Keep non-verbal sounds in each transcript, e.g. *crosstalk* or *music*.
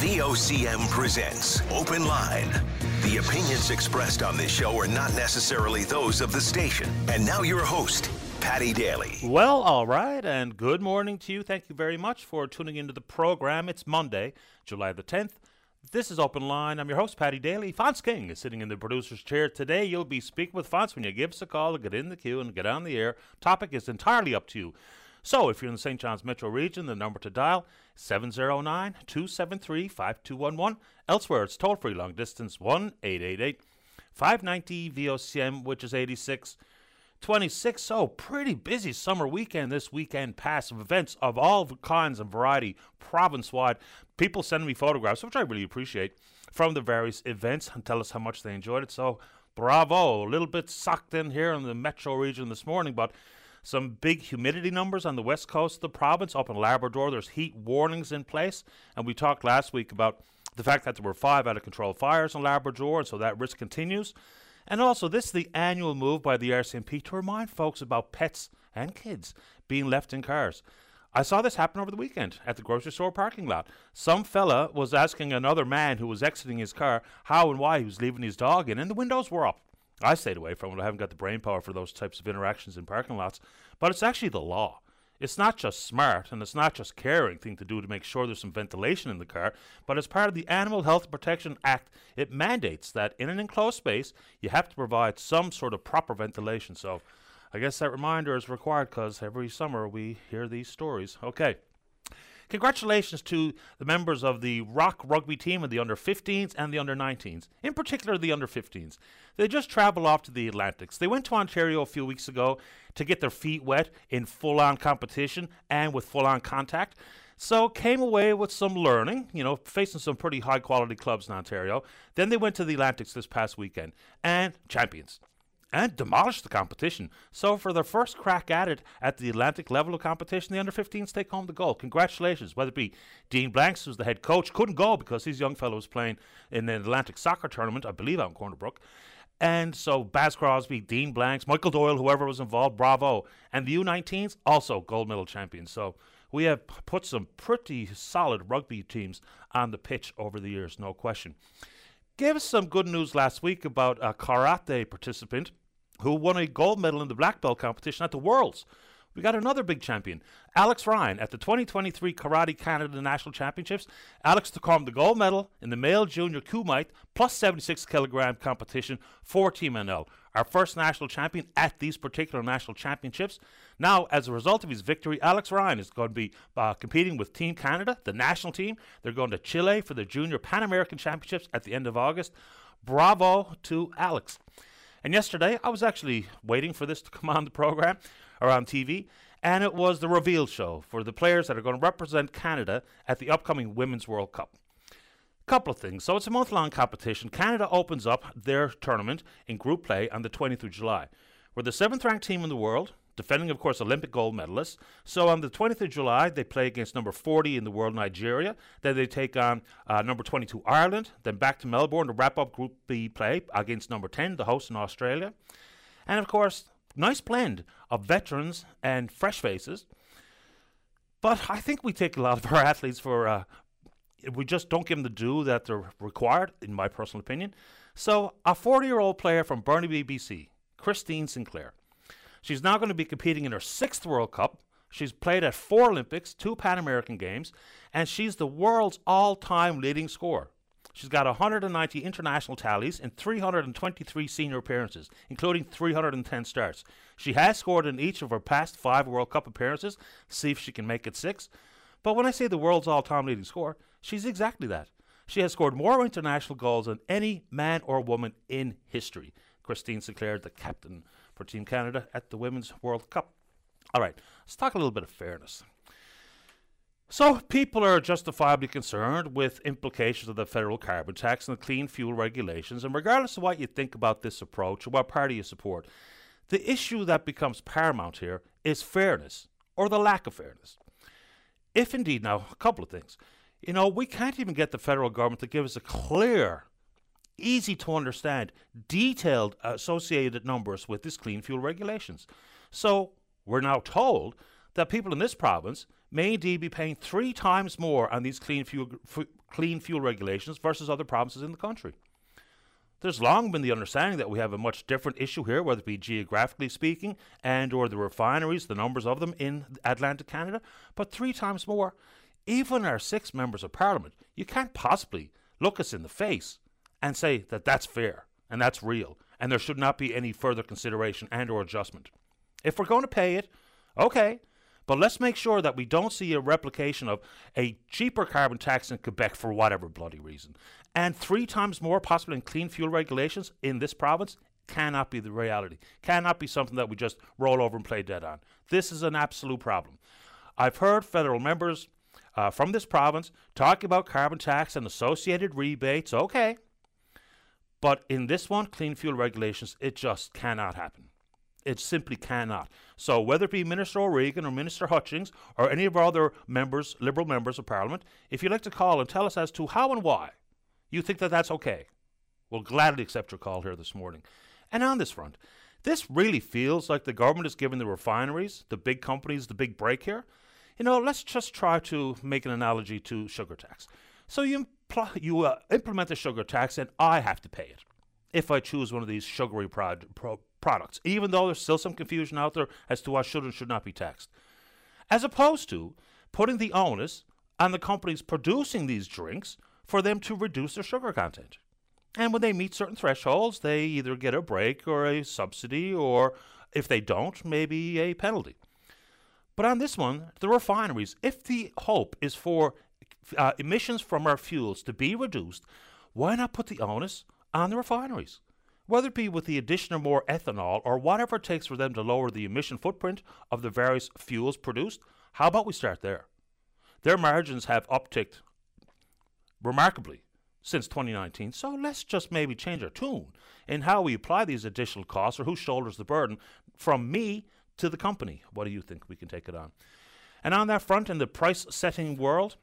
VOCM presents Open Line. The opinions expressed on this show are not necessarily those of the station. And now your host, Patty Daly. Well, all right, and good morning to you. Thank you very much for tuning into the program. It's Monday, July the 10th. This is Open Line. I'm your host, Patty Daly. Fonz King is sitting in the producer's chair today. You'll be speaking with Fonz when you give us a call to get in the queue and get on the air. Topic is entirely up to you. So, if you're in the St. John's metro region, the number to dial 709 273 5211. Elsewhere, it's toll free long distance 1 888 590 VOCM, which is 86 26. So, pretty busy summer weekend this weekend past events of all kinds and variety, province wide. People sending me photographs, which I really appreciate, from the various events and tell us how much they enjoyed it. So, bravo. A little bit sucked in here in the metro region this morning, but some big humidity numbers on the west coast of the province. Up in Labrador, there's heat warnings in place. And we talked last week about the fact that there were five out of control fires in Labrador, and so that risk continues. And also, this is the annual move by the RCMP to remind folks about pets and kids being left in cars. I saw this happen over the weekend at the grocery store parking lot. Some fella was asking another man who was exiting his car how and why he was leaving his dog in, and the windows were up. I stayed away from it. I haven't got the brain power for those types of interactions in parking lots. But it's actually the law. It's not just smart and it's not just caring thing to do to make sure there's some ventilation in the car, but as part of the Animal Health Protection Act, it mandates that in an enclosed space you have to provide some sort of proper ventilation. So I guess that reminder is required because every summer we hear these stories. Okay. Congratulations to the members of the Rock rugby team in the under 15s and the under 19s, in particular the under 15s. They just traveled off to the Atlantics. They went to Ontario a few weeks ago to get their feet wet in full on competition and with full on contact. So came away with some learning, you know, facing some pretty high quality clubs in Ontario. Then they went to the Atlantics this past weekend and champions and demolished the competition. So for their first crack at it at the Atlantic level of competition, the under 15s take home the gold. Congratulations. Whether it be Dean Blanks, who's the head coach, couldn't go because his young fellow was playing in an Atlantic soccer tournament, I believe out in Corner Brook. And so Baz Crosby, Dean Blanks, Michael Doyle, whoever was involved, bravo. And the U19s, also gold medal champions. So we have put some pretty solid rugby teams on the pitch over the years, no question. Gave us some good news last week about a karate participant who won a gold medal in the black belt competition at the Worlds. We got another big champion, Alex Ryan, at the 2023 Karate Canada National Championships. Alex took home the gold medal in the male junior Kumite plus 76 kilogram competition for Team NL, our first national champion at these particular national championships. Now, as a result of his victory, Alex Ryan is going to be uh, competing with Team Canada, the national team. They're going to Chile for the Junior Pan American Championships at the end of August. Bravo to Alex. And yesterday, I was actually waiting for this to *laughs* come on the program or on TV, and it was the reveal show for the players that are going to represent Canada at the upcoming Women's World Cup. Couple of things. So it's a month long competition. Canada opens up their tournament in group play on the 20th of July. We're the seventh ranked team in the world defending, of course, Olympic gold medalists. So on the 20th of July, they play against number 40 in the world, Nigeria. Then they take on uh, number 22, Ireland. Then back to Melbourne to wrap up Group B play against number 10, the host in Australia. And of course, nice blend of veterans and fresh faces. But I think we take a lot of our *laughs* athletes for. Uh, we just don't give them the due that they're required, in my personal opinion. So, a 40 year old player from Burnaby, BC, Christine Sinclair, She's now going to be competing in her sixth World Cup. She's played at four Olympics, two Pan American Games, and she's the world's all time leading scorer. She's got 190 international tallies and 323 senior appearances, including 310 starts. She has scored in each of her past five World Cup appearances. See if she can make it six. But when I say the world's all time leading scorer, she's exactly that. She has scored more international goals than any man or woman in history. Christine Sinclair, the captain for Team Canada at the Women's World Cup. All right, let's talk a little bit of fairness. So, people are justifiably concerned with implications of the federal carbon tax and the clean fuel regulations, and regardless of what you think about this approach or what party you support, the issue that becomes paramount here is fairness or the lack of fairness. If indeed, now, a couple of things. You know, we can't even get the federal government to give us a clear easy to understand, detailed associated numbers with these clean fuel regulations. So we're now told that people in this province may indeed be paying three times more on these clean fuel, f- clean fuel regulations versus other provinces in the country. There's long been the understanding that we have a much different issue here, whether it be geographically speaking and or the refineries, the numbers of them in Atlantic Canada, but three times more. Even our six members of parliament, you can't possibly look us in the face and say that that's fair and that's real and there should not be any further consideration and or adjustment. If we're going to pay it, okay, but let's make sure that we don't see a replication of a cheaper carbon tax in Quebec for whatever bloody reason. And three times more possible in clean fuel regulations in this province cannot be the reality. Cannot be something that we just roll over and play dead on. This is an absolute problem. I've heard federal members uh, from this province talk about carbon tax and associated rebates. Okay, but in this one, clean fuel regulations, it just cannot happen. It simply cannot. So whether it be Minister O'Regan or Minister Hutchings or any of our other members, Liberal members of Parliament, if you'd like to call and tell us as to how and why you think that that's okay, we'll gladly accept your call here this morning. And on this front, this really feels like the government is giving the refineries, the big companies, the big break here. You know, let's just try to make an analogy to sugar tax. So you impl- you uh, implement the sugar tax, and I have to pay it if I choose one of these sugary prod- pro- products, even though there's still some confusion out there as to what should and should not be taxed. As opposed to putting the onus on the companies producing these drinks for them to reduce their sugar content. And when they meet certain thresholds, they either get a break or a subsidy, or if they don't, maybe a penalty. But on this one, the refineries, if the hope is for uh, emissions from our fuels to be reduced, why not put the onus on the refineries? Whether it be with the addition of more ethanol or whatever it takes for them to lower the emission footprint of the various fuels produced, how about we start there? Their margins have upticked remarkably since 2019, so let's just maybe change our tune in how we apply these additional costs or who shoulders the burden from me to the company. What do you think we can take it on? And on that front, in the price setting world,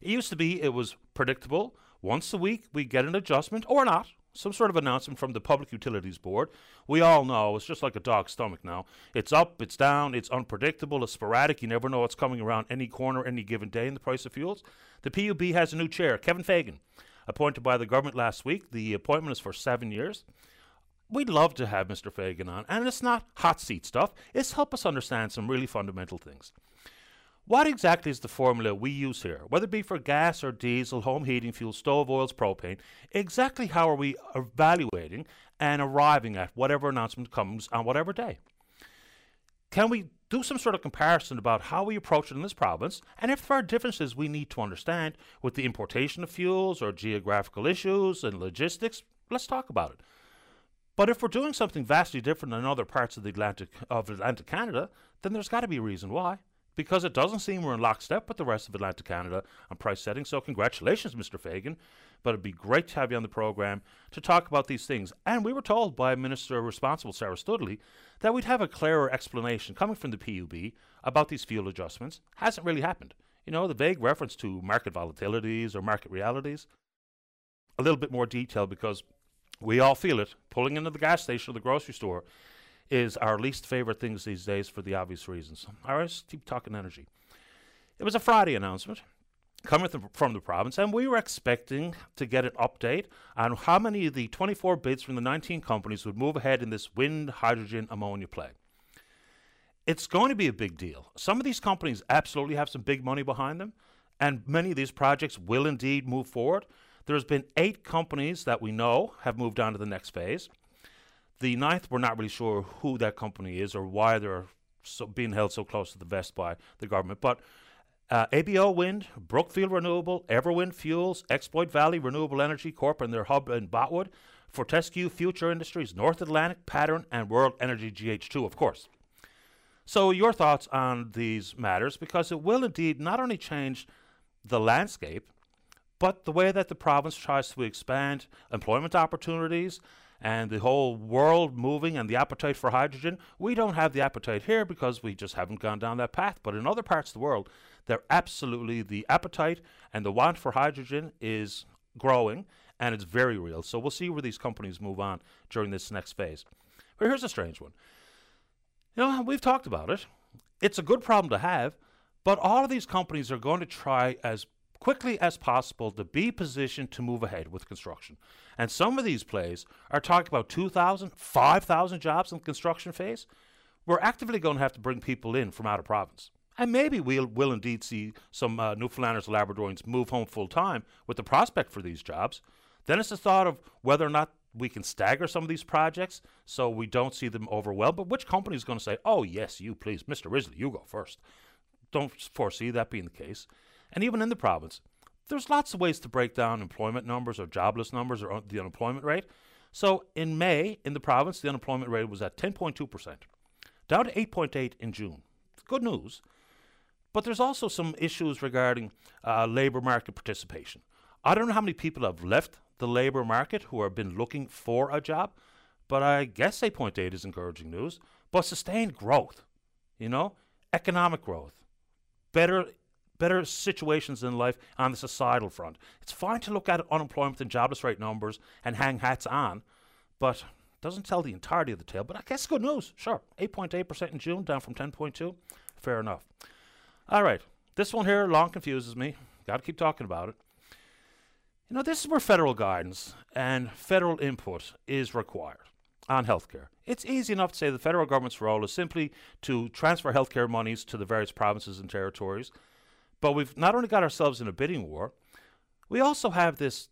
it used to be it was predictable. Once a week, we get an adjustment or not, some sort of announcement from the Public Utilities Board. We all know it's just like a dog's stomach now. It's up, it's down, it's unpredictable, it's sporadic. You never know what's coming around any corner any given day in the price of fuels. The PUB has a new chair, Kevin Fagan, appointed by the government last week. The appointment is for seven years. We'd love to have Mr. Fagan on, and it's not hot seat stuff. It's help us understand some really fundamental things. What exactly is the formula we use here, whether it be for gas or diesel, home heating fuel, stove oils, propane? Exactly how are we evaluating and arriving at whatever announcement comes on whatever day? Can we do some sort of comparison about how we approach it in this province, and if there are differences we need to understand with the importation of fuels or geographical issues and logistics, let's talk about it. But if we're doing something vastly different in other parts of the Atlantic of Atlantic Canada, then there's got to be a reason why because it doesn't seem we're in lockstep with the rest of Atlantic Canada on price setting. So, congratulations, Mr. Fagan. But it'd be great to have you on the program to talk about these things. And we were told by Minister responsible, Sarah Stoodley, that we'd have a clearer explanation coming from the PUB about these fuel adjustments. Hasn't really happened. You know, the vague reference to market volatilities or market realities. A little bit more detail because we all feel it pulling into the gas station or the grocery store is our least favorite things these days for the obvious reasons. All right, keep talking energy. It was a Friday announcement coming from the province, and we were expecting to get an update on how many of the 24 bids from the 19 companies would move ahead in this wind, hydrogen, ammonia play. It's going to be a big deal. Some of these companies absolutely have some big money behind them, and many of these projects will indeed move forward. There's been eight companies that we know have moved on to the next phase. The ninth, we're not really sure who that company is or why they're so being held so close to the vest by the government. But uh, ABO Wind, Brookfield Renewable, Everwind Fuels, Exploits Valley Renewable Energy Corp and their hub in Botwood, Fortescue Future Industries, North Atlantic, Pattern, and World Energy GH2, of course. So, your thoughts on these matters, because it will indeed not only change the landscape, but the way that the province tries to expand employment opportunities and the whole world moving and the appetite for hydrogen. We don't have the appetite here because we just haven't gone down that path. But in other parts of the world, there absolutely the appetite and the want for hydrogen is growing and it's very real. So we'll see where these companies move on during this next phase. But here's a strange one. You know, we've talked about it. It's a good problem to have, But all of these companies are going to try as quickly as possible to be positioned to move ahead with construction. And some of these plays are talking about 2,000, 5,000 jobs in the construction phase. We're actively going to have to bring people in from out of province. And maybe we'll will indeed see some uh, Newfoundlanders and Labradorians move home full time with the prospect for these jobs. Then it's the thought of whether or not we can stagger some of these projects so we don't see them overwhelmed. But which company is going to say, oh, yes, you please, Mr. Risley, you go first? Don't foresee that being the case. And even in the province, there's lots of ways to break down employment numbers or jobless numbers or the unemployment rate. So in May, in the province, the unemployment rate was at 10.2%, down to 8.8 in June. Good news. But there's also some issues regarding uh, labour market participation. I don't know how many people have left the labour market who have been looking for a job, but I guess 8.8 is encouraging news. But sustained growth, you know, economic growth, better better situations in life on the societal front. It's fine to look at unemployment and jobless rate numbers and hang hats on, but doesn't tell the entirety of the tale. But I guess good news. Sure, 8.8% in June, down from 10.2. Fair enough. All right, this one here long confuses me. Got to keep talking about it. You know, this is where federal guidance and federal input is required on healthcare. It's easy enough to say the federal government's role is simply to transfer healthcare monies to the various provinces and territories. But we've not only got ourselves in a bidding war, we also have this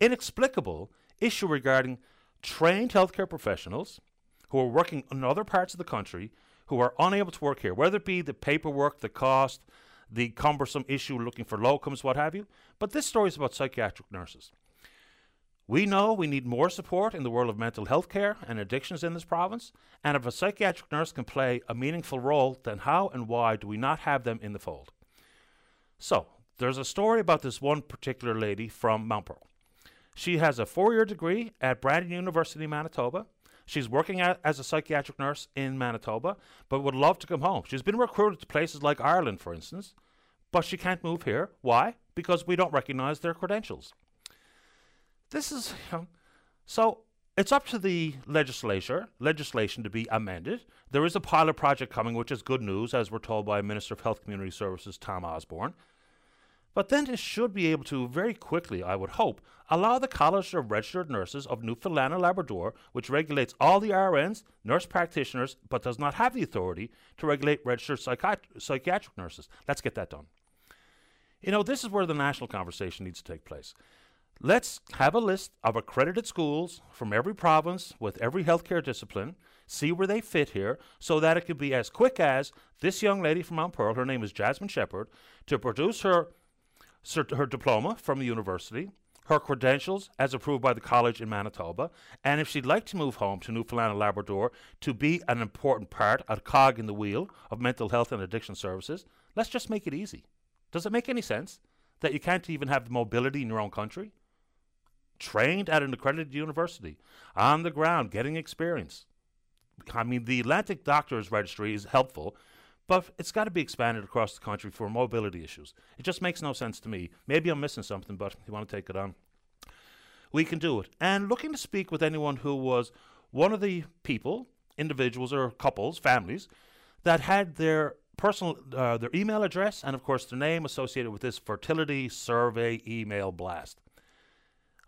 inexplicable issue regarding trained healthcare professionals who are working in other parts of the country who are unable to work here, whether it be the paperwork, the cost, the cumbersome issue looking for locums, what have you. But this story is about psychiatric nurses. We know we need more support in the world of mental health care and addictions in this province, and if a psychiatric nurse can play a meaningful role, then how and why do we not have them in the fold? So, there's a story about this one particular lady from Mount Pearl. She has a four year degree at Brandon University, Manitoba. She's working at, as a psychiatric nurse in Manitoba, but would love to come home. She's been recruited to places like Ireland, for instance, but she can't move here. Why? Because we don't recognize their credentials. This is you know, so it's up to the legislature legislation to be amended. There is a pilot project coming, which is good news, as we're told by Minister of Health Community Services Tom Osborne. But then it should be able to very quickly, I would hope, allow the College of Registered Nurses of Newfoundland and Labrador, which regulates all the RNs, nurse practitioners, but does not have the authority to regulate registered psychiat- psychiatric nurses. Let's get that done. You know, this is where the national conversation needs to take place. Let's have a list of accredited schools from every province with every healthcare discipline, see where they fit here, so that it could be as quick as this young lady from Mount Pearl, her name is Jasmine Shepard, to produce her her diploma from the university, her credentials as approved by the college in Manitoba, and if she'd like to move home to Newfoundland and Labrador to be an important part, a cog in the wheel of mental health and addiction services, let's just make it easy. Does it make any sense that you can't even have the mobility in your own country? Trained at an accredited university, on the ground, getting experience. I mean, the Atlantic Doctors Registry is helpful but it's got to be expanded across the country for mobility issues. It just makes no sense to me. Maybe I'm missing something, but you want to take it on. We can do it. And looking to speak with anyone who was one of the people, individuals or couples, families, that had their personal uh, their email address and of course their name associated with this fertility survey email blast.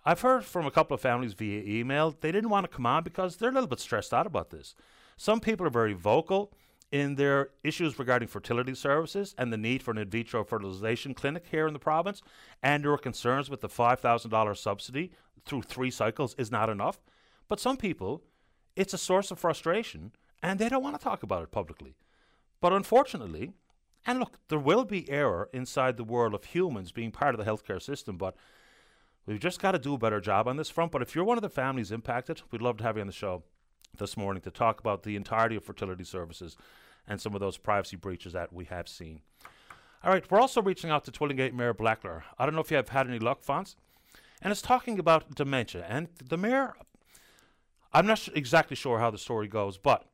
I've heard from a couple of families via email they didn't want to come on because they're a little bit stressed out about this. Some people are very vocal in their issues regarding fertility services and the need for an in vitro fertilization clinic here in the province, and are concerns with the $5,000 subsidy through three cycles is not enough. But some people, it's a source of frustration and they don't want to talk about it publicly. But unfortunately, and look, there will be error inside the world of humans being part of the healthcare system, but we've just got to do a better job on this front. But if you're one of the families impacted, we'd love to have you on the show this morning to talk about the entirety of fertility services and some of those privacy breaches that we have seen. All right, we're also reaching out to Twillingate Mayor Blackler. I don't know if you have had any luck, Fonz, and it's talking about dementia. And the mayor, I'm not exactly sure how the story goes, but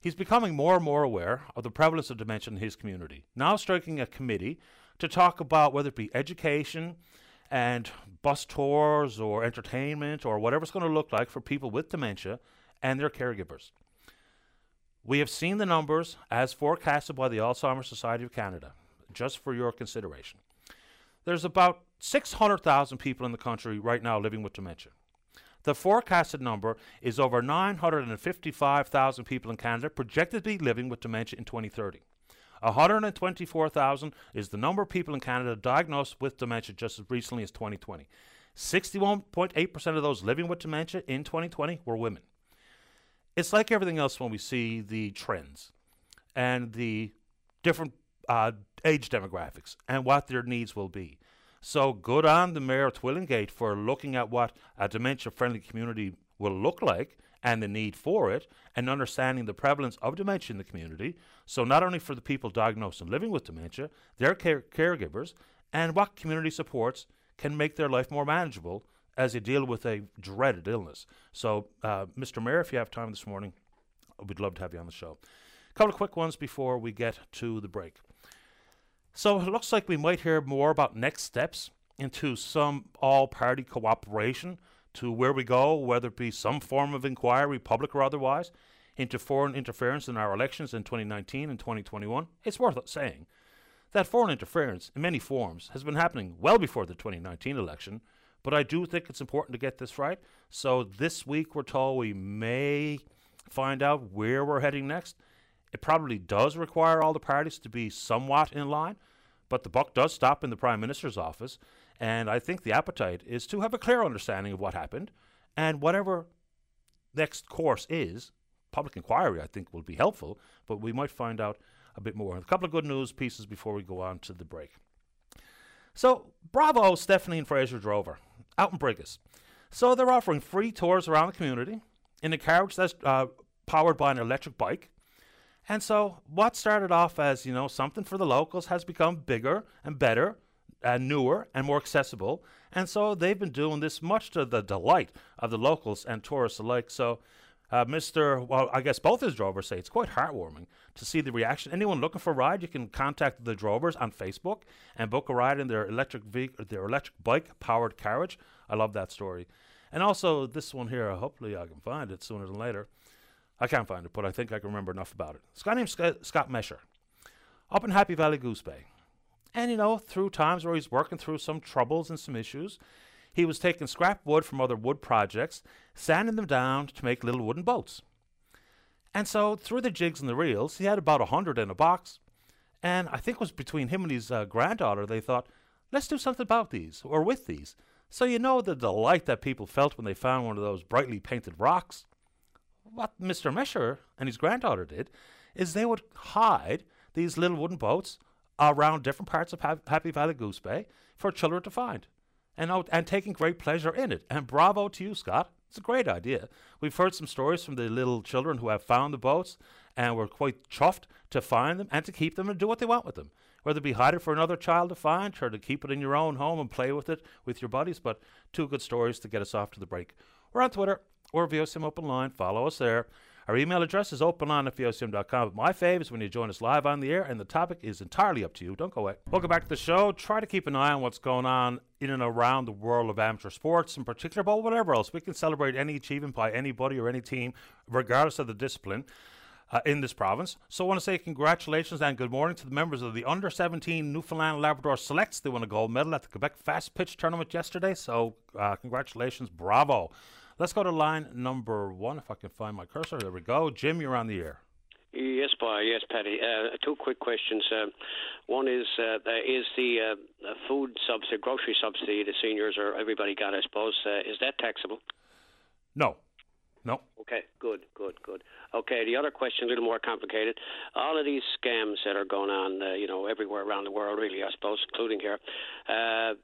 he's becoming more and more aware of the prevalence of dementia in his community. Now striking a committee to talk about whether it be education and bus tours or entertainment or whatever it's going to look like for people with dementia and their caregivers. We have seen the numbers as forecasted by the Alzheimer's Society of Canada, just for your consideration. There's about 600,000 people in the country right now living with dementia. The forecasted number is over 955,000 people in Canada projected to be living with dementia in 2030. 124,000 is the number of people in Canada diagnosed with dementia just as recently as 2020. 61.8% of those living with dementia in 2020 were women. It's like everything else when we see the trends and the different uh, age demographics and what their needs will be. So good on the Mayor of Twillingate for looking at what a dementia friendly community will look like and the need for it and understanding the prevalence of dementia in the community. So, not only for the people diagnosed and living with dementia, their care- caregivers, and what community supports can make their life more manageable as they deal with a dreaded illness. So, uh, Mr. Mayor, if you have time this morning, we'd love to have you on the show. A couple of quick ones before we get to the break. So, it looks like we might hear more about next steps into some all party cooperation to where we go, whether it be some form of inquiry, public or otherwise, into foreign interference in our elections in 2019 and 2021, it's worth saying that foreign interference in many forms has been happening well before the 2019 election, but I do think it's important to get this right. So this week we're told we may find out where we're heading next. It probably does require all the parties to be somewhat in line, but the buck does stop in the Prime Minister's office. And I think the appetite is to have a clear understanding of what happened and whatever next course is. Public inquiry, I think, will be helpful, but we might find out a bit more. A couple of good news pieces before we go on to the break. So, bravo, Stephanie and Fraser Drover, out in Brigus. So, they're offering free tours around the community in a carriage that's uh, powered by an electric bike. And so, what started off as, you know, something for the locals has become bigger and better and newer and more accessible. And so they've been doing this much to the delight of the locals and tourists alike. So, uh, Mr. Well, I guess both his drovers say it's quite heartwarming to see the reaction. Anyone looking for a ride, you can contact the drovers on Facebook and book a ride in their electric vehicle, their electric bike powered carriage. I love that story. And also this one here. Hopefully, I can find it sooner than later. I can't find it, but I think I can remember enough about it. This guy named Scott, Scott Mesher, up in Happy Valley Goose Bay. And, you know, through times where he's working through some troubles and some issues, he was taking scrap wood from other wood projects, sanding them down to make little wooden boats. And so, through the jigs and the reels, he had about a hundred in a box. And I think it was between him and his uh, granddaughter, they thought, let's do something about these, or with these. So, you know the delight that people felt when they found one of those brightly painted rocks. What Mr. Mesher and his granddaughter did is they would hide these little wooden boats around different parts of Happy Valley Goose Bay for children to find and, and taking great pleasure in it. And bravo to you, Scott. It's a great idea. We've heard some stories from the little children who have found the boats and were quite chuffed to find them and to keep them and do what they want with them. Whether it be hide it for another child to find or to keep it in your own home and play with it with your buddies. But two good stories to get us off to the break. We're on Twitter or VOCM Open Line. Follow us there. Our email address is openline at VOCM.com. But my fave is when you join us live on the air, and the topic is entirely up to you. Don't go away. Welcome back to the show. Try to keep an eye on what's going on in and around the world of amateur sports in particular, but whatever else. We can celebrate any achievement by anybody or any team, regardless of the discipline. Uh, in this province. So I want to say congratulations and good morning to the members of the under 17 Newfoundland Labrador Selects. They won a gold medal at the Quebec Fast Pitch Tournament yesterday. So uh, congratulations, bravo. Let's go to line number one, if I can find my cursor. There we go. Jim, you're on the air. Yes, boy. Yes, Patty. Uh, two quick questions. Uh, one is uh, is the uh, food subsidy, grocery subsidy, the seniors or everybody got, I suppose, uh, is that taxable? No. No. Okay, good, good, good. Okay, the other question, a little more complicated. All of these scams that are going on, uh, you know, everywhere around the world, really, I suppose, including here. Uh,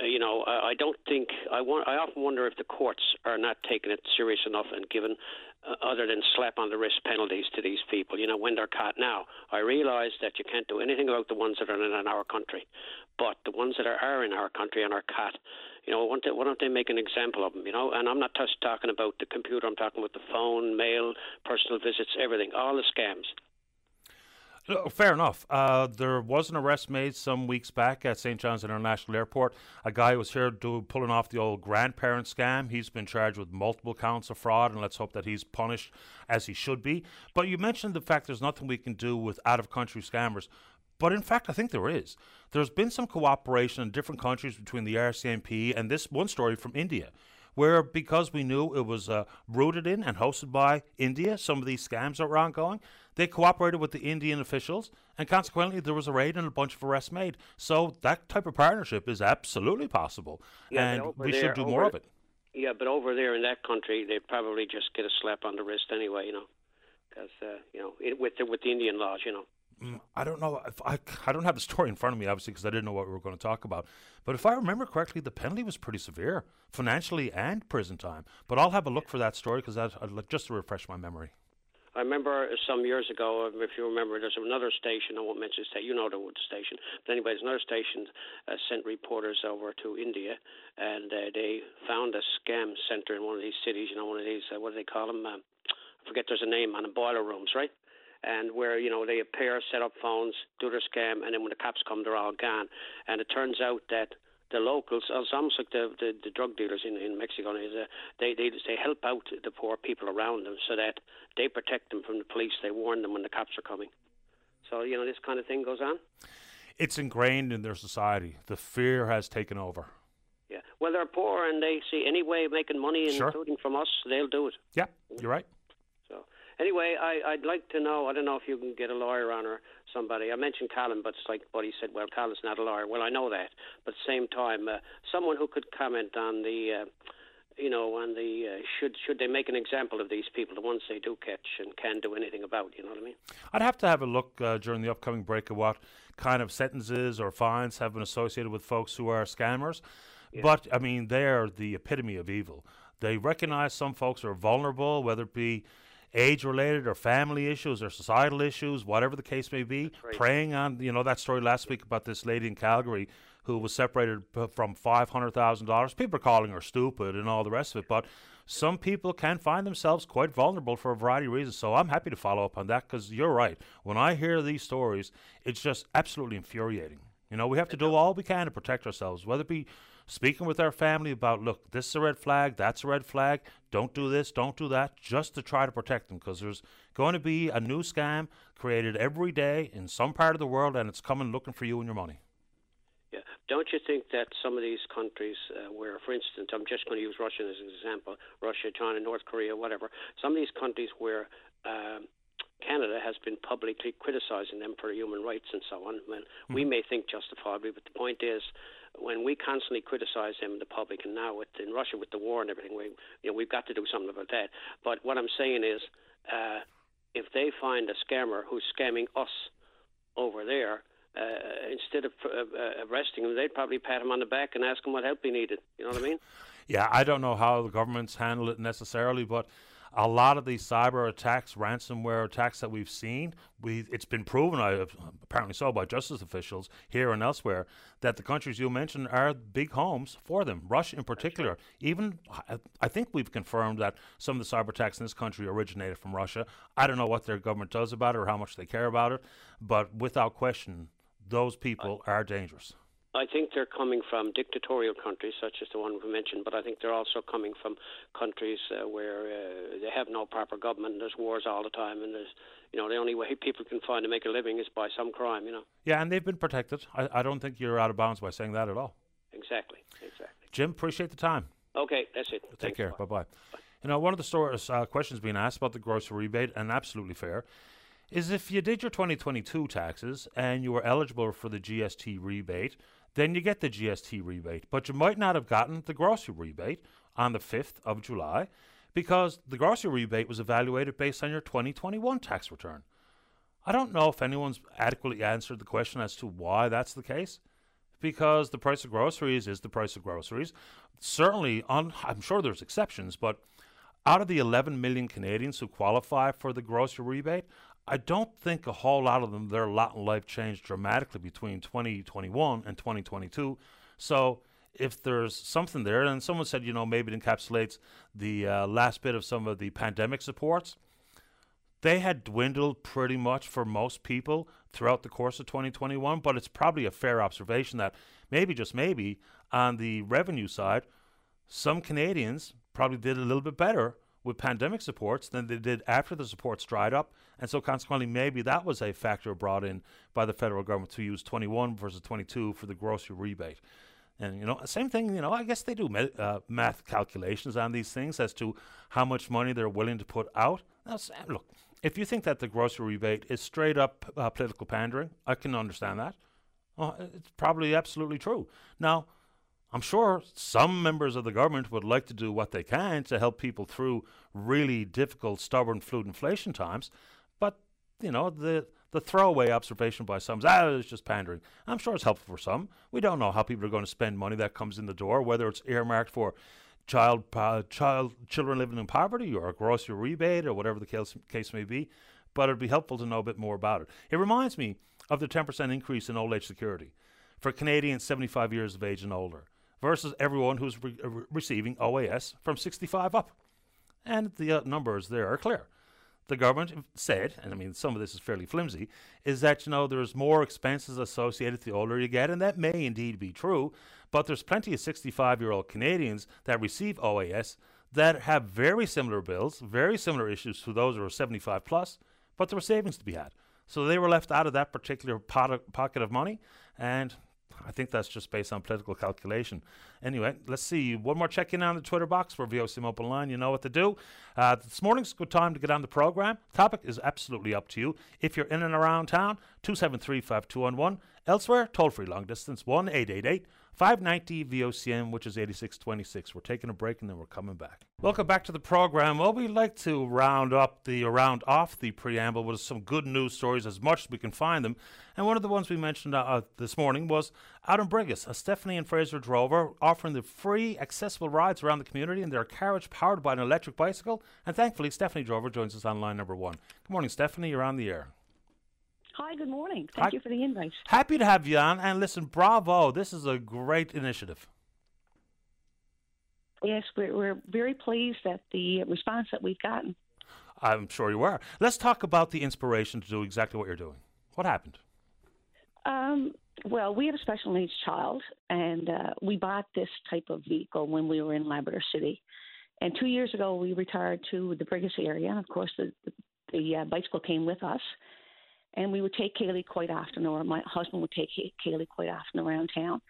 uh, you know, I, I don't think I want. I often wonder if the courts are not taking it serious enough and given uh, other than slap on the wrist penalties to these people. You know, when they're caught. Now, I realise that you can't do anything about the ones that are in, in our country, but the ones that are, are in our country and are caught, you know, why don't, they, why don't they make an example of them? You know, and I'm not just talking about the computer. I'm talking about the phone, mail, personal visits, everything, all the scams. Fair enough. Uh, there was an arrest made some weeks back at St. John's International Airport. A guy was here do, pulling off the old grandparent scam. He's been charged with multiple counts of fraud, and let's hope that he's punished as he should be. But you mentioned the fact there's nothing we can do with out of country scammers. But in fact, I think there is. There's been some cooperation in different countries between the RCMP and this one story from India where because we knew it was uh, rooted in and hosted by India, some of these scams that were ongoing, they cooperated with the Indian officials, and consequently, there was a raid and a bunch of arrests made. So that type of partnership is absolutely possible, Yeah, and we there- should do more of it. Yeah, but over there in that country, they'd probably just get a slap on the wrist anyway, you know, because uh, you know it, with the with the Indian laws, you know. Mm, I don't know. If I, I don't have the story in front of me, obviously, because I didn't know what we were going to talk about. But if I remember correctly, the penalty was pretty severe, financially and prison time. But I'll have a look for that story because I'd like just to refresh my memory. I remember some years ago, um, if you remember, there's another station. I won't mention the station. You know the station. But anyway, there's another station uh, sent reporters over to India, and uh, they found a scam center in one of these cities. You know, one of these uh, what do they call them? Uh, I forget. There's a name on the boiler rooms, right? And where you know they appear, set up phones, do their scam, and then when the cops come, they're all gone. And it turns out that the locals, like the, the, the drug dealers in, in Mexico, is, uh, they, they they help out the poor people around them so that they protect them from the police. They warn them when the cops are coming. So you know this kind of thing goes on. It's ingrained in their society. The fear has taken over. Yeah. Well, they're poor and they see any way of making money, Sure. including from us, they'll do it. Yeah, you're right. Anyway, I, I'd like to know. I don't know if you can get a lawyer on or somebody. I mentioned Colin, but it's like Buddy said. Well, Colin's not a lawyer. Well, I know that, but at the same time, uh, someone who could comment on the. Uh, you know, on the uh, should should they make an example of these people, the ones they do catch and can do anything about? You know what I mean? I'd have to have a look uh, during the upcoming break at what kind of sentences or fines have been associated with folks who are scammers. But I mean, they are the epitome of evil. They recognize some folks are vulnerable, whether it be age related or family issues or societal issues, whatever the case may be. right. Preying on, you know, that story last week about this lady in Calgary who was separated p- from $500,000. People are calling her stupid and all the rest of it, but some people can find themselves quite vulnerable for a variety of reasons. So I'm happy to follow up on that because you're right. When I hear these stories, it's just absolutely infuriating. You know, we have to do all we can to protect ourselves, whether it be speaking with our family about, look, this is a red flag, that's a red flag, don't do this, don't do that, just to try to protect them because there's going to be a new scam created every day in some part of the world and it's coming looking for you and your money. Yeah. Don't you think that some of these countries, uh, where, for instance, I'm just going to use Russia as an example, Russia, China, North Korea, whatever, some of these countries where um, Canada has been publicly criticizing them for human rights and so on, well, we may think justifiably, but the point is, when we constantly criticize them in the public, and now with in Russia with the war and everything, we you know we've got to do something about that. But what I'm saying is, uh, if they find a scammer who's scamming us over there, uh, instead of uh, arresting him, they'd probably pat him on the back and ask him what help he needed. You know what I mean? *laughs* Yeah, I don't know how the governments handle it necessarily, but a lot of these cyber attacks, ransomware attacks that we've seen, we it's been proven, I apparently so, by justice officials here and elsewhere, that the countries you mentioned are big homes for them. Russia, in particular, even I- I think we've confirmed that some of the cyber attacks in this country originated from Russia. I don't know what their government does about it or how much they care about it, but without question, those people are dangerous. I think they're coming from dictatorial countries, such as the one we mentioned, but I think they're also coming from countries uh, where uh, they have no proper government. And there's wars all the time, and there's, you know, the only way people can find to make a living is by some crime. You know, Yeah, and they've been protected. I, I don't think you're out of bounds by saying that at all. exactly, exactly. Jim, appreciate the time. Okay, that's it. Take Thanks. care. Bye. Bye bye. You know, one of the stories, uh, questions being asked about the grocery rebate, and absolutely fair, is if you did your 2022 taxes and you were eligible for the GST rebate, then you get the GST rebate. But you might not have gotten the grocery rebate on the 5th of July because the grocery rebate was evaluated based on your 2021 tax return. I don't know if anyone's adequately answered the question as to why that's the case because the price of groceries is the price of groceries. Certainly, on, I'm sure there's exceptions, but out of the 11 million Canadians who qualify for the grocery rebate, I don't think a whole lot of them, their lot in life changed dramatically between 2021 and 2022. So if there's something there, and someone said, you know, maybe it encapsulates the uh, last bit of some of the pandemic supports, they had dwindled pretty much for most people throughout the course of 2021. But it's probably a fair observation that maybe, just maybe, on the revenue side, some Canadians probably did a little bit better with pandemic supports than they did after the supports dried up. And so, consequently, maybe that was a factor brought in by the federal government to use 21 versus 22 for the grocery rebate. And, you know, same thing, you know, I guess they do uh, math calculations on these things as to how much money they're willing to put out. Now, look, if you think that the grocery rebate is straight up uh, political pandering, I can understand that. Well, it's probably absolutely true. Now, I'm sure some members of the government would like to do what they can to help people through really difficult, stubborn food inflation times, but you know the the throwaway observation by some is ah, it's just pandering. I'm sure it's helpful for some. We don't know how people are going to spend money that comes in the door, whether it's earmarked for child uh, child children living in poverty or a grocery rebate or whatever the case, case may be. But it'd be helpful to know a bit more about it. It reminds me of the 10% increase in old age security for Canadians 75 years of age and older versus everyone who's re- uh, receiving OAS from 65 up. And the uh, numbers there are clear. The government said, and I mean some of this is fairly flimsy, is that you know there's more expenses associated the older you get, and that may indeed be true. But there's plenty of 65 year old Canadians that receive OAS that have very similar bills, very similar issues to those who are 75 plus, but there were savings to be had. So they were left out of that particular pot of, pocket of money, and I think that's just based on political calculation. Anyway, let's see. One more check in on the Twitter box for VOCM Open Line. You know what to do. Uh, this morning's a good time to get on the program. Topic is absolutely up to you. If you're in and around town, 273 5211. Elsewhere, toll free long distance 1 888 590 VOCM, which is 8626. We're taking a break and then we're coming back. Welcome back to the program. Well, we like to round up the round off the preamble with some good news stories as much as we can find them. And one of the ones we mentioned uh, this morning was out in Brigus, a Stephanie and Fraser Drover offering the free, accessible rides around the community in their carriage powered by an electric bicycle. And thankfully, Stephanie Drover joins us on line number one. Good morning, Stephanie. You're on the air. Hi, good morning. Thank Hi. you for the invite. Happy to have you on. And listen, bravo. This is a great initiative. Yes, we're, we're very pleased at the response that we've gotten. I'm sure you are. Let's talk about the inspiration to do exactly what you're doing. What happened? Um, well, we have a special needs child, and uh, we bought this type of vehicle when we were in Labrador City. And two years ago, we retired to the Brigus area. And of course, the, the, the uh, bicycle came with us and we would take Kaylee quite often, or my husband would take Kaylee quite often around town.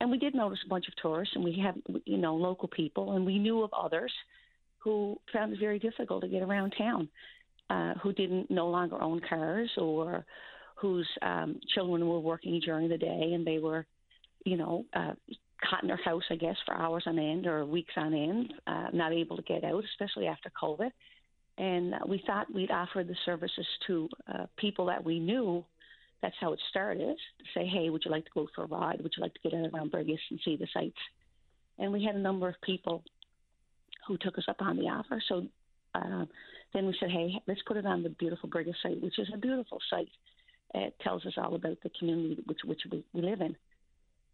And we did notice a bunch of tourists, and we have, you know, local people, and we knew of others who found it very difficult to get around town, uh, who didn't no longer own cars, or whose um, children were working during the day, and they were, you know, uh, caught in their house, I guess, for hours on end or weeks on end, uh, not able to get out, especially after COVID and we thought we'd offer the services to uh, people that we knew. That's how it started. To say, hey, would you like to go for a ride? Would you like to get around Brigus and see the sights? And we had a number of people who took us up on the offer. So uh, then we said, hey, let's put it on the beautiful Brigus site, which is a beautiful site. It tells us all about the community which which we, we live in.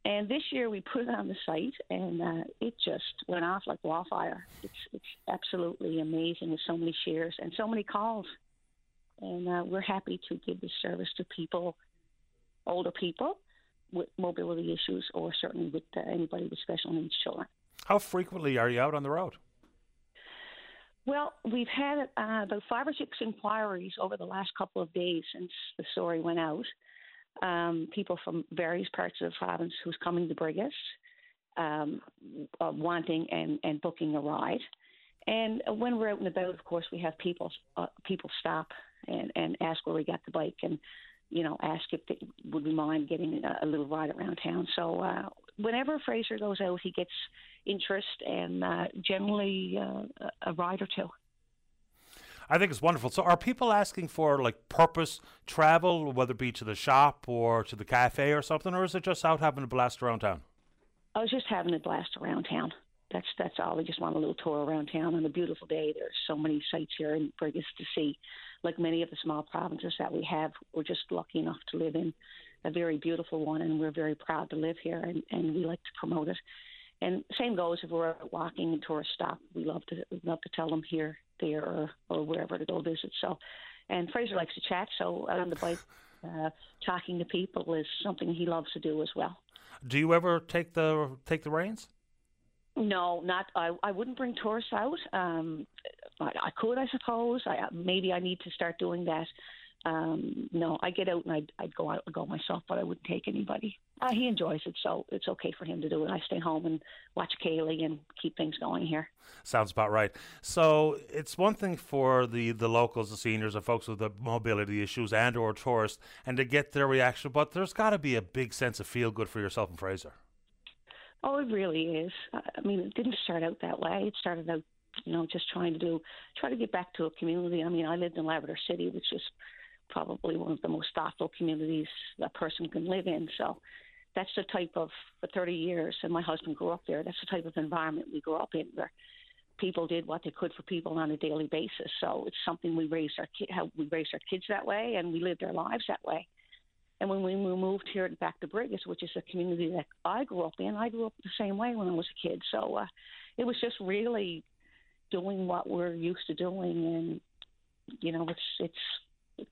And this year we put it on the site, and uh, it just went off like wildfire. It's it's absolutely amazing with so many shares and so many calls. And uh, we're happy to give this service to people, older people with mobility issues, or certainly with uh, anybody with special needs children. How frequently are you out on the road? Well, we've had uh, about five or six inquiries over the last couple of days since the story went out um, people from various parts of the province who's coming to Brigus, um, uh, wanting and, and booking a ride. And when we're out and about, of course, we have people uh, people stop and, and ask where we got the bike, and you know, ask if they would we mind getting a, a little ride around town. So uh, whenever Fraser goes out, he gets interest and uh, generally uh, a ride or two. I think it's wonderful. So, are people asking for like purpose travel, whether it be to the shop or to the cafe or something, or is it just out having a blast around town? I was just having a blast around town. That's that's all. We just want a little tour around town on a beautiful day. There's so many sights here in Brigus to see. Like many of the small provinces that we have, we're just lucky enough to live in a very beautiful one, and we're very proud to live here, and, and we like to promote it. And same goes if we're walking into a stop. We love to love to tell them here, there, or, or wherever to go visit. So And Fraser likes to chat, so on the bike, *sighs* uh, talking to people is something he loves to do as well. Do you ever take the take the reins? No, not. I. I wouldn't bring tourists out. Um, I, I could, I suppose. I maybe I need to start doing that um, no, I get out and I'd, I'd go out and go myself, but I wouldn't take anybody. Uh, he enjoys it, so it's okay for him to do it. I stay home and watch Kaylee and keep things going here. Sounds about right. So it's one thing for the, the locals, the seniors, the folks with the mobility issues and or tourists, and to get their reaction. But there's got to be a big sense of feel good for yourself and Fraser. Oh, it really is. I mean, it didn't start out that way. It started out, you know, just trying to do, try to get back to a community. I mean, I lived in Labrador City, which is probably one of the most thoughtful communities a person can live in. So that's the type of for 30 years, and my husband grew up there. That's the type of environment we grew up in, where people did what they could for people on a daily basis. So it's something we raised our how we raised our kids that way, and we lived our lives that way. And when we moved here back to Brigus, which is a community that I grew up in, I grew up the same way when I was a kid. So uh, it was just really doing what we're used to doing, and you know, it's it's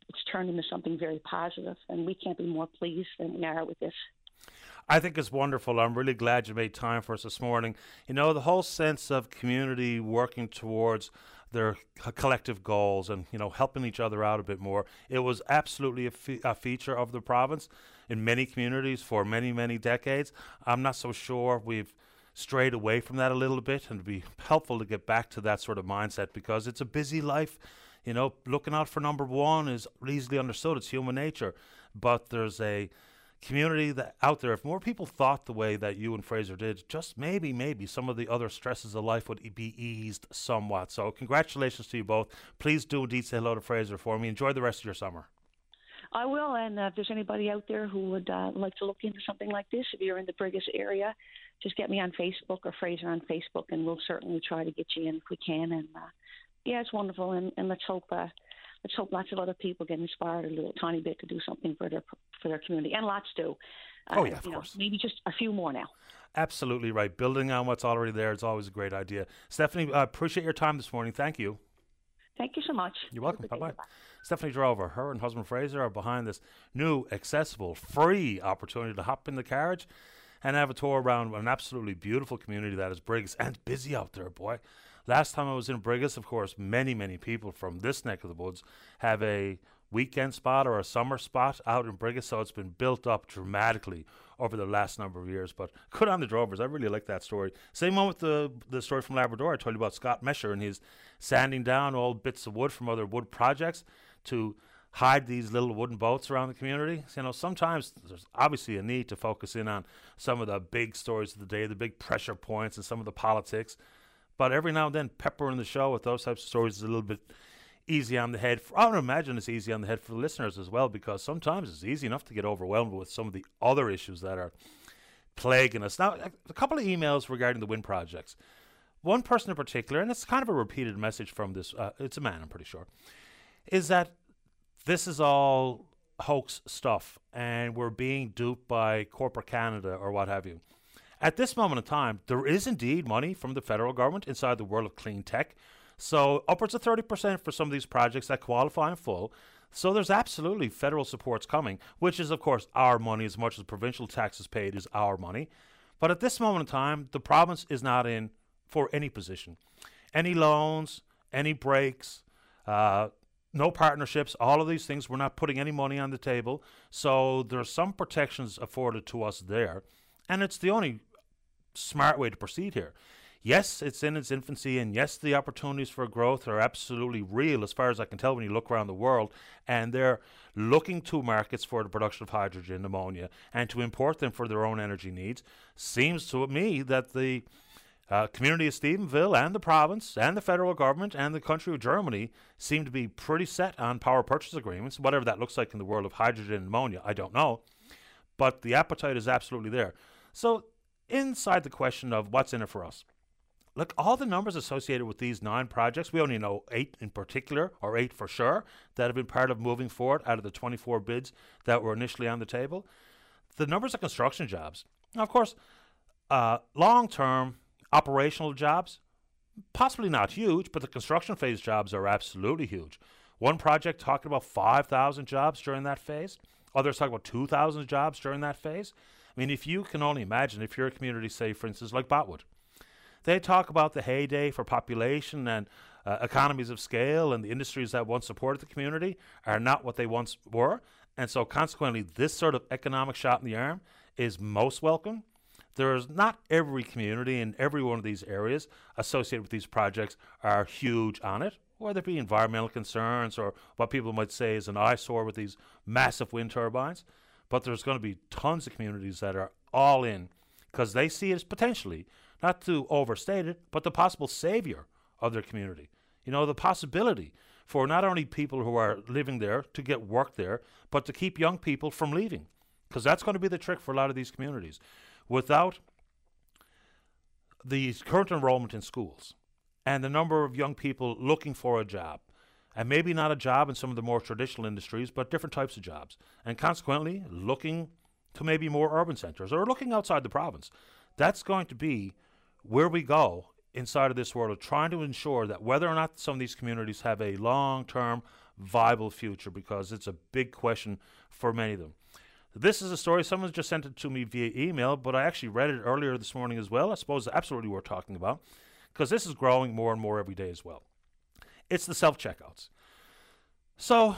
it's turned into something very positive, and we can't be more pleased than we are with this. I think it's wonderful. I'm really glad you made time for us this morning. You know, the whole sense of community working towards their collective goals and, you know, helping each other out a bit more. It was absolutely a, fe- a feature of the province in many communities for many, many decades. I'm not so sure we've strayed away from that a little bit and it'd be helpful to get back to that sort of mindset because it's a busy life you know, looking out for number one is easily understood. It's human nature. But there's a community that out there, if more people thought the way that you and Fraser did, just maybe, maybe some of the other stresses of life would be eased somewhat. So, congratulations to you both. Please do indeed say hello to Fraser for me. Enjoy the rest of your summer. I will, and uh, if there's anybody out there who would uh, like to look into something like this, if you're in the Brigus area, just get me on Facebook or Fraser on Facebook, and we'll certainly try to get you in if we can. And uh, yeah, it's wonderful, and, and let's hope uh, let's hope lots of other people get inspired a little tiny bit to do something for their for their community, and lots do. Uh, oh yeah, of course. Know, maybe just a few more now. Absolutely right. Building on what's already there is always a great idea. Stephanie, I appreciate your time this morning. Thank you. Thank you so much. You're welcome. Bye bye. Stephanie Drover, her and husband Fraser are behind this new, accessible, free opportunity to hop in the carriage and have a tour around an absolutely beautiful community that is Brigus and busy out there, boy. Last time I was in Brigus, of course, many, many people from this neck of the woods have a weekend spot or a summer spot out in Brigus, so it's been built up dramatically over the last number of years. But good on the Drovers. I really like that story. Same one with the the story from Labrador. I told you about Scott Mesher and his sanding down old bits of wood from other wood projects to hide these little wooden boats around the community. You know, sometimes there's obviously a need to focus in on some of the big stories of the day, the big pressure points, and some of the politics. But every now and then, peppering the show with those types of stories is a little bit easy on the head. For, I would imagine it's easy on the head for the listeners as well, because sometimes it's easy enough to get overwhelmed with some of the other issues that are plaguing us. Now, a couple of emails regarding the wind projects. One person in particular, and it's kind of a repeated message from this, uh, it's a man, I'm pretty sure, is that this is all hoax stuff and we're being duped by corporate Canada or what have you. At this moment in time, there is indeed money from the federal government inside the world of clean tech. So upwards of 30% for some of these projects that qualify in full. So there's absolutely federal supports coming, which is of course our money as much as provincial taxes paid is our money. But at this moment in time, the province is not in for any position. Any loans, any breaks, uh, no partnerships, all of these things, we're not putting any money on the table. So there's some protections afforded to us there. And it's the only smart way to proceed here. Yes, it's in its infancy, and yes, the opportunities for growth are absolutely real as far as I can tell when you look around the world. And they're looking to markets for the production of hydrogen, and ammonia, and to import them for their own energy needs. Seems to me that the uh, community of Stephenville and the province and the federal government and the country of Germany seem to be pretty set on power purchase agreements, whatever that looks like in the world of hydrogen and ammonia, I don't know. But the appetite is absolutely there. So inside the question of what's in it for us. Look, all the numbers associated with these nine projects, we only know eight in particular, or eight for sure, that have been part of moving forward out of the 24 bids that were initially on the table. The numbers of construction jobs. Now, of course, uh, long term operational jobs, possibly not huge, but the construction phase jobs are absolutely huge. One project talking about 5,000 jobs during that phase. Others talk about 2,000 jobs during that phase. I mean, if you can only imagine, if you're a community, say, for instance, like Botwood, they talk about the heyday for population and uh, economies of scale, and the industries that once supported the community are not what they once were. And so, consequently, this sort of economic shot in the arm is most welcome. There's not every community in every one of these areas associated with these projects are huge on it, whether it be environmental concerns or what people might say is an eyesore with these massive wind turbines. But there's going to be tons of communities that are all in because they see it as potentially, not to overstate it, but the possible savior of their community. You know, the possibility for not only people who are living there to get work there, but to keep young people from leaving. Because that's going to be the trick for a lot of these communities. Without the current enrollment in schools and the number of young people looking for a job, and maybe not a job in some of the more traditional industries, but different types of jobs, and consequently looking to maybe more urban centers or looking outside the province. That's going to be where we go inside of this world of trying to ensure that whether or not some of these communities have a long term viable future, because it's a big question for many of them. This is a story, someone just sent it to me via email, but I actually read it earlier this morning as well. I suppose absolutely we're talking about, because this is growing more and more every day as well. It's the self checkouts. So,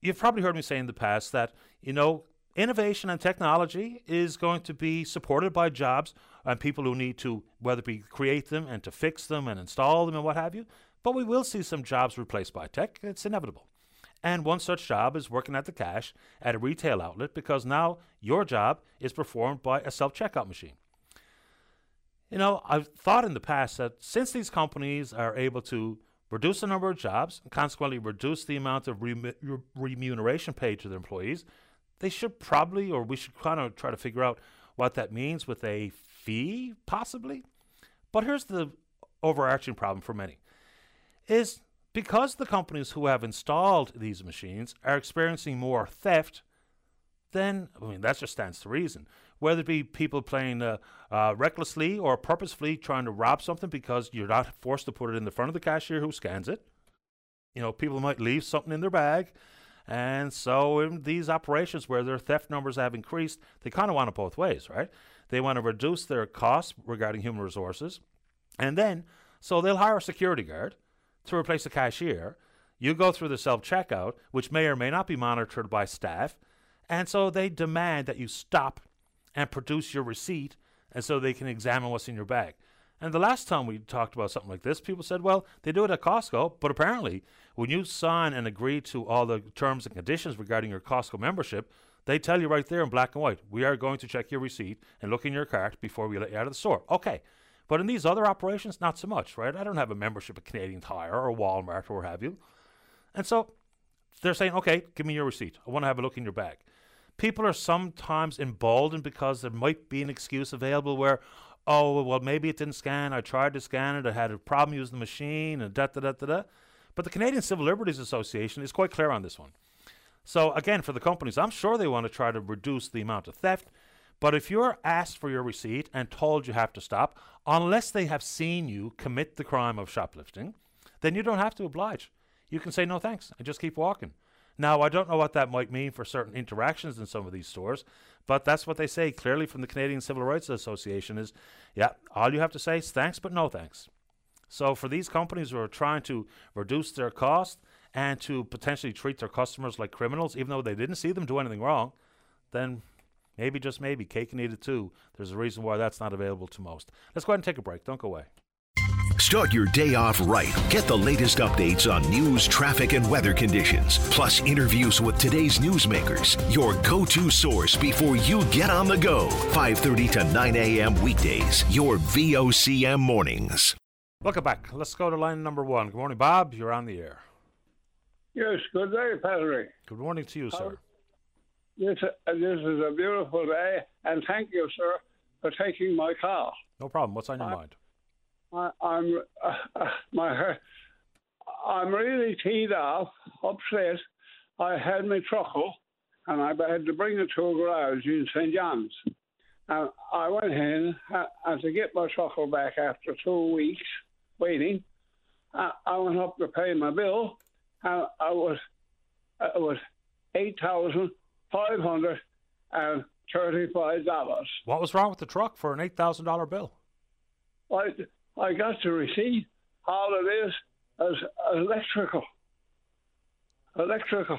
you've probably heard me say in the past that, you know, innovation and technology is going to be supported by jobs and people who need to, whether it be create them and to fix them and install them and what have you. But we will see some jobs replaced by tech. It's inevitable. And one such job is working at the cash at a retail outlet because now your job is performed by a self checkout machine. You know, I've thought in the past that since these companies are able to reduce the number of jobs and consequently reduce the amount of remuneration paid to their employees, they should probably, or we should kind of try to figure out what that means with a fee, possibly. But here's the overarching problem for many is because the companies who have installed these machines are experiencing more theft, then, I mean, that just stands to reason. Whether it be people playing uh, uh, recklessly or purposefully trying to rob something because you're not forced to put it in the front of the cashier who scans it. You know, people might leave something in their bag and so in these operations where their theft numbers have increased, they kind of want it both ways, right? They want to reduce their costs regarding human resources. And then, so they'll hire a security guard to replace a cashier. You go through the self checkout, which may or may not be monitored by staff. And so they demand that you stop and produce your receipt and so they can examine what's in your bag. And the last time we talked about something like this, people said, well, they do it at Costco, but apparently, when you sign and agree to all the terms and conditions regarding your Costco membership, they tell you right there in black and white, we are going to check your receipt and look in your cart before we let you out of the store. Okay. But in these other operations, not so much, right? I don't have a membership at Canadian Tire or Walmart or what have you. And so they're saying, okay, give me your receipt. I want to have a look in your bag. People are sometimes emboldened because there might be an excuse available where, oh, well, maybe it didn't scan. I tried to scan it. I had a problem using the machine and da da da da da. But the Canadian Civil Liberties Association is quite clear on this one. So, again, for the companies, I'm sure they want to try to reduce the amount of theft. But if you're asked for your receipt and told you have to stop, unless they have seen you commit the crime of shoplifting, then you don't have to oblige. You can say no thanks and just keep walking. Now, I don't know what that might mean for certain interactions in some of these stores, but that's what they say clearly from the Canadian Civil Rights Association is, yeah, all you have to say is thanks, but no thanks. So for these companies who are trying to reduce their cost and to potentially treat their customers like criminals, even though they didn't see them do anything wrong, then maybe just maybe cake and eat it too. There's a reason why that's not available to most. Let's go ahead and take a break. Don't go away. Start your day off right. Get the latest updates on news, traffic, and weather conditions, plus interviews with today's newsmakers. Your go-to source before you get on the go. 5:30 to 9 a.m. weekdays. Your VOCM mornings. Welcome back. Let's go to line number one. Good morning, Bob. You're on the air. Yes. Good day, Patrick. Good morning to you, sir. This, uh, this is a beautiful day, and thank you, sir, for taking my call. No problem. What's on your I, mind? I, am uh, uh, my I'm really teed off, upset. I had my truckle, and I had to bring it to a garage in St John's. And I went in and to get my truckle back after two weeks waiting. I, I went up to pay my bill, and I was it was eight thousand five hundred and thirty-five dollars. What was wrong with the truck for an eight thousand dollar bill? I I got the receipt. All it is is electrical. Electrical.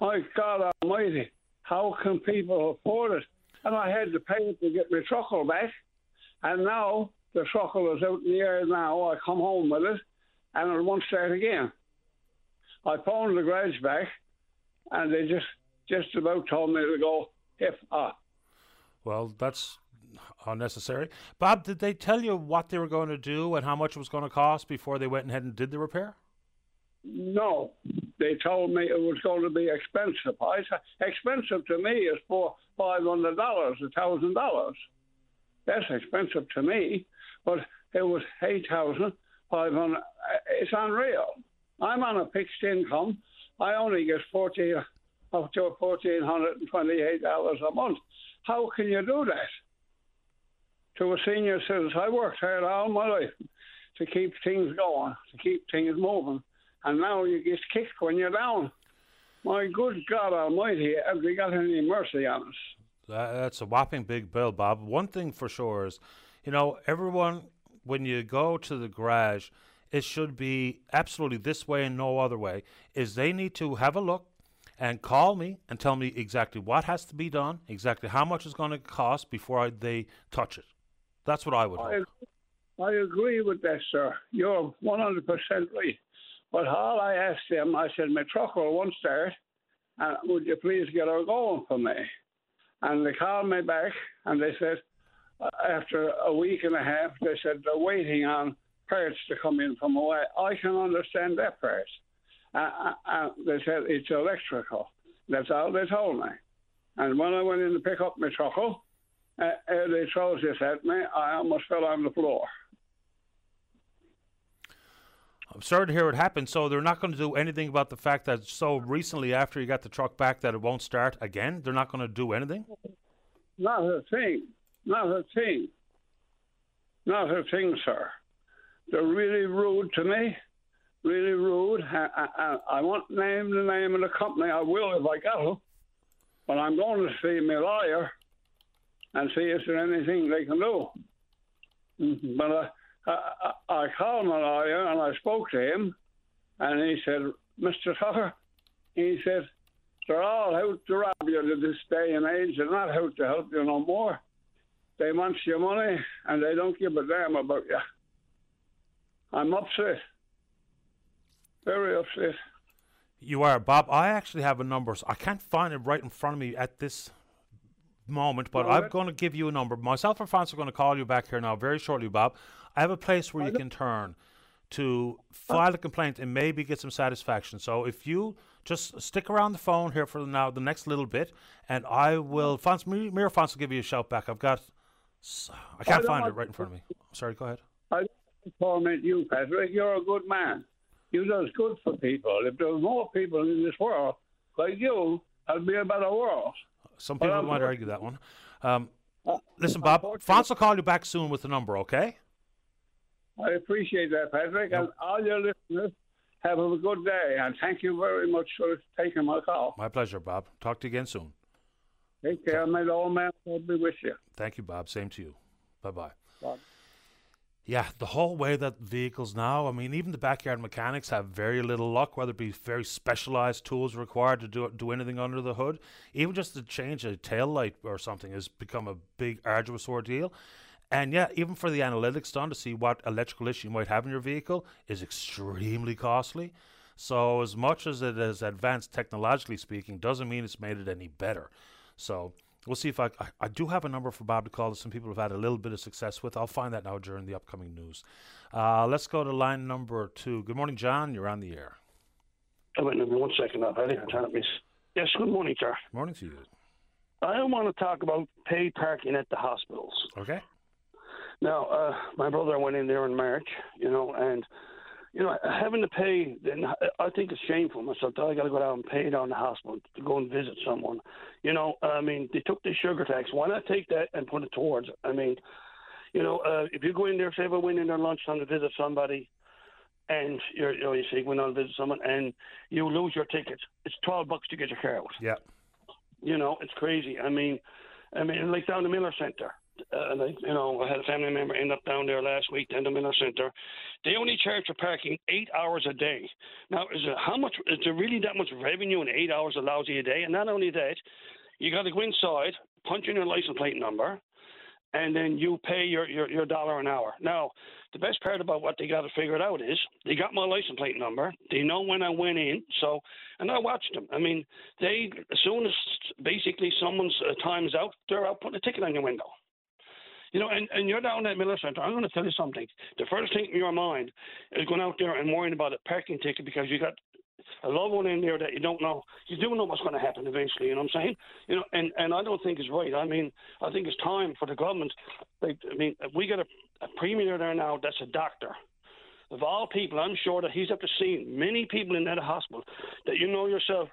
My God Almighty! How can people afford it? And I had to pay to get my truckle back. And now the truckle is out in the air now. I come home with it, and it won't start again. I phoned the garage back, and they just just about told me to go if ah. Well, that's unnecessary. Bob, did they tell you what they were going to do and how much it was going to cost before they went ahead and did the repair? No, they told me it was going to be expensive. I said, expensive to me is for five hundred dollars, a thousand dollars. That's expensive to me, but it was eight thousand five hundred. Eh, it's unreal. I'm on a fixed income. I only get forty up to fourteen hundred and twenty-eight dollars a month. How can you do that? To a senior citizen, I worked hard all my life to keep things going, to keep things moving and now you get kicked when you're down. My good God Almighty, have they got any mercy on us? That's a whopping big bill, Bob. One thing for sure is, you know, everyone, when you go to the garage, it should be absolutely this way and no other way. Is they need to have a look and call me and tell me exactly what has to be done, exactly how much it's going to cost before I, they touch it. That's what I would. I, I agree with that, sir. You're 100% right. But all I asked them, I said, my truck will won't start, and would you please get her going for me? And they called me back, and they said, uh, after a week and a half, they said they're waiting on parts to come in from away. I can understand that part. Uh, uh, uh, they said it's electrical. That's all they told me. And when I went in to pick up my truckle, uh, they throws this at me. I almost fell on the floor. I'm sorry to hear what happened. So they're not going to do anything about the fact that so recently after you got the truck back that it won't start again. They're not going to do anything. Not a thing. Not a thing. Not a thing, sir. They're really rude to me. Really rude. I, I, I won't name the name of the company. I will if I got to. But I'm going to see my lawyer and see if there's anything they can do. But uh, I, I called my lawyer and I spoke to him, and he said, Mr. Tucker, he said, they're all out to rob you to this day and age. They're not out to help you no more. They want your money and they don't give a damn about you. I'm upset. Very upset. You are, Bob. I actually have a number. I can't find it right in front of me at this moment, but I'm going to give you a number. Myself or Francis are going to call you back here now very shortly, Bob. I have a place where you can turn to uh, file a complaint and maybe get some satisfaction. So if you just stick around the phone here for now, the next little bit, and I will, uh-huh. Fons, me Fons will give you a shout back. I've got, I can't I find it right in front of me. Sorry, go ahead. I don't torment you, Patrick. You're a good man. You does good for people. If there were more people in this world like you, I'd be a better world. Some people might argue that one. Um, uh, listen, Bob, Fons will call you back soon with the number, okay? I appreciate that, Patrick. And all your listeners have a good day. And thank you very much for taking my call. My pleasure, Bob. Talk to you again soon. Take care, my old man. I'll be with you. Thank you, Bob. Same to you. Bye-bye. Bye. Yeah, the whole way that vehicles now, I mean, even the backyard mechanics have very little luck, whether it be very specialized tools required to do do anything under the hood. Even just to change a tail light or something has become a big, arduous ordeal. And yeah, even for the analytics done to see what electrical issue you might have in your vehicle is extremely costly. So as much as it is advanced technologically speaking, doesn't mean it's made it any better. So we'll see if I, I, I do have a number for Bob to call that some people have had a little bit of success with. I'll find that now during the upcoming news. Uh, let's go to line number two. Good morning, John. You're on the air. Oh, wait, one second. I'll turn up, miss. Yes, good morning, sir. Morning to you. I want to talk about paid parking at the hospitals. Okay. Now, uh, my brother went in there in March, you know, and you know, having to pay, then I think it's shameful myself that I got to go down and pay down the hospital to go and visit someone. You know, I mean, they took the sugar tax. Why not take that and put it towards it? I mean, you know, uh, if you go in there, say if I went in there lunchtime to visit somebody, and you're, you know, you say going on to visit someone, and you lose your ticket. It's twelve bucks to get your car out. Yeah. You know, it's crazy. I mean, I mean, like down the Miller Centre. Uh, like, you know, I had a family member end up down there last week down the Miller Centre. They only charge for parking eight hours a day. Now, is there how much? Is there really that much revenue in eight hours of lousy a day? And not only that, you got to go inside, punch in your license plate number, and then you pay your, your, your dollar an hour. Now, the best part about what they got to figure it out is they got my license plate number. They know when I went in. So, and I watched them. I mean, they as soon as basically someone's uh, time is out, they're out putting a ticket on your window. You know, and, and you're down at Miller Centre. I'm going to tell you something. The first thing in your mind is going out there and worrying about a parking ticket because you got a loved one in there that you don't know. You do know what's going to happen eventually. You know what I'm saying? You know, and and I don't think it's right. I mean, I think it's time for the government. Like, I mean, we got a, a premier there now that's a doctor. Of all people, I'm sure that he's up to seeing many people in that hospital that you know yourself.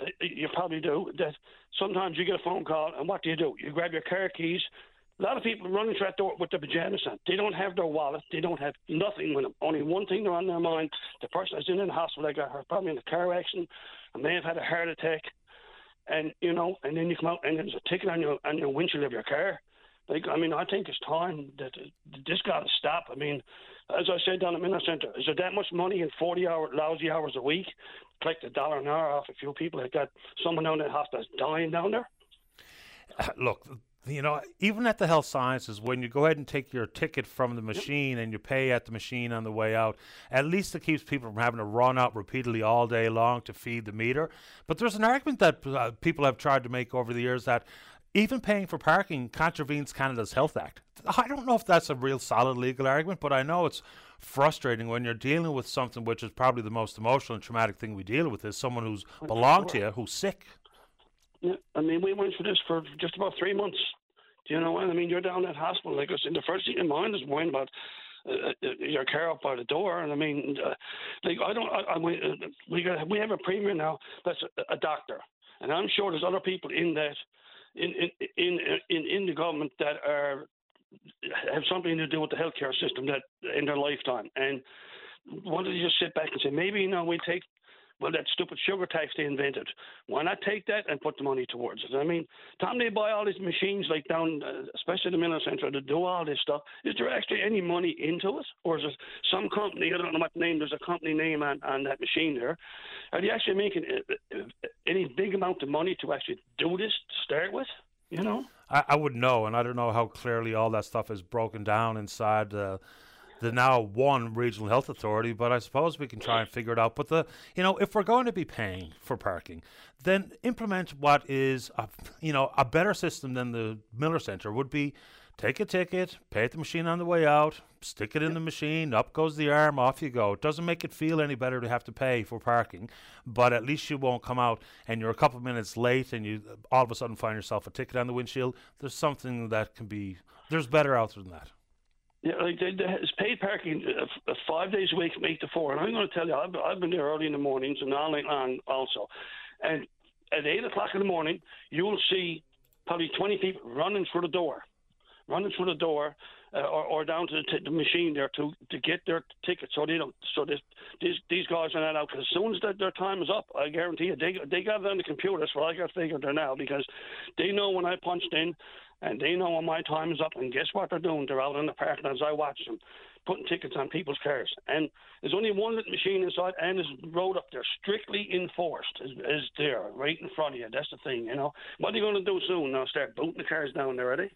Uh, you probably do. That sometimes you get a phone call, and what do you do? You grab your car keys, a lot of people running through that door with their pajamas on. They don't have their wallet. They don't have nothing with them. Only one thing they're on their mind. The person that's in the hospital, they got her probably in a car accident, and may have had a heart attack. And you know, and then you come out and there's a ticket on your on your windshield of your car. Like, I mean, I think it's time that this got to stop. I mean, as I said down at Miller Centre, is there that much money in 40 hour lousy hours a week? Collect a dollar an hour off a few people that got someone down in the hospital dying down there? Look, you know, even at the health sciences, when you go ahead and take your ticket from the machine and you pay at the machine on the way out, at least it keeps people from having to run out repeatedly all day long to feed the meter. But there's an argument that uh, people have tried to make over the years that even paying for parking contravenes Canada's Health Act. I don't know if that's a real solid legal argument, but I know it's frustrating when you're dealing with something which is probably the most emotional and traumatic thing we deal with is someone who's belonged to you, who's sick. Yeah, I mean, we went through this for just about three months. Do you know what I mean? You're down at hospital, like I said. The first thing in mind is worrying about uh, uh, your car up by the door, and I mean, uh, like I don't. I, I uh, we got we have a premier now that's a, a doctor, and I'm sure there's other people in that in in in, in the government that are have something to do with the healthcare system that in their lifetime, and why don't you just sit back and say maybe you know we take well, that stupid sugar tax they invented. Why not take that and put the money towards it? I mean, Tom, they buy all these machines like down, uh, especially the Miller Centre, to do all this stuff. Is there actually any money into it, or is it some company? I don't know what name. There's a company name on, on that machine there. Are they actually making uh, uh, any big amount of money to actually do this to start with? You know, I, I would know, and I don't know how clearly all that stuff is broken down inside. Uh, the now one regional health authority, but I suppose we can try and figure it out. But the you know if we're going to be paying for parking, then implement what is a, you know a better system than the Miller Centre would be. Take a ticket, pay at the machine on the way out, stick it in the machine, up goes the arm, off you go. It doesn't make it feel any better to have to pay for parking, but at least you won't come out and you're a couple of minutes late and you all of a sudden find yourself a ticket on the windshield. There's something that can be, there's better out there than that. Yeah, like they, they, it's paid parking uh, five days a week from eight to four. And I'm going to tell you, I've, I've been there early in the mornings and all night long also. And at eight o'clock in the morning, you will see probably 20 people running through the door, running through the door, uh, or, or down to the, t- the machine there to to get their ticket. So they don't. So this, these these guys are not out because as soon as their, their time is up, I guarantee you, they they got it on the computer. That's what I got figured there now because they know when I punched in and they know when my time is up. And guess what they're doing? They're out in the parking as I watch them, putting tickets on people's cars. And there's only one little machine inside, and this road up there, strictly enforced, is, is there, right in front of you. That's the thing, you know. What are you going to do soon? Now start booting the cars down there, are they?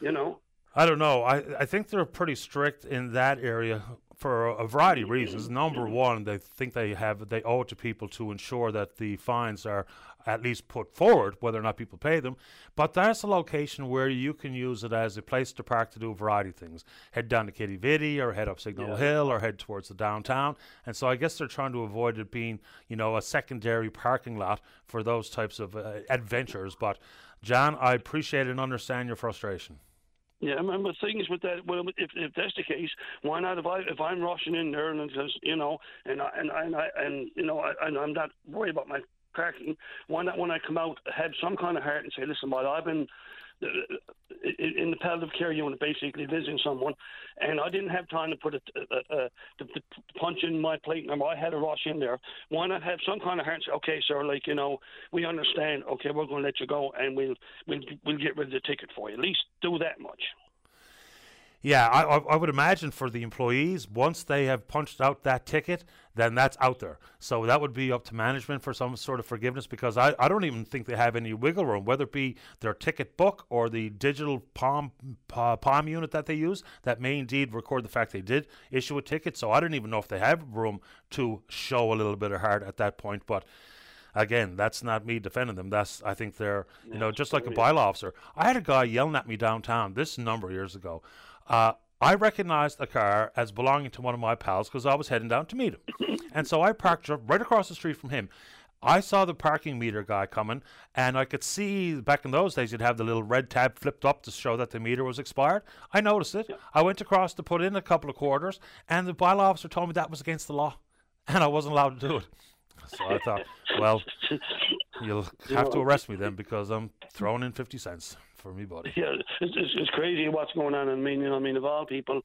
You know. I don't know. I, I think they're pretty strict in that area for a variety of reasons. Number one, they think they have they owe it to people to ensure that the fines are at least put forward, whether or not people pay them. But that's a location where you can use it as a place to park to do a variety of things. Head down to Quidi Vidi or head up Signal yeah. Hill or head towards the downtown. And so I guess they're trying to avoid it being, you know, a secondary parking lot for those types of uh, adventures. But John, I appreciate and understand your frustration. Yeah, I mean, the thing is with that, well, if if that's the case, why not? If I if I'm rushing in there and says, you know, and I and I and, I, and you know, I, and I'm not worried about my parking, why not when I come out have some kind of heart and say, listen, well, I've been uh, in the palliative care unit, basically visiting someone, and I didn't have time to put a, a, a, to, to punch in my plate number. I had a rush in there. Why not have some kind of heart say, okay, sir, like you know, we understand. Okay, we're going to let you go, and we'll we'll we'll get rid of the ticket for you. At least do that much. Yeah, I, I would imagine for the employees, once they have punched out that ticket, then that's out there. So that would be up to management for some sort of forgiveness because I, I don't even think they have any wiggle room, whether it be their ticket book or the digital palm uh, palm unit that they use that may indeed record the fact they did issue a ticket. So I don't even know if they have room to show a little bit of heart at that point. But again, that's not me defending them. That's I think they're you know just like a bylaw officer. I had a guy yelling at me downtown this number of years ago. Uh, I recognized the car as belonging to one of my pals because I was heading down to meet him. *laughs* and so I parked right across the street from him. I saw the parking meter guy coming, and I could see back in those days you'd have the little red tab flipped up to show that the meter was expired. I noticed it. I went across to put in a couple of quarters, and the bylaw officer told me that was against the law, *laughs* and I wasn't allowed to do it. So I thought, well, *laughs* you'll have to arrest me then because I'm throwing in 50 cents for me, buddy. Yeah, it's, it's, it's crazy what's going on. I mean, you know, I mean, of all people,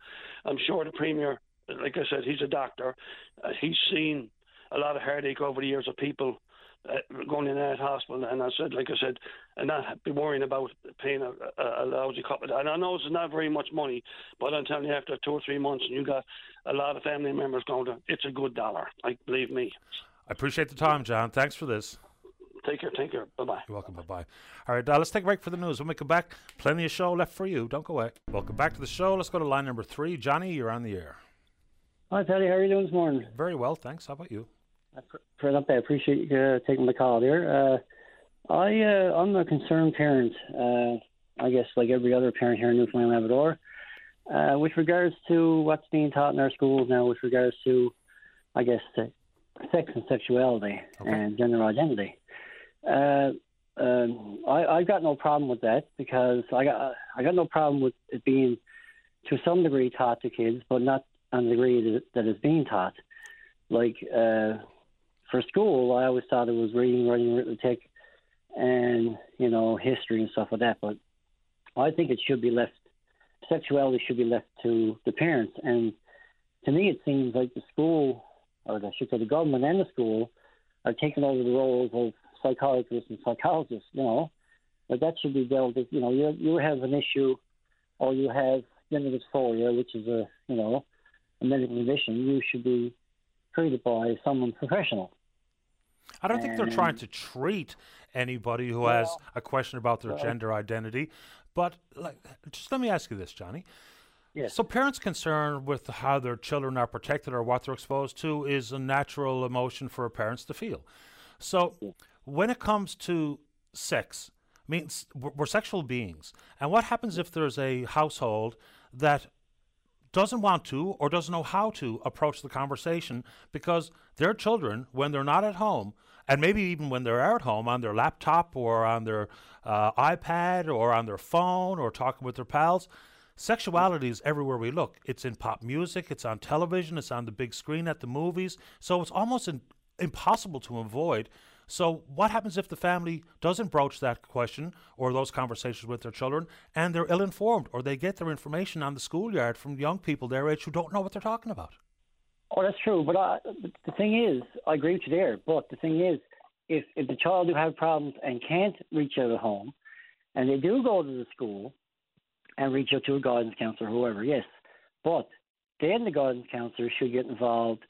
I'm sure the premier, like I said, he's a doctor. Uh, he's seen a lot of heartache over the years of people uh, going in that hospital. And I said, like I said, and not be worrying about paying a, a, a lousy couple. And I know it's not very much money, but I'm telling you, after two or three months, and you got a lot of family members going to, it's a good dollar. Like, believe me. I appreciate the time, John. Thanks for this. Take care. Take care. Bye bye. You're welcome. Bye bye. All right, uh, let's take a break for the news. When we come back, plenty of show left for you. Don't go away. Welcome back to the show. Let's go to line number three. Johnny, you're on the air. Hi, Teddy. How are you doing this morning? Very well, thanks. How about you? For up, I appreciate you uh, taking the call there. Uh, I, uh, I'm a concerned parent. Uh, I guess like every other parent here in Newfoundland and Labrador. Uh, with regards to what's being taught in our schools now, with regards to, I guess, sex and sexuality okay. and gender identity. Uh, um, I, I got no problem with that because I got I got no problem with it being to some degree taught to kids, but not on the degree that, that it's being taught. Like uh, for school, I always thought it was reading, writing, arithmetic, and you know history and stuff like that. But I think it should be left. Sexuality should be left to the parents, and to me, it seems like the school, or I should say, the government and the school, are taking over the roles of psychologists and psychologists, you know, but that should be dealt with. You know, you you have an issue, or you have gender dysphoria, which is a you know a medical condition. You should be treated by someone professional. I don't and, think they're trying to treat anybody who well, has a question about their well, gender identity, but like, just let me ask you this, Johnny. Yes. So parents' concern with how their children are protected or what they're exposed to is a natural emotion for parents to feel. So when it comes to sex, I mean, we're sexual beings. And what happens if there's a household that doesn't want to or doesn't know how to approach the conversation because their children, when they're not at home, and maybe even when they're at home on their laptop or on their uh, iPad or on their phone or talking with their pals, sexuality is everywhere we look. It's in pop music, it's on television, it's on the big screen at the movies. So it's almost in, impossible to avoid so, what happens if the family doesn't broach that question or those conversations with their children and they're ill informed or they get their information on the schoolyard from young people their age who don't know what they're talking about? Oh, that's true. But uh, the thing is, I agree with you there. But the thing is, if, if the child do have problems and can't reach out at home, and they do go to the school and reach out to a guidance counselor, whoever, yes. But then the guidance counselor should get involved,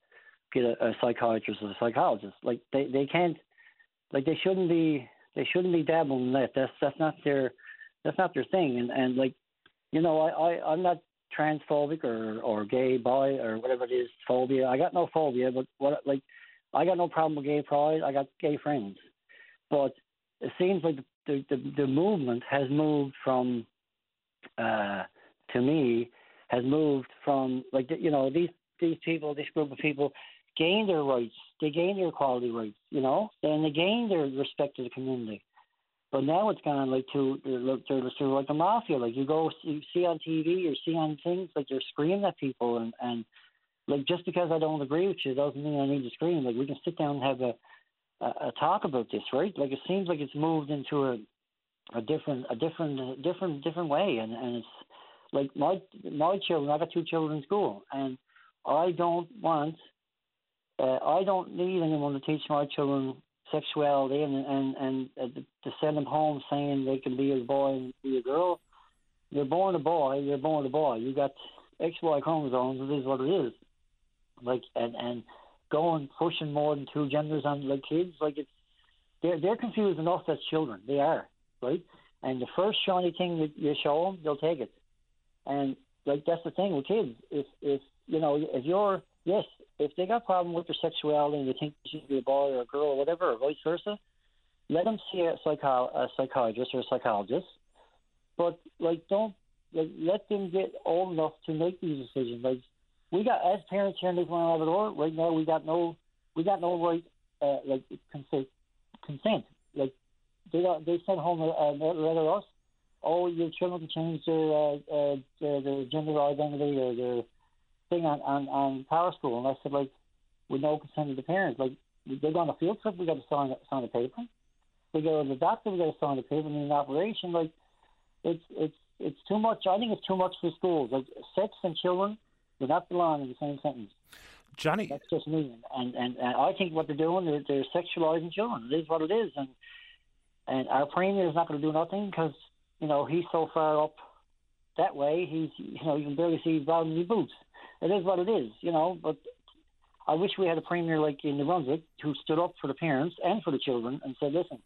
get a, a psychiatrist or a psychologist. Like they, they can't like they shouldn't be they shouldn't be dabbling in that. That's that's not their that's not their thing. And and like you know I, I I'm not transphobic or or gay boy or whatever it is phobia. I got no phobia, but what like I got no problem with gay pride. I got gay friends, but it seems like the the, the movement has moved from uh to me has moved from like you know these these people this group of people gain their rights, they gain their equality rights, you know, and they gain their respect to the community. But now it's gone like to they're, they're like the mafia. Like you go you see on TV or see on things like they're screaming at people and and like just because I don't agree with you doesn't mean I need to scream. Like we can sit down and have a a, a talk about this, right? Like it seems like it's moved into a a different a different a different different way, and and it's like my my children. I got two children in school, and I don't want. Uh, I don't need anyone to teach my children sexuality and and and uh, to send them home saying they can be a boy and be a girl. You're born a boy. You're born a boy. You got XY chromosomes. It is what it is. Like and and going pushing more than two genders on like kids, like it's they're they're confused enough as children. They are right. And the first shiny thing that you show them, they'll take it. And like that's the thing with kids. If if you know if you're yes, if they got a problem with their sexuality and they think they should be a boy or a girl or whatever, or vice versa, let them see a, psycho- a psychiatrist or a psychologist. But like, don't like, let them get old enough to make these decisions. Like, we got as parents here in Newfoundland and Labrador, right now we got no, we got no right, uh, like consent. Consent. Like, they got, they sent home a, a letter us. Oh, your children can change their uh, uh, their, their gender identity or their thing on on on Power School, and I said like, with no consent of the parents, like they go on a field trip, we got to sign sign a paper. We go to the doctor, we got to sign a paper. And in an operation, like it's it's it's too much. I think it's too much for schools. Like sex and children do not belong in the same sentence. Johnny, that's just me, and and, and I think what they're doing, they're, they're sexualizing children. It is what it is, and and our premier is not going to do nothing because you know he's so far up that way. He's you know you can barely see his bottom of his boots it is what it is, you know. But I wish we had a premier like in New Brunswick who stood up for the parents and for the children and said, "Listen,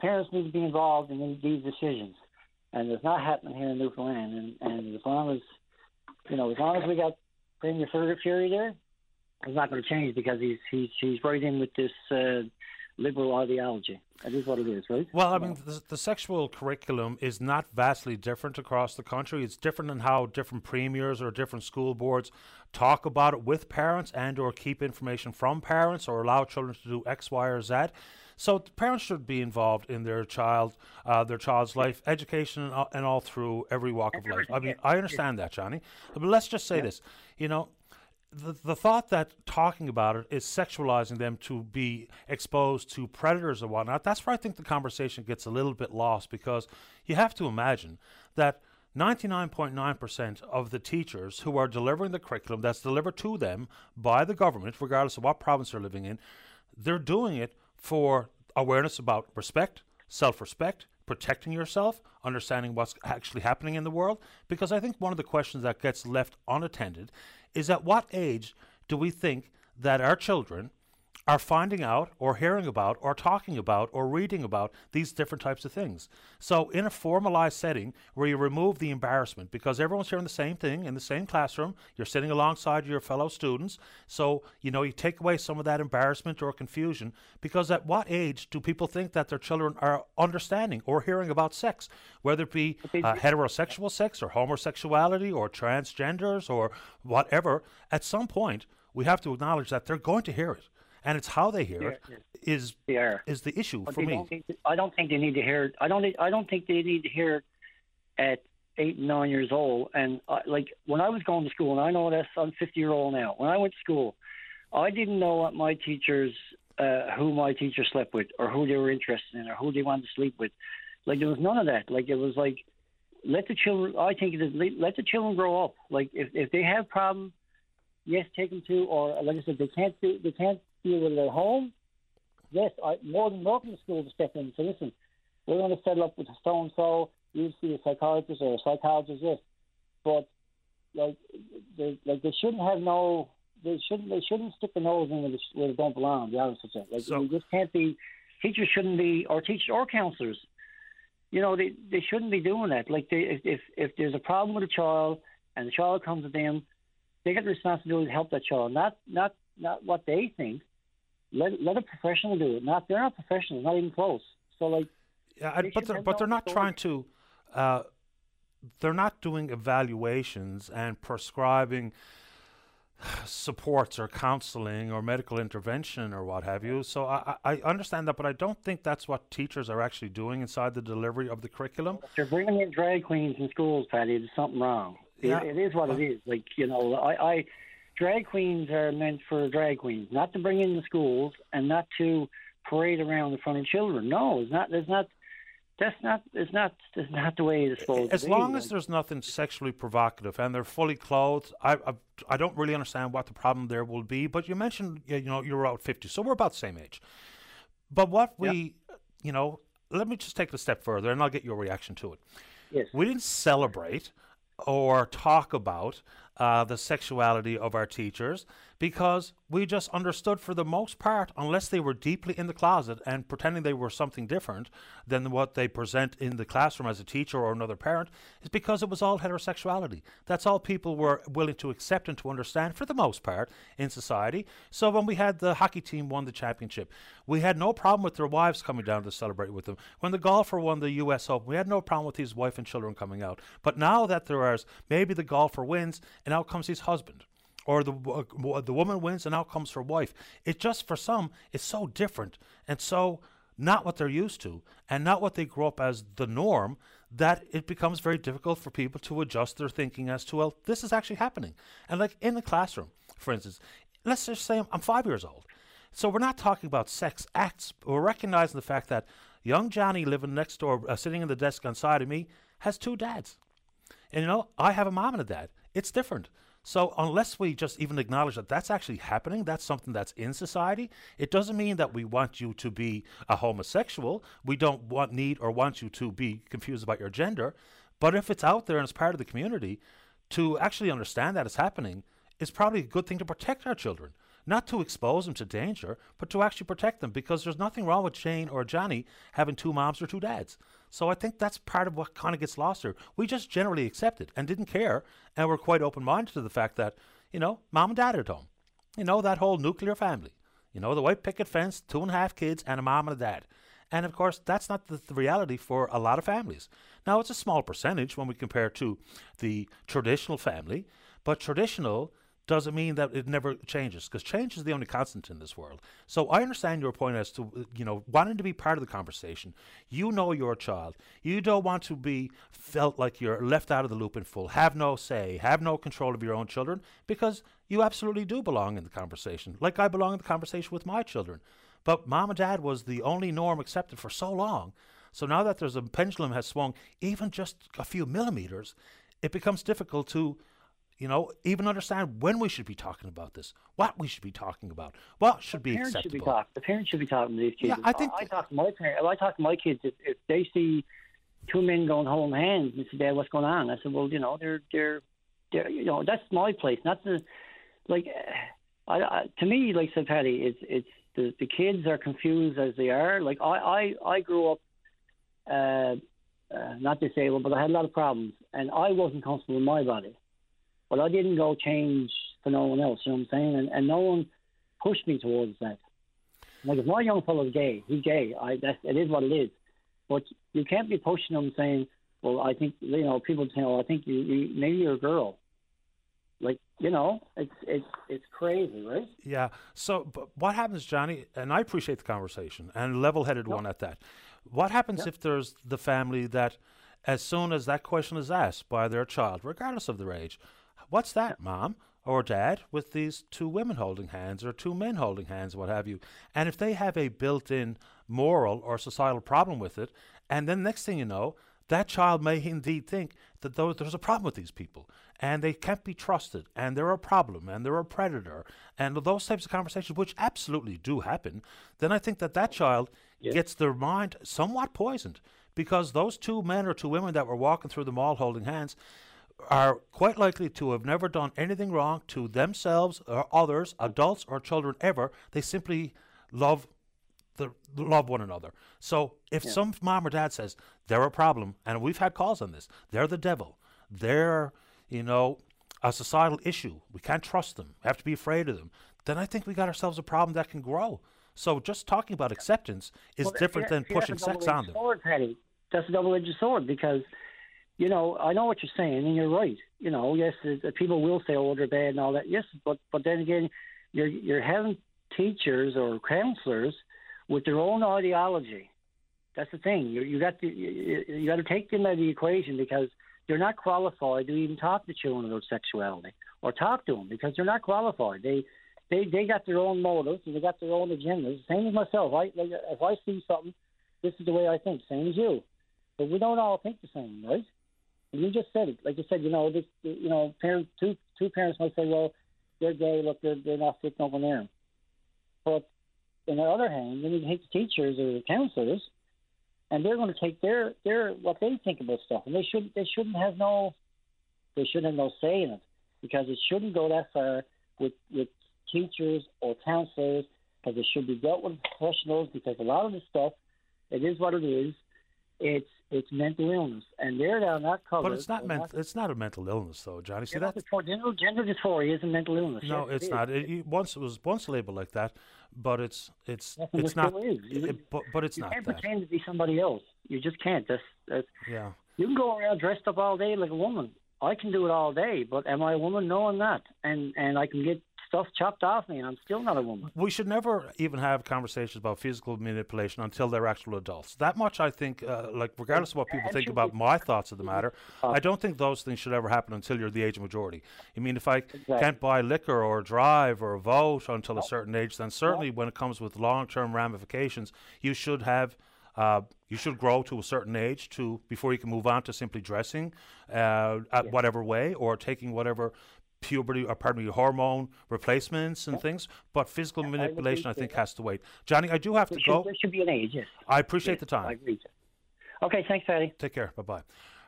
parents need to be involved in these decisions," and it's not happening here in Newfoundland. And, and as long as you know, as long as we got Premier Furey there, it's not going to change because he's he's he's right in with this uh, liberal ideology. That is what it is, right? Well, I mean, the, the, sexual curriculum is not vastly different across the country. It's different in how different premiers or different school boards talk about it with parents and or keep information from parents or allow children to do X, Y, or Z. So parents should be involved in their child, uh, their child's life, education, and all, and all, through every walk of life. I mean, I understand that, Johnny. But let's just say this: you know, the, the thought that talking about it is sexualizing them to be exposed to predators and whatnot, that's where I think the conversation gets a little bit lost because you have to imagine that 99.9% of the teachers who are delivering the curriculum that's delivered to them by the government, regardless of what province they're living in, they're doing it for awareness about respect, self respect, protecting yourself, understanding what's actually happening in the world. Because I think one of the questions that gets left unattended is at what age do we think that our children are finding out or hearing about or talking about or reading about these different types of things. So, in a formalized setting where you remove the embarrassment because everyone's hearing the same thing in the same classroom, you're sitting alongside your fellow students. So, you know, you take away some of that embarrassment or confusion because at what age do people think that their children are understanding or hearing about sex, whether it be uh, heterosexual sex or homosexuality or transgenders or whatever? At some point, we have to acknowledge that they're going to hear it and it's how they hear it is is the issue but for me. Don't I don't think they need to hear it. I don't. I don't think they need to hear it at eight, nine years old. And uh, like when I was going to school, and I know this, I'm 50 year old now. When I went to school, I didn't know what my teachers, uh, who my teachers slept with, or who they were interested in, or who they wanted to sleep with. Like there was none of that. Like it was like let the children. I think it is let the children grow up. Like if if they have problems, yes, take them to, or like I said, they can't do, they can't deal with it at home. Yes, I more than welcome the school to step in and say, listen, we're going to settle up with so and so. You see a psychiatrist or a psychologist, yes, but like they like they shouldn't have no. They shouldn't. They shouldn't stick the nose in where they, where they don't belong. The opposite. Like so, just can't be. Teachers shouldn't be, or teachers or counselors. You know, they they shouldn't be doing that. Like they, if if if there's a problem with a child and the child comes to them, they get the responsibility to help that child, not not not what they think. Let let a professional do it. Not they're not professionals, not even close. So like, yeah, they but they're, but they're not trying to. Uh, they're not doing evaluations and prescribing supports or counseling or medical intervention or what have you. So I, I understand that, but I don't think that's what teachers are actually doing inside the delivery of the curriculum. If they're bringing in drag queens in schools, Patty. There's something wrong. Yeah. it, it is what it is. Like you know, I, I drag queens are meant for drag queens, not to bring in the schools and not to parade around in front of children. No, it's not. There's not. That's not. It's not. It's not the way it's supposed as to be. As long as there's nothing sexually provocative and they're fully clothed, I, I, I don't really understand what the problem there will be. But you mentioned you know you're about fifty, so we're about the same age. But what we, you know, let me just take it a step further, and I'll get your reaction to it. Yes. We didn't celebrate or talk about uh, the sexuality of our teachers because we just understood for the most part, unless they were deeply in the closet and pretending they were something different than what they present in the classroom as a teacher or another parent, is because it was all heterosexuality. That's all people were willing to accept and to understand for the most part in society. So when we had the hockey team won the championship, we had no problem with their wives coming down to celebrate with them. When the golfer won the U.S. Open, we had no problem with his wife and children coming out. But now that there is maybe the golfer wins and out comes his husband or the uh, the woman wins and out comes her wife. It just for some it's so different and so not what they're used to and not what they grew up as the norm that it becomes very difficult for people to adjust their thinking as to well this is actually happening. And like in the classroom, for instance, let's just say I'm, I'm 5 years old. So we're not talking about sex acts. We're recognizing the fact that young Johnny living next door, uh, sitting in the desk on side of me, has two dads. And you know, I have a mom and a dad. It's different. So unless we just even acknowledge that that's actually happening, that's something that's in society, it doesn't mean that we want you to be a homosexual. We don't want need or want you to be confused about your gender. But if it's out there and it's part of the community, to actually understand that it's happening is probably a good thing to protect our children. Not to expose them to danger, but to actually protect them because there's nothing wrong with Jane or Johnny having two moms or two dads. So I think that's part of what kind of gets lost here. We just generally accepted and didn't care, and we're quite open minded to the fact that, you know, mom and dad are at home. You know, that whole nuclear family. You know, the white picket fence, two and a half kids, and a mom and a dad. And of course, that's not the, the, reality for a lot of families. Now, it's a small percentage when we compare to the traditional family, but traditional doesn't mean that it never changes because change is the only constant in this world. So I understand your point as to you know wanting to be part of the conversation. You know your child. You don't want to be felt like you're left out of the loop in full. Have no say. Have no control of your own children because you absolutely do belong in the conversation. Like I belong in the conversation with my children. But mom and dad was the only norm accepted for so long. So now that there's a pendulum has swung even just a few millimeters, it becomes difficult to you know, even understand when we should be talking about this, what we should be talking about, what should the be acceptable. Should be talk, the parents should be talking to these kids. Yeah, I think I, I talk to my parents. I talk to my kids if, if they see two men going holding hands and say, "Dad, what's going on?" I said, "Well, you know, they're they're they're you know that's my place, not the like." I, I, to me, like said Patty, it's it's the the kids are confused as they are. Like I I I grew up. Uh, uh, not disabled, but I had a lot of problems, and I wasn't comfortable in my body. But I didn't go change for no one else, you know what I'm saying? And, and no one pushed me towards that. Like if my young fellow's gay, he's gay. I that's it is what it is. But you can't be pushing him saying, "Well, I think you know." People say, "Oh, I think you, you maybe you're a girl." Like you know, it's it's it's crazy, right? Yeah. So, but what happens, Johnny? And I appreciate the conversation and level-headed yep. one at that. What happens yep. if there's the family that, as soon as that question is asked by their child, regardless of their age, What's that, mom? Or dad, with these two women holding hands or two men holding hands, what have you. And if they have a built in moral or societal problem with it, and then next thing you know, that child may indeed think that there's a problem with these people and they can't be trusted and they're a problem and they're a predator and those types of conversations, which absolutely do happen, then I think that that child yeah. gets their mind somewhat poisoned because those two men or two women that were walking through the mall holding hands are quite likely to have never done anything wrong to themselves or others, adults or children ever. They simply love the love one another. So if yeah. some mom or dad says they're a problem, and we've had calls on this, they're the devil, they're you know a societal issue. We can't trust them. We have to be afraid of them. Then I think we got ourselves a problem that can grow. So just talking about acceptance is well, different than pushing sex on them. Sword, Patty. That's a double-edged sword because you know, I know what you're saying, and you're right. You know, yes, people will say, "Oh, they're bad" and all that. Yes, but but then again, you're you're having teachers or counselors with their own ideology. That's the thing. You you got to you, got to take them out of the equation because they're not qualified to even talk to children about sexuality or talk to them because they're not qualified. They they they got their own motives and they got their own agendas. Same as myself. I like if I see something, this is the way I think. Same as you, but we don't all think the same, right? You just said it, like you said. You know, this, you know, parent two two parents might say, well, they're gay. Look, they're they're not fitting over there. But on the other hand, then you take the teachers or the counselors, and they're going to take their their what they think about stuff, and they shouldn't they shouldn't have no they shouldn't have no say in it because it shouldn't go that far with with teachers or counselors because it should be dealt with professionals because a lot of the stuff it is what it is. It's it's mental illness, and they're not covered. But it's not mental. It's not a mental illness, though, Johnny. See that gender, gender dysphoria is a mental illness. No, yes, it's it not. It, once it was once labeled like that, but it's it's it's not. It, but, but it's you not. You can't that. pretend to be somebody else. You just can't. That's, that's yeah. You can go around dressed up all day like a woman. I can do it all day, but am I a woman? No, I'm not. And and I can get stuff chopped off me, and I'm still not a woman. We should never even have conversations about physical manipulation until they're actual adults. That much, I think, uh, like regardless of what people think about my thoughts of the matter, I don't think those things should ever happen until you're the age of majority. I mean, if I exactly. can't buy liquor or drive or vote until a certain age, then certainly when it comes with long-term ramifications, you should have. Uh, you should grow to a certain age to before you can move on to simply dressing uh, at whatever way or taking whatever puberty or pardon me hormone replacements and things but physical yeah, manipulation I, I think has to wait Johnny I do have there to should, go there should be an age yes I appreciate yes, the time I agree okay thanks Patty take care bye bye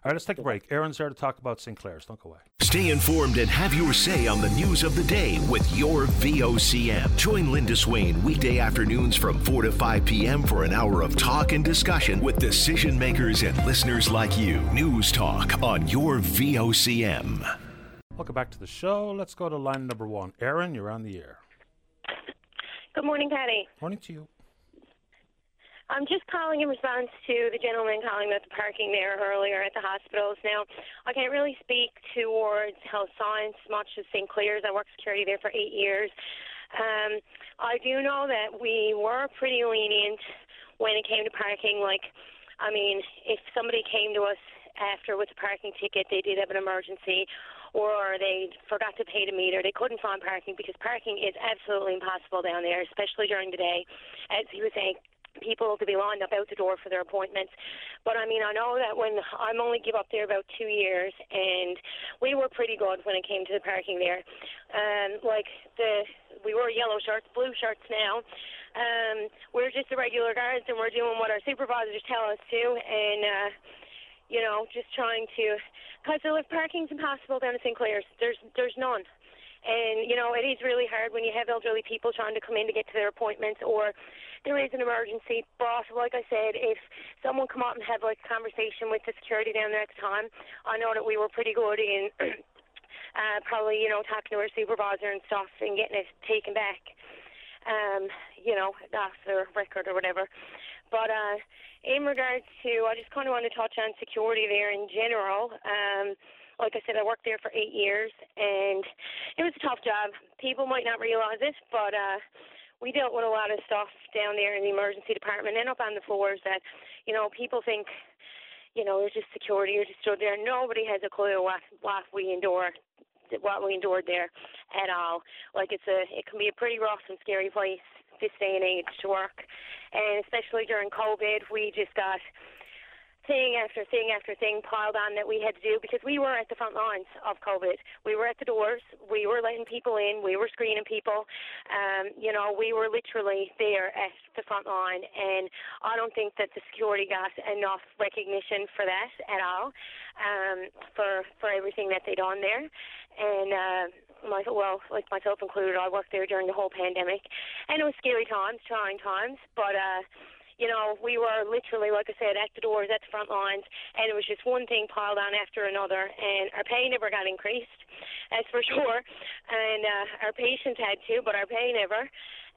all right, let's take a break. Aaron's there to talk about St. Clair's. Don't go away. Stay informed and have your say on the news of the day with your VOCM. Join Linda Swain weekday afternoons from 4 to 5 p.m. for an hour of talk and discussion with decision makers and listeners like you. News Talk on your VOCM. Welcome back to the show. Let's go to line number one. Aaron, you're on the air. Good morning, Patty. Morning to you. I'm just calling in response to the gentleman calling about the parking there earlier at the hospitals. Now, I can't really speak towards health science much as St. Clair's. I worked security there for eight years. Um, I do know that we were pretty lenient when it came to parking. Like, I mean, if somebody came to us after with a parking ticket, they did have an emergency, or they forgot to pay the meter. They couldn't find parking because parking is absolutely impossible down there, especially during the day. As he was saying, people to be lined up out the door for their appointments. But I mean, I know that when I'm only give up there about two years, and we were pretty good when it came to the parking there. Um, like the we wore yellow shirts, blue shirts now. Um, we're just the regular guards, and we're doing what our supervisors tell us to, and. uh you know, just trying to, because if parking's impossible down at St. Clair's, there's there's none. And, you know, it is really hard when you have elderly people trying to come in to get to their appointments or there is an emergency. But, like I said, if someone come up and have, like, a conversation with the security down there at the time, I know that we were pretty good in *clears throat* uh, probably, you know, talking to our supervisor and stuff and getting it taken back, um, you know, off their record or whatever. But uh, in regards to, I just kind of want to touch on security there in general. Um, like I said, I worked there for eight years, and it was a tough job. People might not realize it, but uh, we dealt with a lot of stuff down there in the emergency department and up on the floors that, you know, people think, you know, it's just security, you're just stood there. Nobody has a clue what what we endure what we endured there at all. Like it's a, it can be a pretty rough and scary place this day and age to work, and especially during COVID, we just got thing after thing after thing piled on that we had to do because we were at the front lines of COVID. We were at the doors. We were letting people in. We were screening people. Um, you know, we were literally there at the front line, and I don't think that the security got enough recognition for that at all, um, for for everything that they done there. And uh, my, well, like myself included, I worked there during the whole pandemic, and it was scary times, trying times, but. uh you know, we were literally, like I said, at the doors, at the front lines, and it was just one thing piled on after another, and our pay never got increased, that's for *laughs* sure, and uh, our patients had to, but our pay never,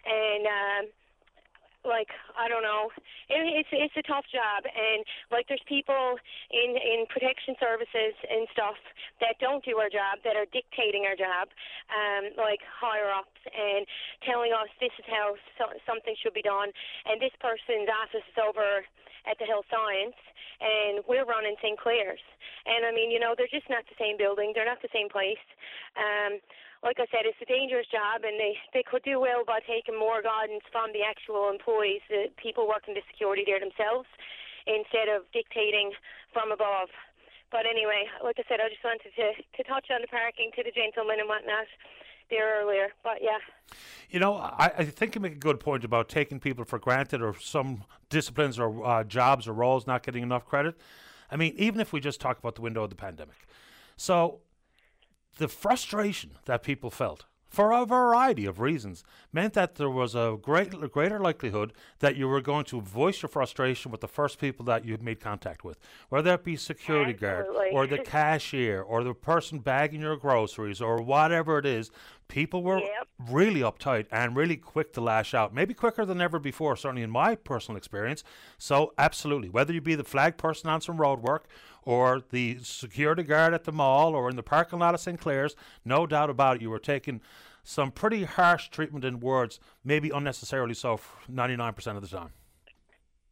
and. Uh, like I don't know, it, it's it's a tough job, and like there's people in in protection services and stuff that don't do our job that are dictating our job, um, like higher ups and telling us this is how so, something should be done, and this person's office is over at the Health Science, and we're running St. Clair's. And I mean, you know, they're just not the same building. They're not the same place. Um, like I said, it's a dangerous job, and they they could do well by taking more guidance from the actual employees, the people working the security there themselves, instead of dictating from above. But anyway, like I said, I just wanted to to touch on the parking to the gentleman and whatnot there earlier. But yeah. You know, I, I, think you make a good point about taking people for granted or some disciplines or uh, jobs or roles not getting enough credit. I mean, even if we just talk about the window of the pandemic. So, the frustration that people felt for a variety of reasons meant that there was a great, greater likelihood that you were going to voice your frustration with the first people that you made contact with, whether it be security Absolutely. guard or the *laughs* cashier or the person bagging your groceries or whatever it is. People were Yep. really uptight and really quick to lash out, maybe quicker than ever before, certainly in my personal experience. So, absolutely, whether you be the flag person on some road work or the security guard at the mall or in the parking lot of St. Clair's, no doubt about it, you were taking some pretty harsh treatment in words, maybe unnecessarily so, 99% of the time.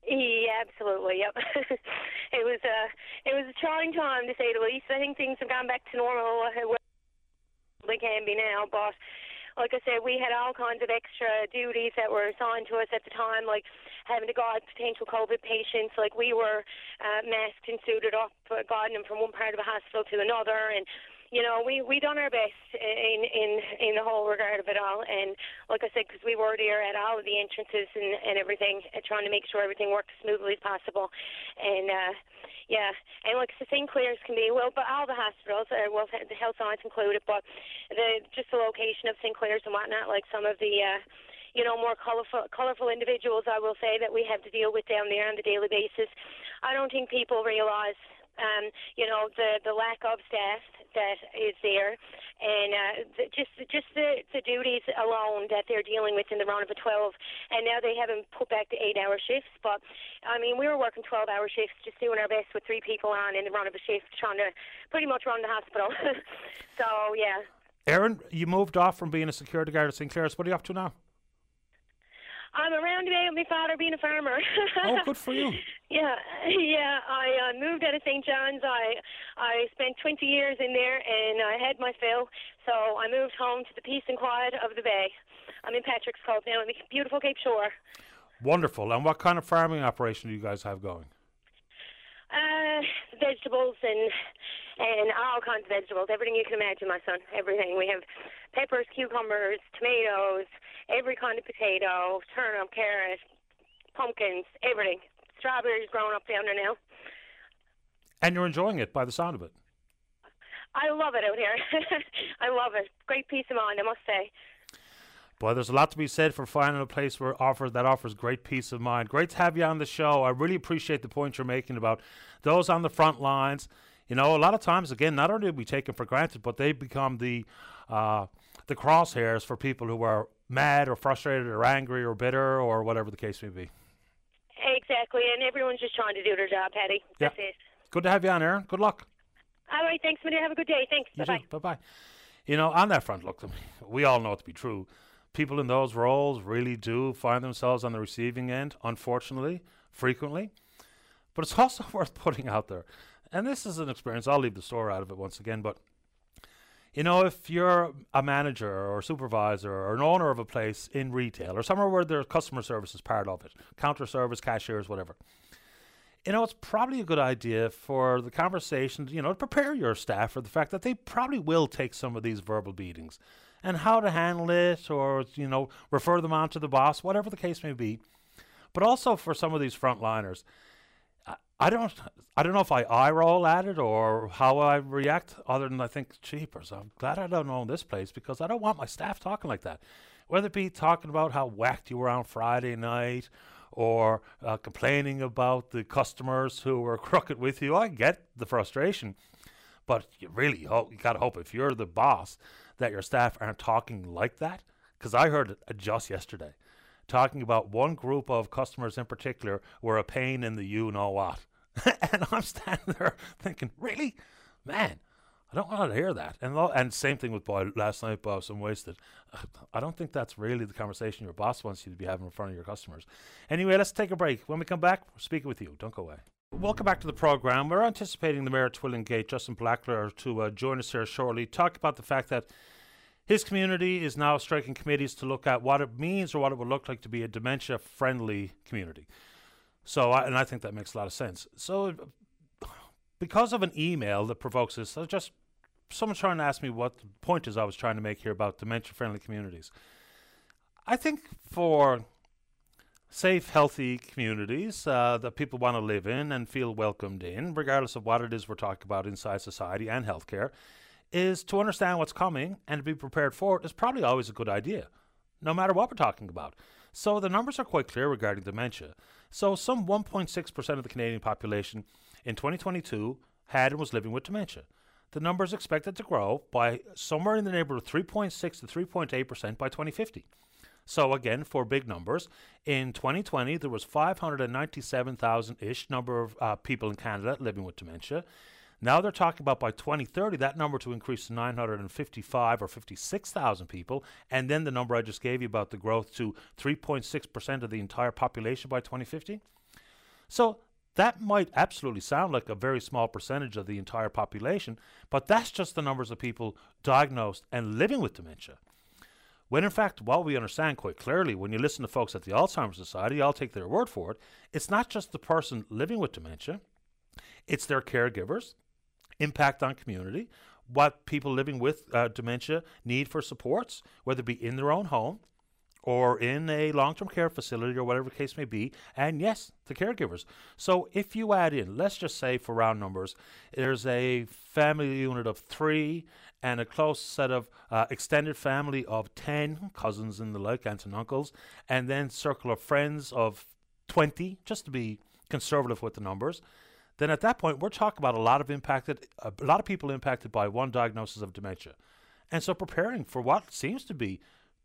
Yeah, absolutely. Yep. *laughs* it was a it was a trying time to say the least. I think things have gone back to normal. uh, where They can be now, but like I said, we had all kinds of extra duties that were assigned to us at the time, like having to guide potential COVID patients. Like we were uh, masked and suited up, uh, guiding them from one part of the hospital to another, and you know, we we done our best in in in the whole regard of it all. And like I said, because we were there at all of the entrances and and everything, uh, trying to make sure everything worked as smoothly as possible. And uh, yeah, and like the St. Clair's can be well, but all the hospitals, uh, well, the health science included, but the just the location of St. Clair's and whatnot, like some of the. Uh, you know, more colorful, colorful individuals. I will say that we have to deal with down there on a daily basis. I don't think people realize um, you know, the the lack of staff that is there, and uh, the, just just the the duties alone that they're dealing with in the round of a 12, and now they haven't put back the eight-hour shifts. But I mean, we were working 12-hour shifts, just doing our best with three people on in the round of a shift, trying to pretty much run the hospital. *laughs* so yeah. Aaron, you moved off from being a security guard at St. Clair's. What are you up to now? I'm around today with my father being a farmer. Oh, good for you. *laughs* Yeah, yeah. I uh, moved out of St. John's. I I spent 20 years in there, and I had my fill. So I moved home to the peace and quiet of the bay. I'm in Patrick's Cove now, in the beautiful Cape Shore. Wonderful. And what kind of farming operation do you guys have going? Uh, vegetables and and all kinds of vegetables, everything you can imagine, my son. Everything. We have peppers, cucumbers, tomatoes, every kind of potato, turnip, carrot, pumpkins, everything. Strawberries growing up down there now. And you're enjoying it by the sound of it. I love it out here. *laughs* I love it. Great peace of mind, I must say. Boy, there's a lot to be said for finding a place where offers that offers great peace of mind. Great to have you on the show. I really appreciate the point you're making about those on the front lines. You know, a lot of times, again, not only do we take them for granted, but they become the uh, the crosshairs for people who are mad or frustrated or angry or bitter or whatever the case may be. Exactly, and everyone's just trying to do their job, Patty. Yeah. That's it. Good to have you on, Aaron. Good luck. All right, thanks, dear. Have a good day. Thanks. Bye. Bye bye. You know, on that front, look, we all know it to be true. People in those roles really do find themselves on the receiving end, unfortunately, frequently. But it's *laughs* also worth putting out there, and this is an experience, I'll leave the store out of it once again, but you know, if you're a manager or supervisor or an owner of a place in retail or somewhere where there's customer service is part of it, counter service, cashiers, whatever, you know, it's probably a good idea for the conversation, you know, to prepare your staff for the fact that they probably will take some of these verbal beatings and how to handle it or, you know, refer them on to the boss, whatever the case may be. But also for some of these frontliners, I- don't, I don't know if I eye roll at it or how I react, other than I think, jeepers, I'm glad I don't own this place because I don't want my staff talking like that. Whether it be talking about how whacked you were on Friday night or uh, complaining about the customers who were *laughs* crooked with you, I get the frustration. But you really hope, you gotta hope if you're the boss that your staff aren't talking like that. Because I heard it just yesterday talking about one group of customers in particular were a pain in the you know what. *laughs* and I'm standing there thinking, really? Man, I don't want to hear that. And lo- and same thing with boy last night, boss. I'm wasted. I don't think that's really the conversation your boss wants you to be having in front of your customers. Anyway, let's take a break. When we come back, we're speaking with you. Don't go away. Welcome back to the program. We're anticipating the mayor of Twillingate, Justin Blackler, to uh, join us here shortly. Talk about the fact that his community is now striking committees to look at what it means or what it would look like to be a dementia-friendly community. So, I, and I think that makes a lot of sense. So, because of an email that provokes this, I just someone's trying to ask me what the point is I was trying to make here about dementia-friendly communities. I think for safe, healthy communities uh, that people want to live in and feel welcomed in, regardless of what it is we're talking about inside society and healthcare, is to understand what's coming and to be prepared for it is probably always a good idea, no matter what we're talking about. So the numbers are quite clear regarding dementia. So some 1.6% of the Canadian population in 2022 had and was living with dementia. The number is expected to grow by somewhere in the neighborhood of 3.6 to 3.8% by 2050. So again, for big numbers, in 2020 there was 597,000-ish number of uh, people in Canada living with dementia. Now they're talking about by 2030 that number to increase to 955 or 56,000 people, and then the number I just gave you about the growth to 3.6% of the entire population by 2050. So that might absolutely sound like a very small percentage of the entire population, but that's just the numbers of people diagnosed and living with dementia. When in fact, while we understand quite clearly, when you listen to folks at the Alzheimer's Society, I'll take their word for it, it's not just the person living with dementia, it's their caregivers, impact on community, what people living with uh, dementia need for supports, whether it be in their own home or in a long term care facility or whatever the case may be, and yes, the caregivers. So if you add in, let's just say for round numbers, there's a family unit of three and a close set of uh, extended family of 10 cousins and the like, aunts and uncles, and then circle of friends of 20, just to be conservative with the numbers, then at that point we're talking about a lot of impacted, a lot of people impacted by one diagnosis of dementia. And so preparing for what seems to be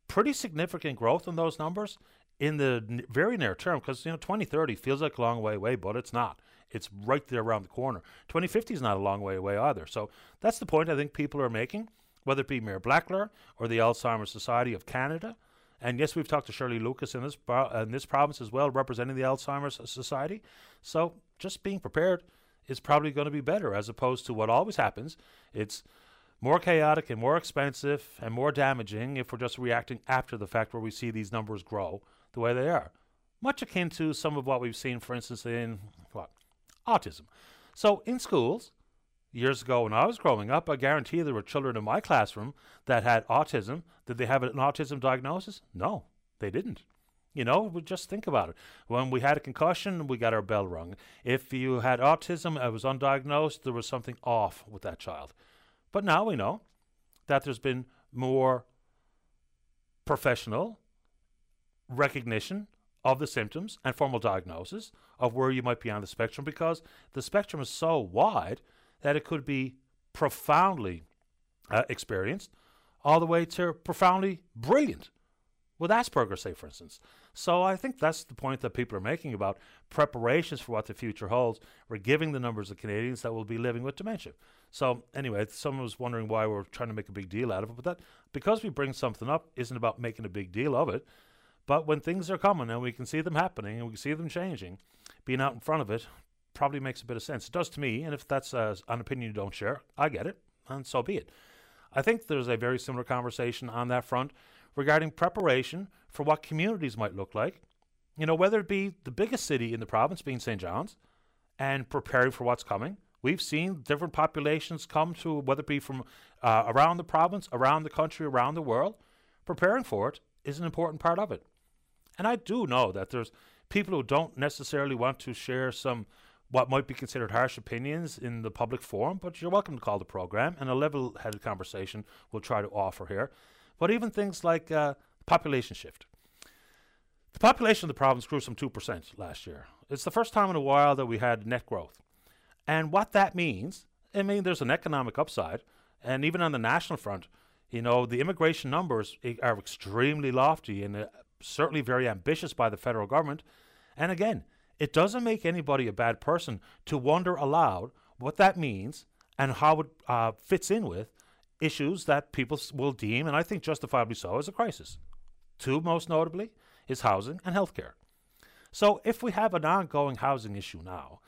pretty significant growth in those numbers in the n- very near term, because you know 2030 feels like a long way away, but it's not. It's right there around the corner. 2050 is not a long way away either. So that's the point I think people are making, whether it be Mayor Blackler or the Alzheimer's Society of Canada. And yes, we've talked to Shirley Lucas in this in this province as well, representing the Alzheimer's Society. So just being prepared is probably going to be better, as opposed to what always happens. It's more chaotic and more expensive and more damaging if we're just reacting after the fact, where we see these numbers grow the way they are. Much akin to some of what we've seen, for instance, in what autism. So in schools, years ago when I was growing up, I guarantee there were children in my classroom that had autism. Did they have an autism diagnosis? No, they didn't. You know, just think about it. When we had a concussion, we got our bell rung. If you had autism, it was undiagnosed, there was something off with that child. But now we know that there's been more professional recognition of the symptoms and formal diagnosis of where you might be on the spectrum because the spectrum is so wide that it could be profoundly uh, experienced all the way to profoundly brilliant with Asperger's, say, for instance. So I think that's the point that people are making about preparations for what the future holds. We're giving the numbers of Canadians that will be living with dementia. So anyway, someone was wondering why we're trying to make a big deal out of it, but that because we bring something up isn't about making a big deal of it. But when things are coming and we can see them happening and we can see them changing, being out in front of it probably makes a bit of sense. It does to me, and if that's uh, an opinion you don't share, I get it, and so be it. I think there's a very similar conversation on that front regarding preparation for what communities might look like. You know, whether it be the biggest city in the province being St. John's and preparing for what's coming. We've seen different populations come to, whether it be from uh, around the province, around the country, around the world. Preparing for it is an important part of it. And I do know that there's people who don't necessarily want to share some what might be considered harsh opinions in the public forum, but you're welcome to call the program, and a level headed conversation we'll try to offer here. But even things like uh, population shift. The population of the province grew some 2% last year. It's the first time in a while that we had net growth. And what that means, I mean, there's an economic upside, and even on the national front, you know, the immigration numbers are extremely lofty and uh, certainly very ambitious by the federal government. And again, it doesn't make anybody a bad person to wonder aloud what that means and how it uh, fits in with issues that people will deem, and I think justifiably so, as a crisis. Two, most notably, is housing and healthcare. So, if we have an ongoing housing issue now,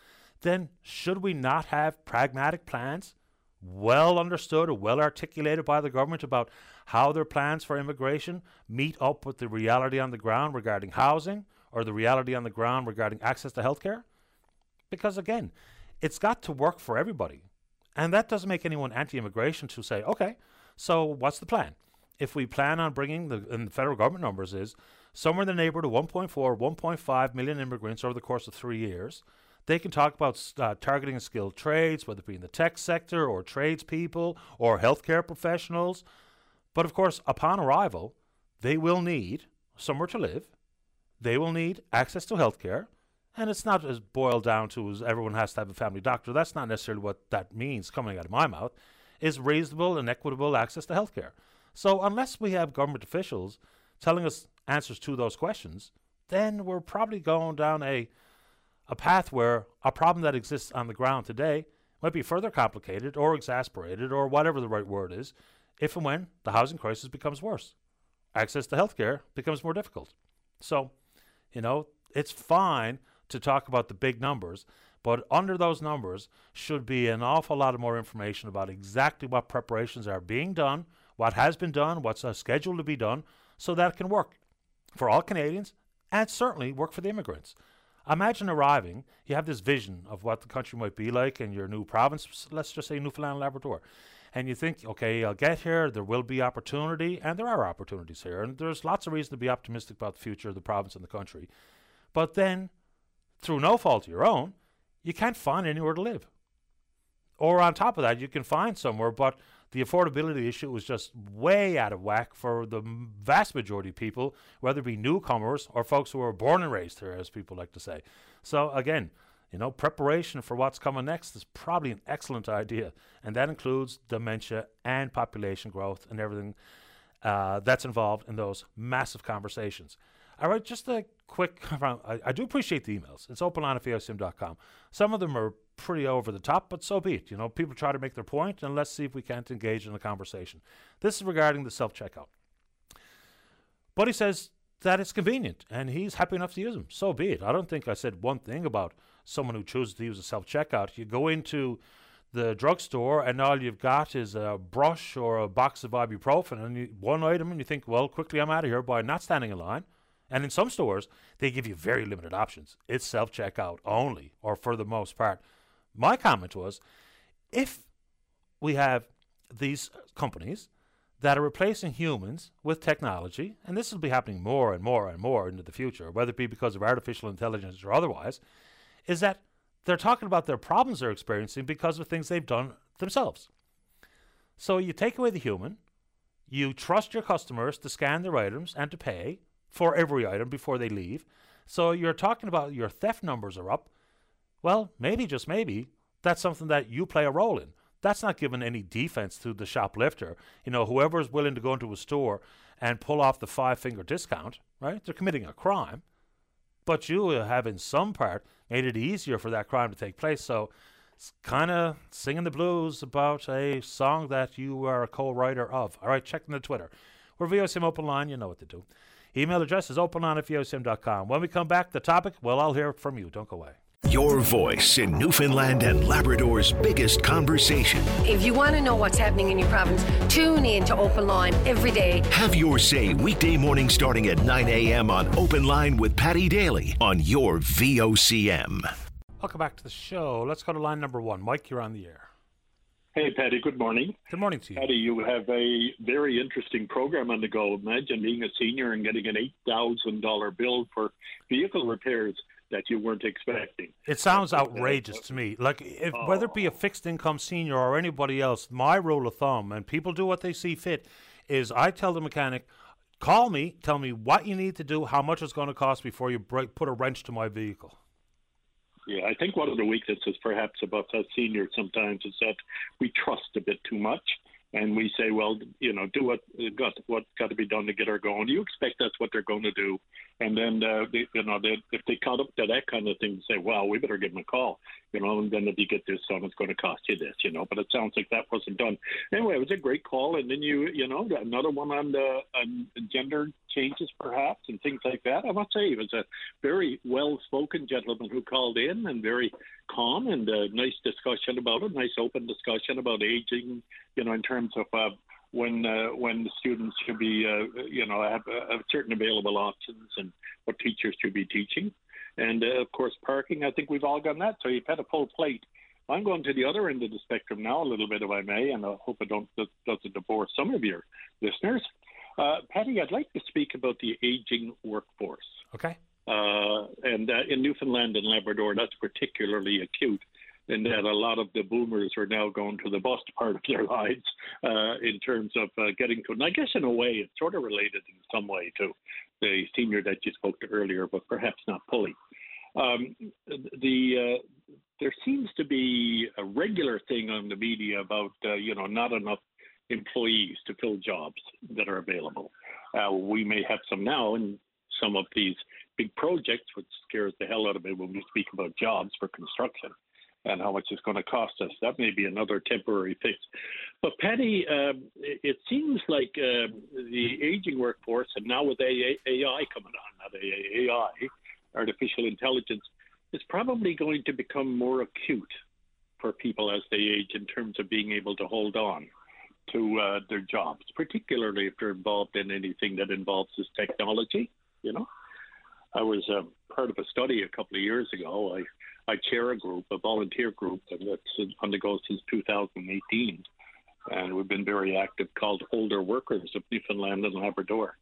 then should we not have pragmatic plans, well understood or well articulated by the government about how their plans for immigration meet up with the reality on the ground regarding housing or the reality on the ground regarding access to healthcare? Because again, it's got to work for everybody. And that doesn't make anyone anti immigration to say, okay, so what's the plan? If we plan on bringing the, and the federal government numbers is somewhere in the neighborhood of 1.4, 1.5 million immigrants over the course of three years, they can talk about uh, targeting skilled trades, whether it be in the tech sector or tradespeople or healthcare professionals. But of course, upon arrival, they will need somewhere to live. They will need access to healthcare. And it's not as boiled down to as everyone has to have a family doctor. That's not necessarily what that means coming out of my mouth. Is reasonable and equitable access to healthcare. So unless we have government officials telling us answers to those questions, then we're probably going down a a path where a problem that exists on the ground today might be further complicated or exasperated or whatever the right word is if and when the housing crisis becomes worse. Access to healthcare becomes more difficult. So, you know, it's fine to talk about the big numbers, but under those numbers should be an awful lot of more information about exactly what preparations are being done, what has been done, what's uh, scheduled to be done, so that it can work for all Canadians and certainly work for the immigrants. Imagine arriving, you have this vision of what the country might be like in your new province, let's just say Newfoundland and Labrador. And you think, okay, I'll get here, there will be opportunity, and there are opportunities here, and there's lots of reason to be optimistic about the future of the province and the country. But then, through no fault of your own, you can't find anywhere to live. Or on top of that, you can find somewhere, but the affordability issue was just way out of whack for the vast majority of people, whether it be newcomers or folks who were born and raised here, as people like to say. So again, you know, preparation for what's coming next is probably an excellent idea, and that includes dementia and population growth and everything uh, that's involved in those massive conversations. All right, just a quick. *laughs* I, I do appreciate the emails. It's openline at VOCM.com. Some of them are pretty over the top, but so be it. You know, people try to make their point, and let's see if we can't engage in a conversation. This is regarding the self checkout. He says that it's convenient, and he's happy enough to use them. So be it. I don't think I said one thing about someone who chooses to use a self checkout. You go into the drugstore, and all you've got is a brush or a box of ibuprofen, and you, one item, and you think, well, quickly I'm out of here by not standing in line. And in some stores, they give you very limited options. It's self checkout only, or for the most part. My comment was if we have these companies that are replacing humans with technology, and this will be happening more and more and more into the future, whether it be because of artificial intelligence or otherwise, is that they're talking about their problems they're experiencing because of things they've done themselves. So you take away the human, you trust your customers to scan their items and to pay for every item before they leave. So you're talking about your theft numbers are up. Well, maybe, just maybe, that's something that you play a role in. That's not giving any defense to the shoplifter. You know, whoever is willing to go into a store and pull off the five finger discount, right? They're committing a crime. But you uh, have, in some part, made it easier for that crime to take place. So it's kind of singing the blues about a song that you are a co writer of. All right, check in the Twitter. We're VOCM Open Line, you know what to do. Email address is openline at VOCM.com. When we come back, the topic, well, I'll hear from you. Don't go away. Your voice in Newfoundland and Labrador's biggest conversation. If you want to know what's happening in your province, tune in to Open Line every day. Have your say weekday morning starting at 9 a.m. on Open Line with Patty Daly on your VOCM. Welcome back to the show. Let's go to line number one. Mike, you're on the air. Hey, Patty, good morning. Good morning to you. Patty, you have a very interesting program on the go. Imagine being a senior and getting an $8,000 bill for vehicle repairs that you weren't expecting. It sounds outrageous to me. Like if, oh. whether it be a oh. fixed income senior or anybody else, my rule of thumb, and people do what they see fit, is I tell the mechanic, call me, tell me what you need to do, how much it's going to cost before you break, put a wrench to my vehicle. Yeah, I think one of the weaknesses perhaps about us seniors sometimes is that we trust a bit too much. and we say, well, you know, do what got what's got to be done to get her going. You expect that's what they're going to do, and then uh, they, you know, they, if they caught up to that kind of thing, say, well, we better give them a call, you know, and then if you get this done, it's going to cost you this, you know. But it sounds like that wasn't done. Anyway, it was a great call, and then you, you know, another one on the on gender changes perhaps and things like that. I must say, he was a very well-spoken gentleman who called in and very calm and a nice discussion about it, nice open discussion about aging, you know, in terms of uh, when uh, when the students should be, uh, you know, have, have certain available options and what teachers should be teaching, and uh, of course parking. I think we've all done that. So you've had a full plate. I'm going to the other end of the spectrum now, a little bit, if I may, and I hope it don't doesn't divorce some of your listeners. Uh, Patty, I'd like to speak about the aging workforce. Okay. Uh, and uh, in Newfoundland and Labrador, that's particularly acute in that a lot of the boomers are now going to the bust part of their *laughs* lives uh, in terms of uh, getting to, and I guess in a way it's sort of related in some way to the senior that you spoke to earlier, but perhaps not fully. Um, the uh, there seems to be a regular thing on the media about uh, you know not enough employees to fill jobs that are available. Uh, we may have some now in some of these big projects, which scares the hell out of me when we speak about jobs for construction and how much it's going to cost us. That may be another temporary fix. But Patty, um, it, seems like uh, the aging workforce, and now with AI coming on, not AI, artificial intelligence, is probably going to become more acute for people as they age in terms of being able to hold on to uh, their jobs, particularly if they're involved in anything that involves this technology. You know, I was uh, part of a study a couple of years ago. I, I chair a group, a volunteer group, and that's undergoes since 2018, and we've been very active called Older Workers of Newfoundland and Labrador,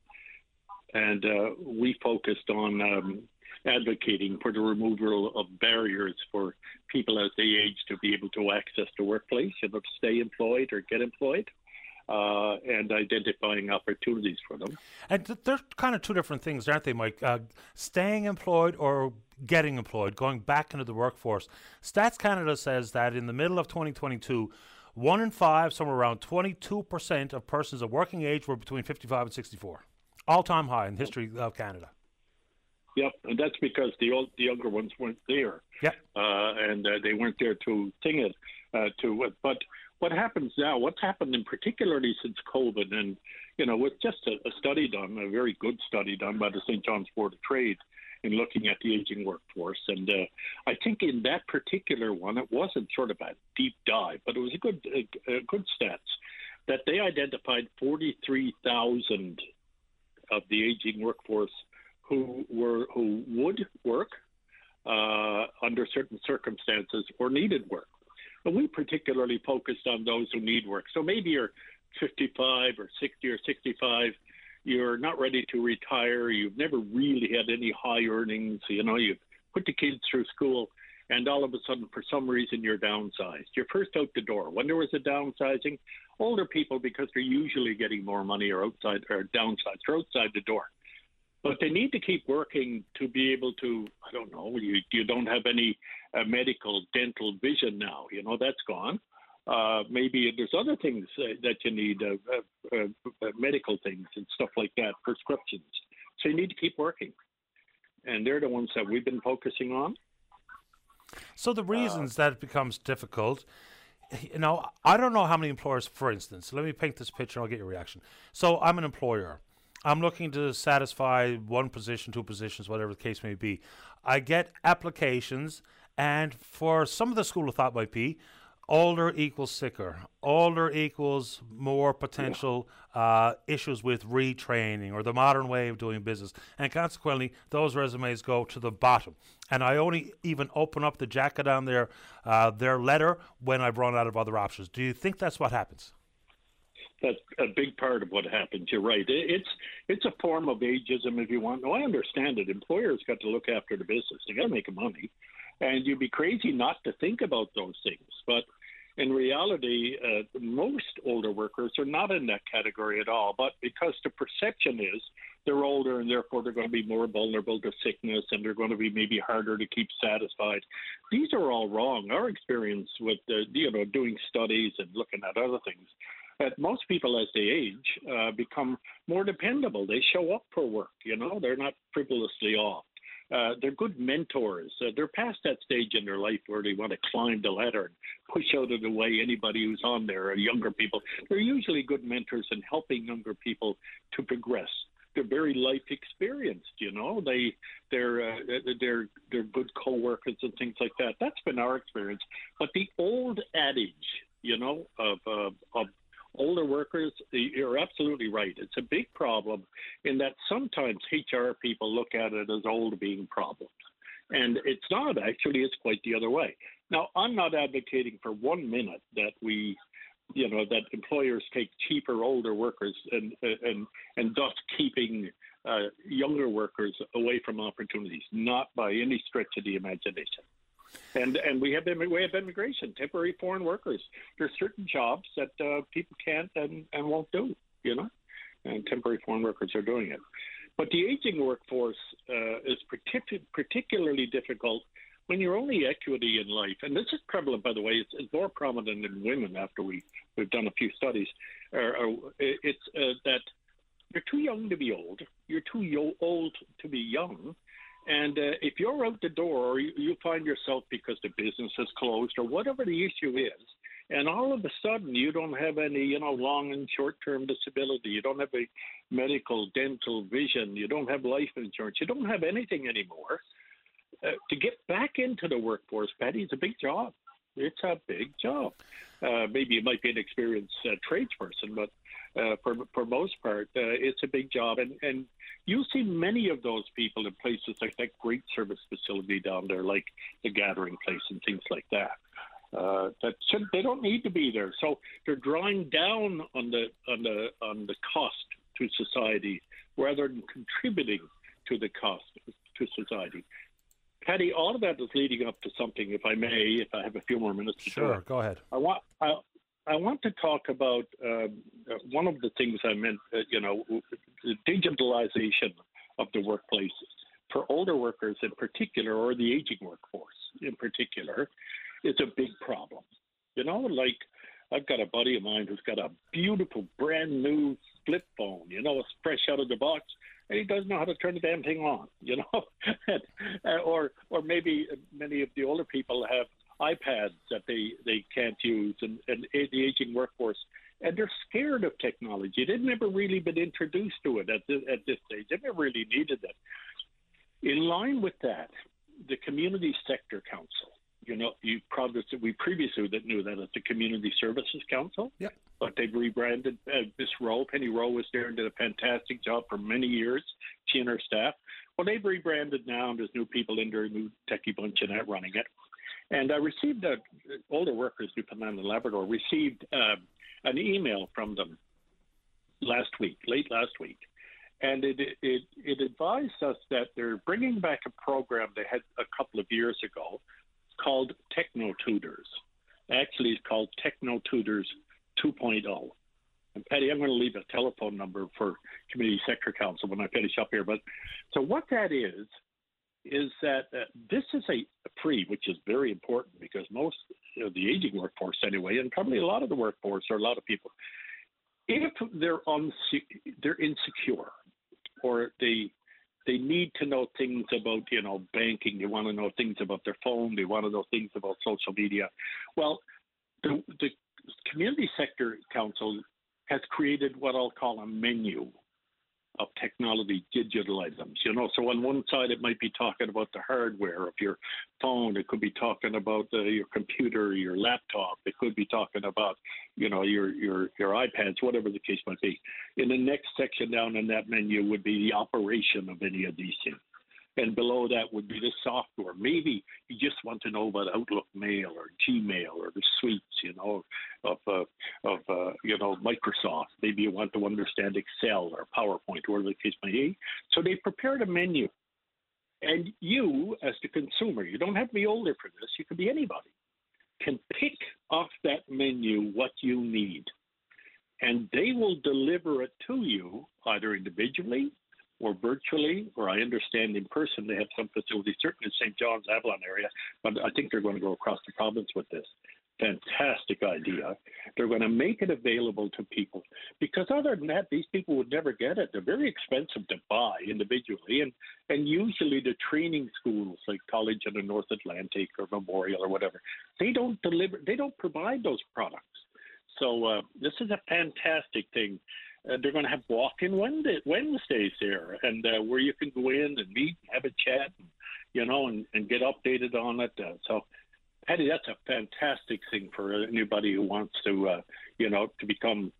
and uh, we focused on. Um, advocating for the removal of barriers for people as they age to be able to access the workplace, to stay employed or get employed. Uh, and identifying opportunities for them. And th- they're kind of two different things, aren't they, Mike? Uh, staying employed or getting employed, going back into the workforce. Stats Canada says that in the middle of 2022, one in five, somewhere around 22% of persons of working age were between 55 and 64. All time high in the history of Canada. Yep, and that's because the old, the younger ones weren't there. Yep. Uh, and uh, they weren't there to sing it uh, to. But what happens now? What's happened, in particularly since COVID, and you know, with just a, a study done, a very good study done by the St. John's Board of Trade in looking at the aging workforce. And uh, I think in that particular one, it wasn't sort of a deep dive, but it was a good, a, a good stats that they identified 43,000 of the aging workforce who were who would work uh, under certain circumstances or needed work. But we particularly focused on those who need work. So maybe you're 55 or 60 or 65, you're not ready to retire, you've never really had any high earnings, you know, you've put the kids through school, and all of a sudden, for some reason, you're downsized. You're first out the door. When there was a downsizing, older people, because they're usually getting more money, are outside or downsized, are outside the door but they need to keep working to be able to i don't know you you don't have any uh, medical dental vision now you know that's gone. Uh, maybe there's other things uh, that you need uh, uh, uh, medical things and stuff like that prescriptions. So you need to keep working. And they're the ones that we've been focusing on. So the reasons that it becomes difficult you know, I don't know how many employers, for instance, let me paint this picture and I'll get your reaction. So I'm an employer I'm looking to satisfy one position, two positions, whatever the case may be. I get applications, and for some of the school of thought might be older equals sicker, older equals more potential uh, issues with retraining or the modern way of doing business. And consequently, those resumes go to the bottom. And I only even open up the jacket on their, uh, their letter when I've run out of other options. Do you think that's what happens? That's a big part of what happens. You're right. It's it's a form of ageism, if you want. No, I understand it. Employers got to look after the business. They got to make money, and you'd be crazy not to think about those things. But in reality, uh, most older workers are not in that category at all. But because the perception is they're older and therefore they're going to be more vulnerable to sickness and they're going to be maybe harder to keep satisfied. These are all wrong. Our experience with uh, you know doing studies and looking at other things that most people as they age uh, become more dependable. They show up for work. You know, they're not frivolously off. Uh, they're good mentors. Uh, they're past that stage in their life where they want to climb the ladder and push out of the way anybody who's on there or younger people. They're usually good mentors in helping younger people to progress. They're very life experienced, you know. They they're uh, they're they're good co-workers and things like that. That's been our experience. But the old adage, you know, of uh, of older workers, you're absolutely right. It's a big problem in that sometimes HR people look at it as old being problems. And it's not actually, it's quite the other way. Now, I'm not advocating for one minute that we, you know, that employers take cheaper older workers and, and, and thus keeping uh, younger workers away from opportunities, not by any stretch of the imagination. And and we have we have immigration, temporary foreign workers. There's certain jobs that uh, people can't and, and won't do, you know, and temporary foreign workers are doing it. But the aging workforce uh, is partic- particularly difficult when you're only equity in life, and this is prevalent, by the way, it's, it's more prominent in women after we, we've done a few studies. it's uh, that you're too young to be old, you're too yo- old to be young, and uh, if you're out the door, or you, you find yourself because the business is closed, or whatever the issue is, and all of a sudden you don't have any, you know, long and short-term disability, you don't have a medical, dental, vision, you don't have life insurance, you don't have anything anymore. Uh, to get back into the workforce, Patty, is a big job. It's a big job. Uh, maybe you might be an experienced uh, tradesperson, but uh, for for most part, uh, it's a big job, and and you see many of those people in places like that great service facility down there, like the Gathering Place and things like that. Uh, that should, they don't need to be there, so they're drawing down on the on the on the cost to society rather than contributing to the cost to society. Patty, all of that is leading up to something, if I may, if I have a few more minutes. Sure, go ahead. I want I, I want to talk about um, uh, one of the things I meant, uh, you know, the digitalization of the workplace for older workers in particular, or the aging workforce in particular, is a big problem. You know, like I've got a buddy of mine who's got a beautiful brand new flip phone, you know, it's fresh out of the box, and he doesn't know how to turn the damn thing on, you know, *laughs* uh, or or maybe many of the older people have iPads that they, they can't use and, and the aging workforce. And they're scared of technology. They've never really been introduced to it at this, at this stage. They've never really needed it. In line with that, the Community Sector Council, you know, you probably said we previously that knew that as the Community Services Council. Yep. But they've rebranded uh, Miss Rowe. Penny Rowe was there and did a fantastic job for many years. She and her staff. Well, they've rebranded now, and there's new people in there, new techie bunch in that running it. And I received a, older workers, Newfoundland and Labrador, received uh, an email from them last week, late last week, and it, it it advised us that they're bringing back a program they had a couple of years ago called Techno Tutors. Actually, it's called Techno Tutors 2.0. And Patty, I'm going to leave a telephone number for Community Sector Council when I finish up here. But so what that is is that uh, this is a pre, which is very important because most of the aging workforce, anyway, and probably a lot of the workforce or a lot of people, if they're they're insecure or they they need to know things about you know banking, they want to know things about their phone, they want to know things about social media. Well, the, the community sector council has created what I'll call a menu of technology digital items. You know, so on one side it might be talking about the hardware of your phone. It could be talking about uh, your computer, your laptop. It could be talking about, you know, your your your iPads, whatever the case might be. In the next section down in that menu would be the operation of any of these things and below that would be the software. Maybe you just want to know about Outlook Mail or Gmail or the suites, you know, of uh, of uh, you know Microsoft. Maybe you want to understand Excel or PowerPoint, whatever the case may be. So they prepared a menu, and you, as the consumer, you don't have to be older for this. You can be anybody. Can pick off that menu what you need, and they will deliver it to you either individually or virtually, or I understand in person they have some facilities, certainly in St. John's Avalon area, but I think they're going to go across the province with this. Fantastic idea. They're going to make it available to people because other than that, these people would never get it. They're very expensive to buy individually, and and usually the training schools like College of the North Atlantic or Memorial or whatever, they don't deliver, they don't provide those products. So uh, this is a fantastic thing. Uh, they're going to have walk-in Wednesdays there, and uh, where you can go in and meet, and have a chat, and, you know, and, and get updated on it. Uh, so, Patty, that's a fantastic thing for anybody who wants to, uh, you know, to become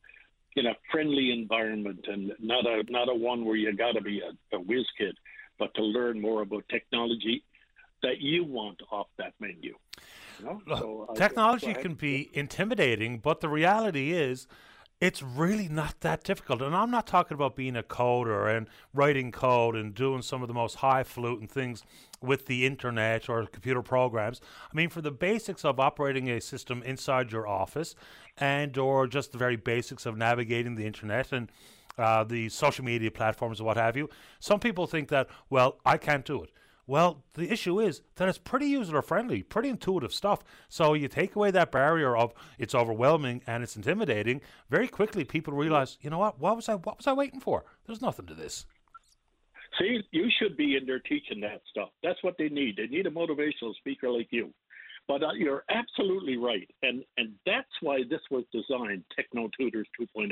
in a friendly environment and not a not a one where you got to be a, a whiz kid, but to learn more about technology that you want off that menu. You know? so technology can be intimidating, but the reality is it's really not that difficult. And I'm not talking about being a coder and writing code and doing some of the most highfalutin things with the internet or computer programs. I mean, for the basics of operating a system inside your office and or just the very basics of navigating the internet and uh, the social media platforms and what have you, some people think that, well, I can't do it. Well, the issue is that it's pretty user friendly, pretty intuitive stuff. So you take away that barrier of it's overwhelming and it's intimidating. Very quickly, people realize, you know what? What was I? What was I waiting for? There's nothing to this. See, you should be in there teaching that stuff. That's what they need. They need a motivational speaker like you. But uh, you're absolutely right, and and that's why this was designed, Techno Tutors 2.0,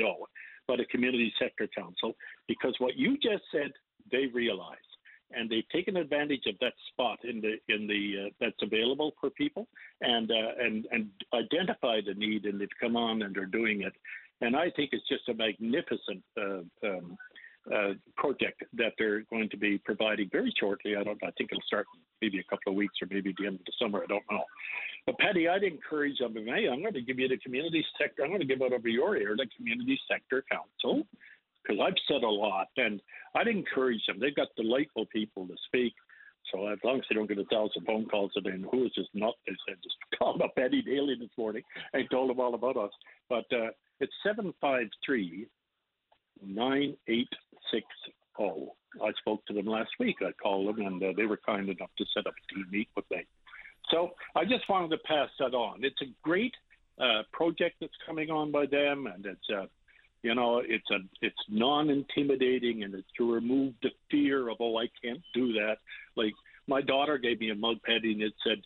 by the Community Sector Council, because what you just said, they realize and they've taken advantage of that spot in the in the uh, that's available for people and uh, and and identify the need and they've come on and they're doing it and I think it's just a magnificent uh, um, uh, project that they're going to be providing very shortly. I don't. I think it'll start maybe a couple of weeks or maybe the end of the summer. I don't know. But Patty, I'd encourage them. Hey, I'm going to give you the community sector. I'm going to give it over your ear, the community sector council because I've said a lot, and I'd encourage them. They've got delightful people to speak. So as long as they don't get a thousand phone calls a day, who is this nut? They said just *laughs* called up Patty Daly this morning and told him all about us. But uh, it's seven five three nine eight six zero. I spoke to them last week. I called them, and uh, they were kind enough to set up a team meet with me. So I just wanted to pass that on. It's a great uh, project that's coming on by them, and it's uh, you know, it's a it's non-intimidating, and it's to remove the fear of oh, I can't do that. Like my daughter gave me a mug Patty and it said,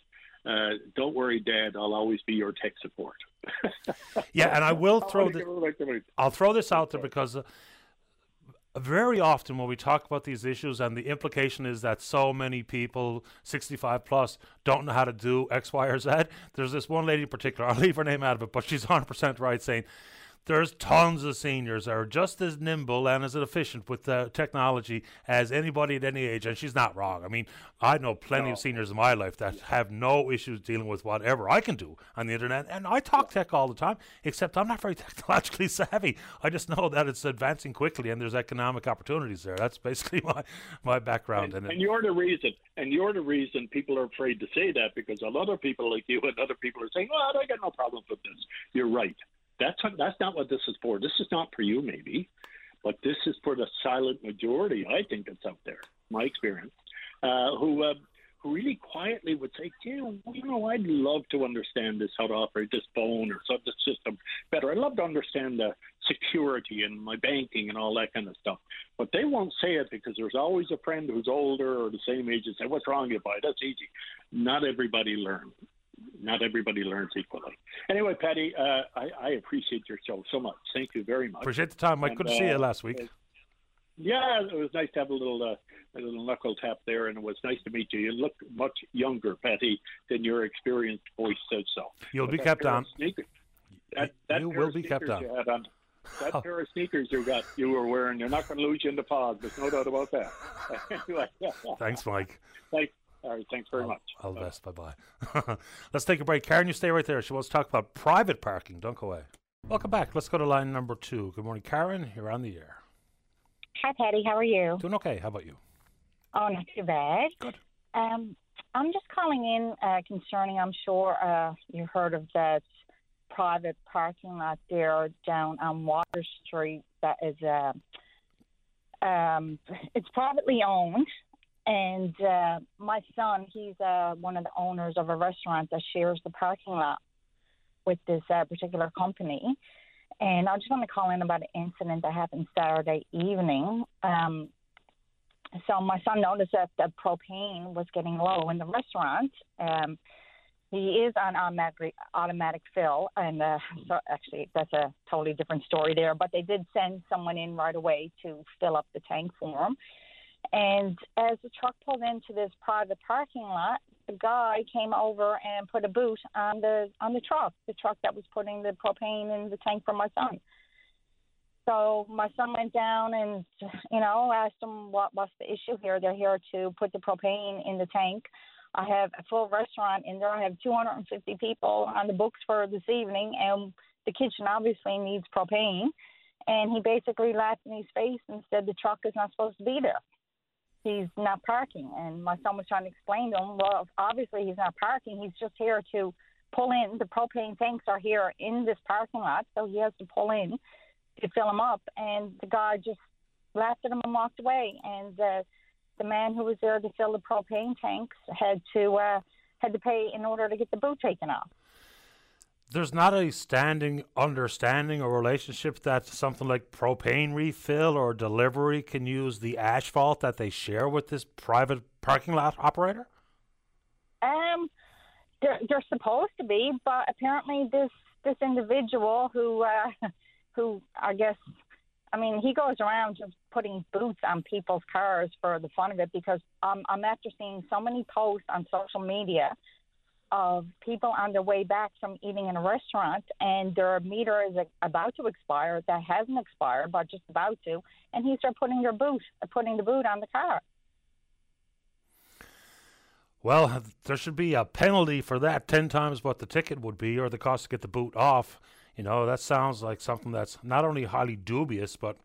uh, "Don't worry, Dad, I'll always be your tech support." *laughs* yeah, and I will *laughs* throw this. I'll throw this out there because. Uh, very often when we talk about these issues and the implication is that so many people 65 plus don't know how to do x y or z there's this one lady in particular *laughs* i'll leave her name out of it but she's 100% right saying there's tons of seniors that are just as nimble and as efficient with the technology as anybody at any age, and she's not wrong. I mean, I know plenty no. of seniors in my life that have no issues dealing with whatever I can do on the internet, and I talk tech all the time. Except I'm not very *laughs* technologically savvy. I just know that it's advancing quickly, and there's economic opportunities there. That's basically *laughs* my my background. And, and you're the reason. And you're the reason people are afraid to say that because a lot of people like you and other people are saying, "Oh, I got no problem with this." You're right. That's that's not what this is for. This is not for you, maybe, but this is for the silent majority. I think that's out there. My experience, uh, who uh, who really quietly would say, "Yeah, you know, I'd love to understand this, how to operate this phone or some this system better. I'd love to understand the security and my banking and all that kind of stuff." But they won't say it because there's always a friend who's older or the same age and say, "What's wrong with you, That's easy. Not everybody learns not everybody learns equally. Anyway, Patty, uh, I, I, appreciate your show so much. Thank you very much. Appreciate the time, Mike. And, Good to see you uh, last week. yeah, it was nice to have a little uh, a little knuckle tap there, and it was nice to meet you. You look much younger, Patty, than your experienced voice says so. You'll but be kept on. Sneakers, that, that you will be kept on. on. That oh. pair of sneakers you got, you were wearing, you're not going to lose you in the fog. There's no doubt about that. *laughs* Thanks, Mike. Thanks. All right, thanks very all, much. All the best. Bye bye. *laughs* Let's take a break. Karen, you stay right there. She wants to talk about private parking. Don't go away. Welcome back. Let's go to line number two. Good morning, Karen. You're on the air. Hi, Patty. How are you? Doing okay. How about you? Oh, not too bad. Good. Um, I'm just calling in uh, concerning. I'm sure uh, you heard of that private parking lot there down on Water Street that is uh, Um, it's privately owned, and uh, my son, he's uh, one of the owners of a restaurant that shares the parking lot with this uh, particular company. And I just want to call in about an incident that happened Saturday evening. Um, so my son noticed that the propane was getting low in the restaurant. Um, he is on automatic automatic fill, and uh, so actually that's a totally different story there. But they did send someone in right away to fill up the tank for him. And as the truck pulled into this private parking lot, the guy came over and put a boot on the on the truck, the truck that was putting the propane in the tank for my son. So my son went down and you know asked him what what's the issue here. They're here to put the propane in the tank. I have a full restaurant in there. I have 250 people on the books for this evening, and the kitchen obviously needs propane. And he basically laughed in his face and said the truck is not supposed to be there. He's not parking. And my son was trying to explain to him, well, obviously he's not parking. He's just here to pull in. The propane tanks are here in this parking lot, so he has to pull in to fill them up. And the guy just laughed at him and walked away. And uh, the man who was there to fill the propane tanks had to uh, had to pay in order to get the boot taken off. There's not a standing understanding or relationship that something like propane refill or delivery can use the asphalt that they share with this private parking lot operator. Um, they're, they're supposed to be, but apparently this this individual who uh, *laughs* who I guess I mean, he goes around just putting boots on people's cars for the fun of it because um, I'm after seeing so many posts on social media of people on their way back from eating in a restaurant and their meter is about to expire that hasn't expired but just about to and he started putting their boot putting the boot on the car. Well there should be a penalty for that 10 times what the ticket would be or the cost to get the boot off. You know, that sounds like something that's not only highly dubious, but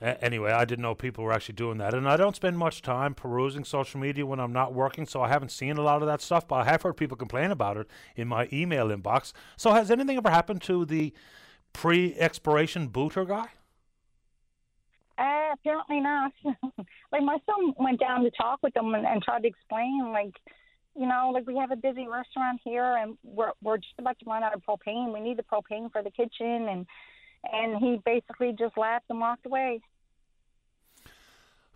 anyway, I didn't know people were actually doing that. And I don't spend much time perusing social media when I'm not working, so I haven't seen a lot of that stuff, but I have heard people complain about it in my email inbox. So has anything ever happened to the pre expiration booter guy? Uh, apparently not. *laughs* like my son went down to talk with them and, and tried to explain, like, you know, like we have a busy restaurant here, and we're we're just about to run out of propane. We need the propane for the kitchen, and and he basically just laughed and walked away.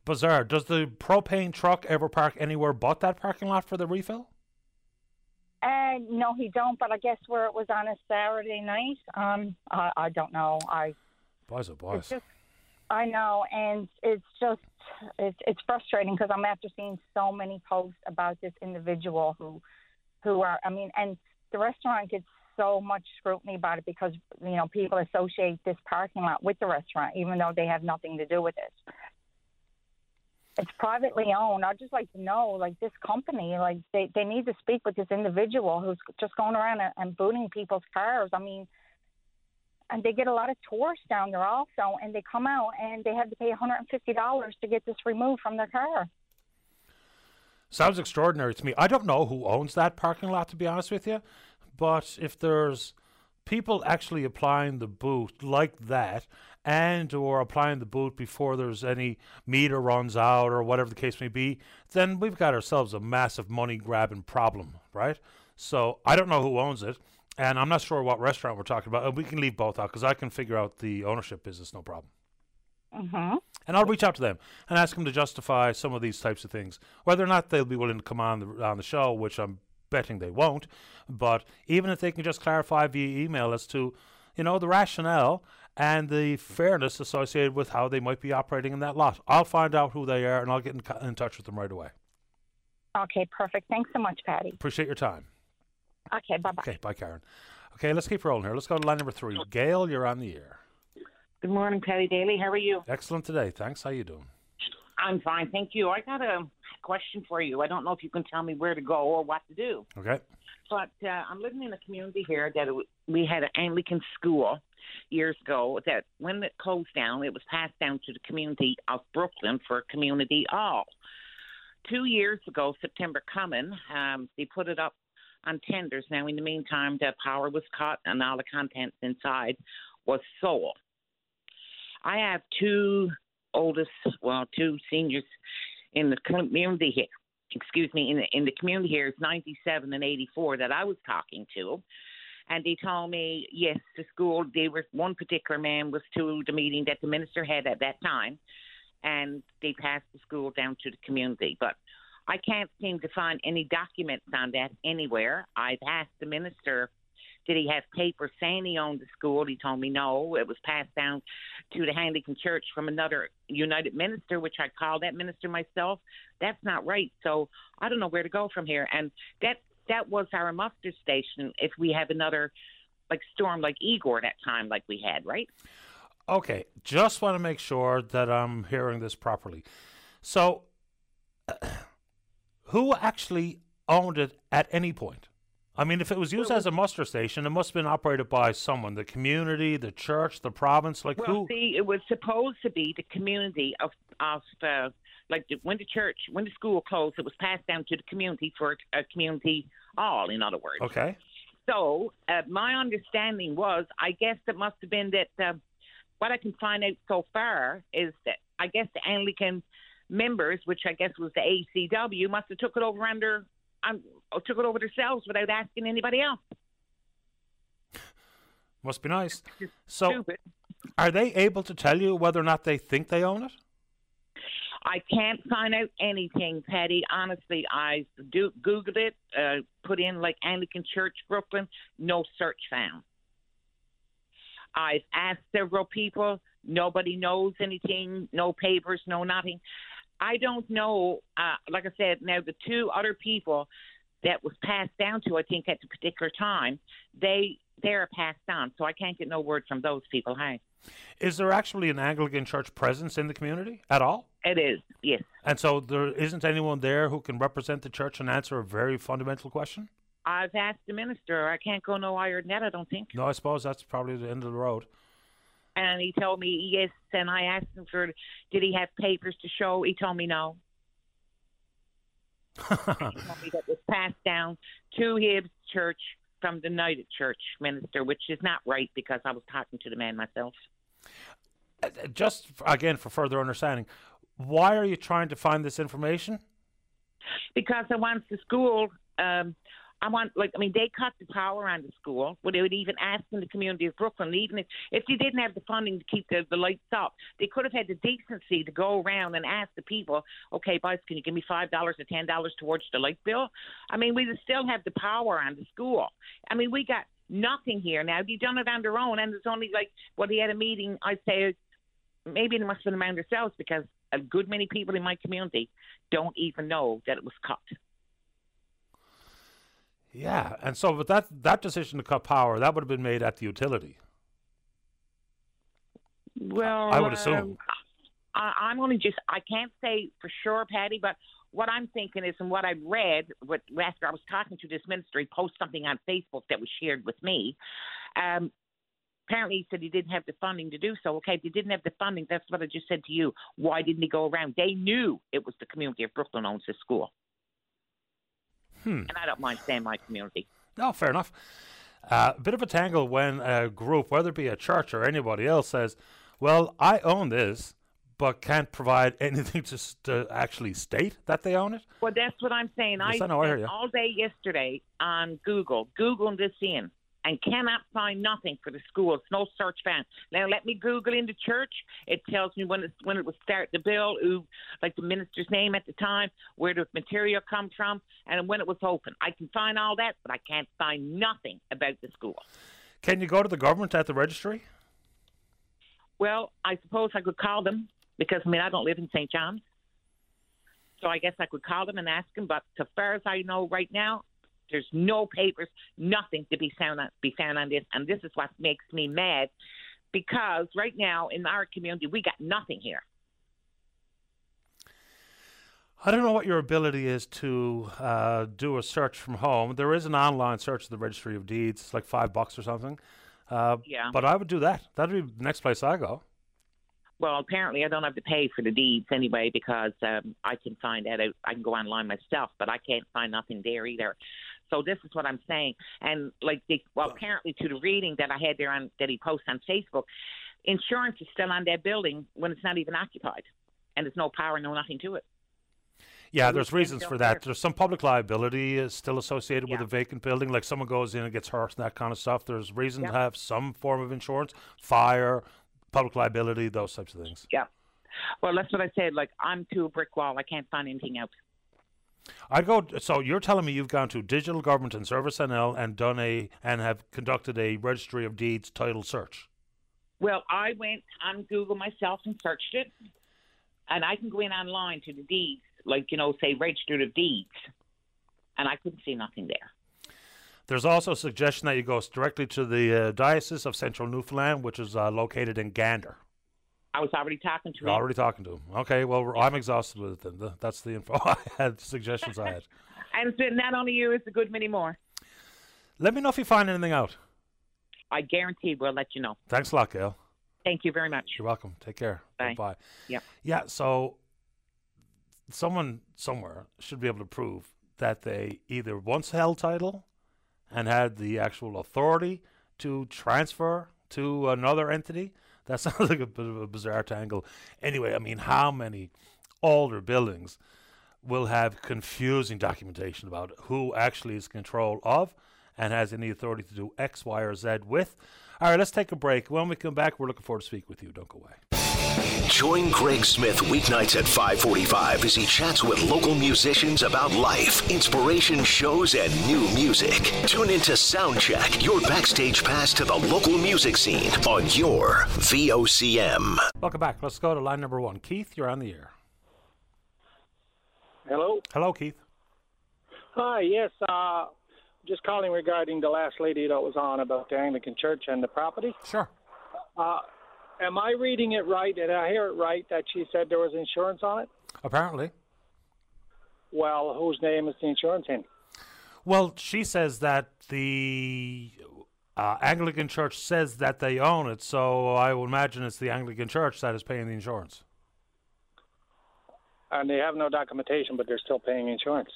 Bizarre. Does the propane truck ever park anywhere but that parking lot for the refill? Uh, no, he don't. But I guess where it was on a Saturday night, um, I, I don't know. I boys, oh boys. Just, I know, and it's just it's it's frustrating because I'm after seeing so many posts about this individual who who are I mean, and the restaurant gets so much scrutiny about it because you know people associate this parking lot with the restaurant even though they have nothing to do with it. It's privately owned. I'd just like to know, like this company, like they they need to speak with this individual who's just going around and, and booting people's cars. I mean, and they get a lot of tourists down there also, and they come out and they have to pay $150 to get this removed from their car. Sounds extraordinary to me. I don't know who owns that parking lot, to be honest with you, but if there's people actually applying the boot like that and or applying the boot before there's any meter runs out or whatever the case may be then we've got ourselves a massive money grabbing problem right so i don't know who owns it and I'm not sure what restaurant we're talking about. Uh, we can leave both out because I can figure out the ownership business, no problem. Mm-hmm. And I'll reach out to them and ask them to justify some of these types of things, whether or not they'll be willing to come on the on the show, which I'm betting they won't. But even if they can just clarify via email as to, you know, the rationale and the fairness associated with how they might be operating in that lot, I'll find out who they are and I'll get in, in touch with them right away. Okay, perfect. Thanks so much, Patty. Appreciate your time. Okay, bye bye. Okay, bye, Karen. Okay, let's keep rolling here. Let's go to line number three. Gail, you're on the air. Good morning, Patty Daly. How are you? Excellent today. Thanks. How you doing? I'm fine, thank you. I got a question for you. I don't know if you can tell me where to go or what to do. Okay. But uh, I'm living in a community here that we had an Anglican school years ago that when it closed down, it was passed down to the community of Brooklyn for community hall. Two years ago, September coming, um, they put it up on tenders. Now, in the meantime, the power was cut and all the contents inside was sold. I have two oldest, well, two seniors in the community here. Excuse me, in the, in the community here is 97 and 84 that I was talking to. And they told me, yes, the school, they were, one particular man was to the meeting that the minister had at that time, and they passed the school down to the community. But I can't seem to find any documents on that anywhere. I've asked the minister, did he have papers saying he owned the school? He told me no. It was passed down to the Anglican Church from another United minister, which I called that minister myself. That's not right. So I don't know where to go from here. And that that was our muster station. If we have another like storm like Igor that time, like we had, right? Okay, just want to make sure that I'm hearing this properly. So, *clears throat* who actually owned it at any point? I mean, if it was used as a muster station, it must have been operated by someone the community, the church, the province. Like well, who? see, it was supposed to be the community of, of uh, like the, when the church, when the school closed, it was passed down to the community for a community all, in other words. Okay. So, uh, my understanding was, I guess it must have been that uh, what I can find out so far is that I guess the Anglican members, which I guess was the ACW, must have took it over under um, took it over themselves without asking anybody else. Must be nice. So, Stupid. are they able to tell you whether or not they think they own it? I can't find out anything, Patty. Honestly, I do Googled it, uh, put in like Anglican Church Brooklyn, no search found. I've asked several people, nobody knows anything, no papers, no nothing. I don't know. Uh, like I said, now the two other people that was passed down to, I think at the particular time, they they're passed on, so I can't get no word from those people. Hey, Is there actually an Anglican church presence in the community at all? it is yes. And so there isn't anyone there who can represent the church and answer a very fundamental question? I've asked the minister. I can't go no higher than that. I don't think. No, I suppose that's probably the end of the road. And he told me yes. And I asked him for, did he have papers to show? He told me no. He told me that was passed down to his church from the United Church minister, which is not right because I was talking to the man myself. Uh, Just again for further understanding, why are you trying to find this information? because I want the school. Um, I want like I mean they cut the power on the school without even asking the community of Brooklyn. Even if if they didn't have the funding to keep the, the lights up, they could have had the decency to go around and ask the people, okay, boys, can you give me five dollars or ten dollars towards the light bill? I mean, we would still have the power on the school. I mean, we got nothing here now. They've done it on their own, and there's only like well, they had a meeting. I'd say maybe they must have been around themselves because a good many people in my community don't even know that it was cut. Yeah, and so but that that decision to cut power that would have been made at the utility. Well, I would assume. um, I, I'm only just, I can't say for sure, Patty, but what I'm thinking is, and what I've read, what after I was talking to this minister, he posted something on Facebook that was shared with me. Um, apparently, he said he didn't have the funding to do so. Okay, if he didn't have the funding, that's what I just said to you. Why didn't he go around? They knew it was the community of Brooklyn owns this school, Hmm. and I don't mind saying my community. No, fair enough. Uh, a bit of a tangle when a group, whether it be a church or anybody else, says, "Well, I own this, but can't provide anything to, to actually state that they own it." Well, that's what I'm saying. Yes, I I know, I all day yesterday on Google, Googling this in, and cannot find nothing for the schools. No search found. Now let me Google in the church. It tells me when it when it was start the bill, who like the minister's name at the time, where the material come from, and when it was open. I can find all that, but I can't find nothing about the school. Can you go to the government at the registry? Well, I suppose I could call them because I mean I don't live in St. John's, so I guess I could call them and ask them. But as far as I know right now, there's no papers, nothing to be found on, be found on this, and this is what makes me mad because right now in our community we got nothing here. I don't know what your ability is to uh, do a search from home. There is an online search of the Registry of Deeds. It's like five bucks or something. Uh, Yeah. But I would do that. That'd be the next place I go. Well, apparently I don't have to pay for the deeds anyway because um, I can find that out. I can go online myself, but I can't find nothing there either. So this is what I'm saying. And like, the, well, apparently to the reading that I had there on that he posted on Facebook, insurance is still on that building when it's not even occupied, and there's no power, no nothing to it. Yeah, there's reasons for that. There's some public liability is still associated with a vacant building, like someone goes in and gets hurt and that kind of stuff. There's reason Yeah. to have some form of insurance, fire, public liability, those types of things. Yeah. Well, that's what I said. Like I'm to a brick wall. I can't find anything else. I'd go. So you're telling me you've gone to Digital Government and Service NL and done a and have conducted a registry of deeds title search. Well, I went on Google myself and searched it, and I can go in online to the deeds, like you know, say registered of deeds, and I couldn't see nothing there. There's also a suggestion that you go directly to the uh, Diocese of Central Newfoundland, which is uh, located in Gander. I was already talking to You're him. already talking to him. Okay, well, I'm exhausted with it. Then. That's the info *laughs* I had, suggestions I had. *laughs* And it's been not only you, it's a good many more. Let me know if you find anything out. I guarantee we'll let you know. Thanks a lot, Gail. Thank you very much. You're welcome. Take care. Bye. Bye. Yeah. Yeah, so someone somewhere should be able to prove that they either once held title and had the actual authority to transfer to another entity. That *laughs* sounds like a bit of a bizarre tangle. Anyway, I mean, how many older buildings will have confusing documentation about who actually is control of and has any authority to do X, Y, or Z with? All right, let's take a break. When we come back, we're looking forward to speak with you. Don't go away. Join Greg Smith weeknights at 545 as he chats with local musicians about life, inspiration shows, and new music. Tune into Soundcheck, your backstage pass to the local music scene on your VOCM. Welcome back. Let's go to line number one. Keith, you're on the air. Hello. Hello, Keith. Hi. Yes. Uh, just calling regarding the last lady that was on about the Anglican Church and the property. Sure. Uh, am I reading it right? Did I hear it right that she said there was insurance on it? Apparently. Well, whose name is the insurance in? Well, she says that the uh, Anglican Church says that they own it, so I would imagine it's the Anglican Church that is paying the insurance. And they have no documentation, but they're still paying insurance.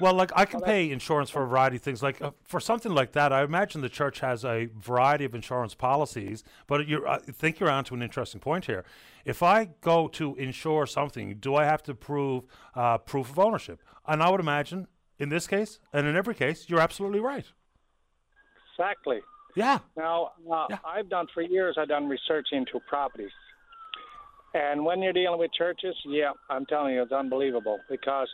Well, like I can pay insurance for a variety of things. Like uh, for something like that, I imagine the church has a variety of insurance policies. But you're, I think you're onto an interesting point here. If I go to insure something, do I have to prove uh, proof of ownership? And I would imagine in this case, and in every case, you're absolutely right. Exactly. Yeah. Now, uh, I've done for years. I've done research into properties, and when you're dealing with churches, yeah, I'm telling you, it's unbelievable because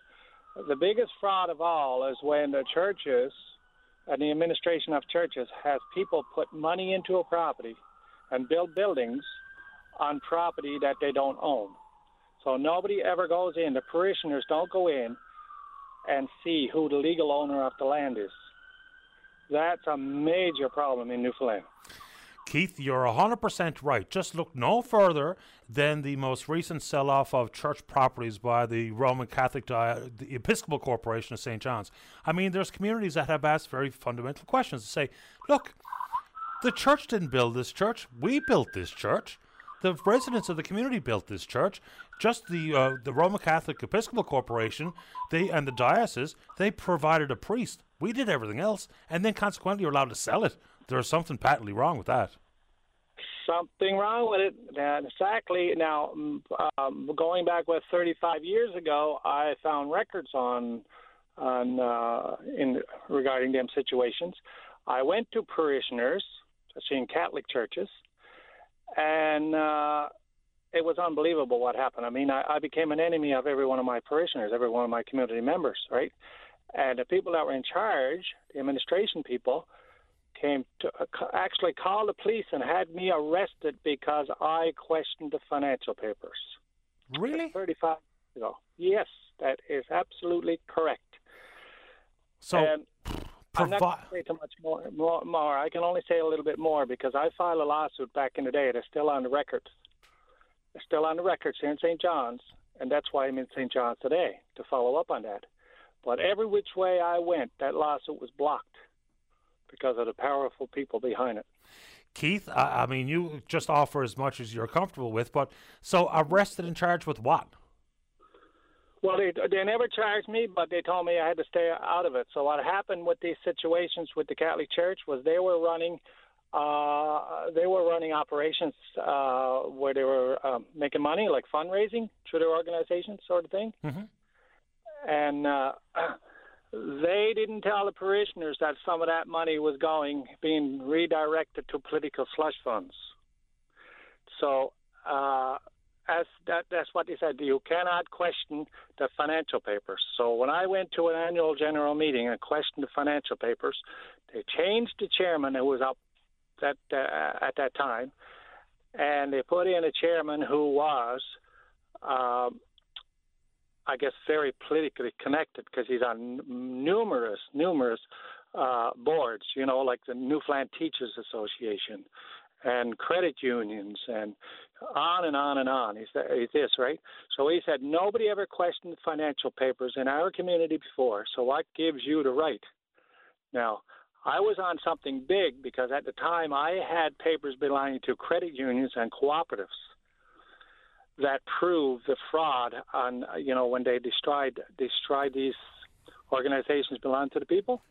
the biggest fraud of all is when the churches and the administration of churches has people put money into a property and build buildings on property that they don't own. So nobody ever goes in. The parishioners don't go in and see who the legal owner of the land is. That's a major problem in Newfoundland. Keith, you're 100% right. Just look no further than the most recent sell off of church properties by the Roman Catholic Di- the Episcopal Corporation of St. John's. I mean, there's communities that have asked very fundamental questions to say, look, the church didn't build this church, we built this church. The residents of the community built this church. Just the uh, the Roman Catholic Episcopal Corporation, they and the diocese, they provided a priest. We did everything else, and then consequently, you're allowed to sell it. There's something patently wrong with that. Something wrong with it. And exactly. Now, um, going back with 35 years ago, I found records on on uh, in regarding them situations. I went to parishioners, especially in Catholic churches, and uh, it was unbelievable what happened. I mean, I, I became an enemy of every one of my parishioners, every one of my community members, right? And the people that were in charge, the administration people, came to uh, actually called the police and had me arrested because I questioned the financial papers. Really? 35 years ago. Yes, that is absolutely correct. So, and I'm not going to say too much more, more, more. I can only say a little bit more because I filed a lawsuit back in the day. They're still on the record. They're still on the records here in St. John's, and that's why I'm in St. John's today to follow up on that. But every which way I went, that lawsuit was blocked because of the powerful people behind it. Keith, I, I mean, you just offer as much as you're comfortable with, but so arrested and charged with what? Well, they they never charged me, but they told me I had to stay out of it. So what happened with these situations with the Catholic Church was they were running uh, they were running operations uh, where they were um, making money, like fundraising through their organization, sort of thing. Mm-hmm. And uh, *clears throat* they didn't tell the parishioners that some of that money was going, being redirected to political slush funds. So uh, as that, that's what they said. You cannot question the financial papers. So when I went to an annual general meeting and questioned the financial papers, they changed the chairman who was up that uh, at that time, and they put in a chairman who was, um, I guess, very politically connected because he's on numerous, numerous uh, boards. You know, like the Newfoundland Teachers Association and credit unions and on and on and on. He's, he's this, right? So he said, nobody ever questioned financial papers in our community before, so what gives you the right? Now, I was on something big because at the time I had papers belonging to credit unions and cooperatives that prove the fraud on, you know, when they destroyed, destroyed these organizations belong to the people.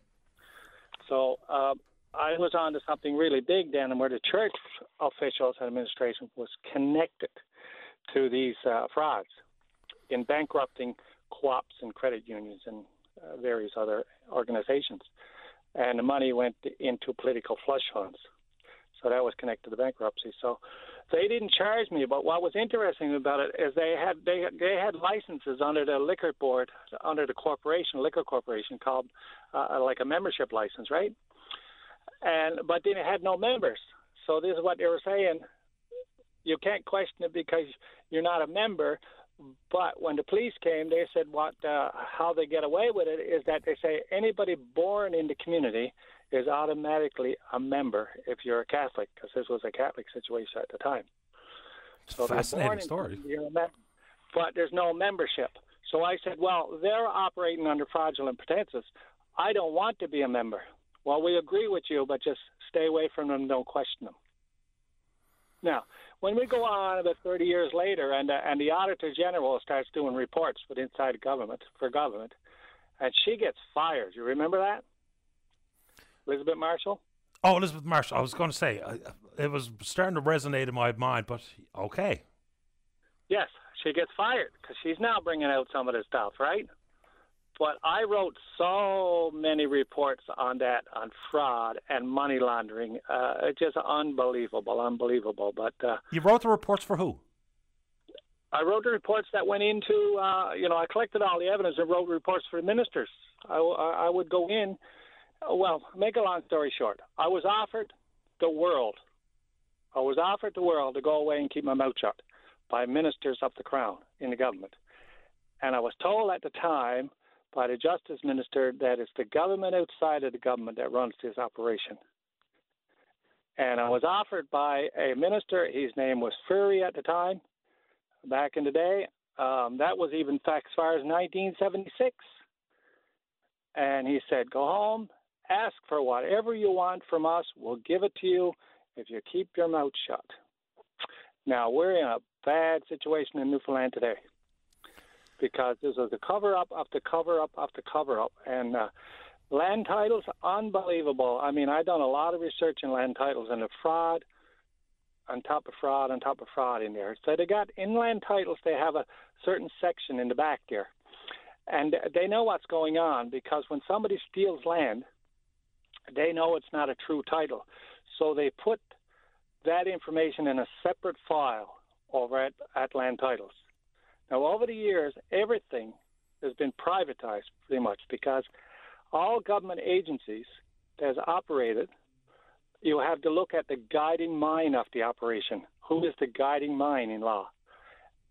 So uh, I was on to something really big then, where the church officials and administration was connected to these uh, frauds in bankrupting co-ops and credit unions and uh, various other organizations, and the money went into political slush funds. So that was connected to the bankruptcy. So they didn't charge me, but what was interesting about it is they had they they had licenses under the liquor board, under the corporation, liquor corporation, called uh, like a membership license, right? and but then it had no members. So this is what they were saying: you can't question it because you're not a member. But when the police came, they said what uh, how they get away with it is that they say anybody born in the community is automatically a member if you're a Catholic, because this was a Catholic situation at the time. So fascinating story. but there's no membership. So I said, well, they're operating under fraudulent pretenses. I don't want to be a member. Well, we agree with you, but just stay away from them. Don't question them. Now, when we go on about 30 years later, and uh, and the Auditor General starts doing reports for inside government for government, and she gets fired. You remember that, Elizabeth Marshall? Oh, Elizabeth Marshall. I was going to say uh, it was starting to resonate in my mind, but okay. Yes, she gets fired because she's now bringing out some of this stuff, right? But I wrote so many reports on that, on fraud and money laundering. Uh, it's just unbelievable, unbelievable. But uh, you wrote the reports for who? I wrote the reports that went into, uh, you know, I collected all the evidence and wrote reports for the ministers. I, I would go in. Well, make a long story short, I was offered the world. I was offered the world to go away and keep my mouth shut by ministers of the crown in the government. And I was told at the time by the justice minister that it's the government outside of the government that runs this operation. And I was offered by a minister, his name was Furey at the time, back in the day. Um, that was even as far as 1976. And he said, Go home, ask for whatever you want from us. We'll give it to you if you keep your mouth shut. Now, we're in a bad situation in Newfoundland today because this is the cover up after cover up after cover up. And uh, land titles, unbelievable. I mean, I've done a lot of research in land titles and the fraud on top of fraud on top of fraud in there. So they got inland titles, they have a certain section in the back there. And they know what's going on because when somebody steals land, they know it's not a true title. So they put that information in a separate file over at, at land titles. Now, over the years, everything has been privatized pretty much because all government agencies that operated, you have to look at the guiding mind of the operation. Who is the guiding mind in law?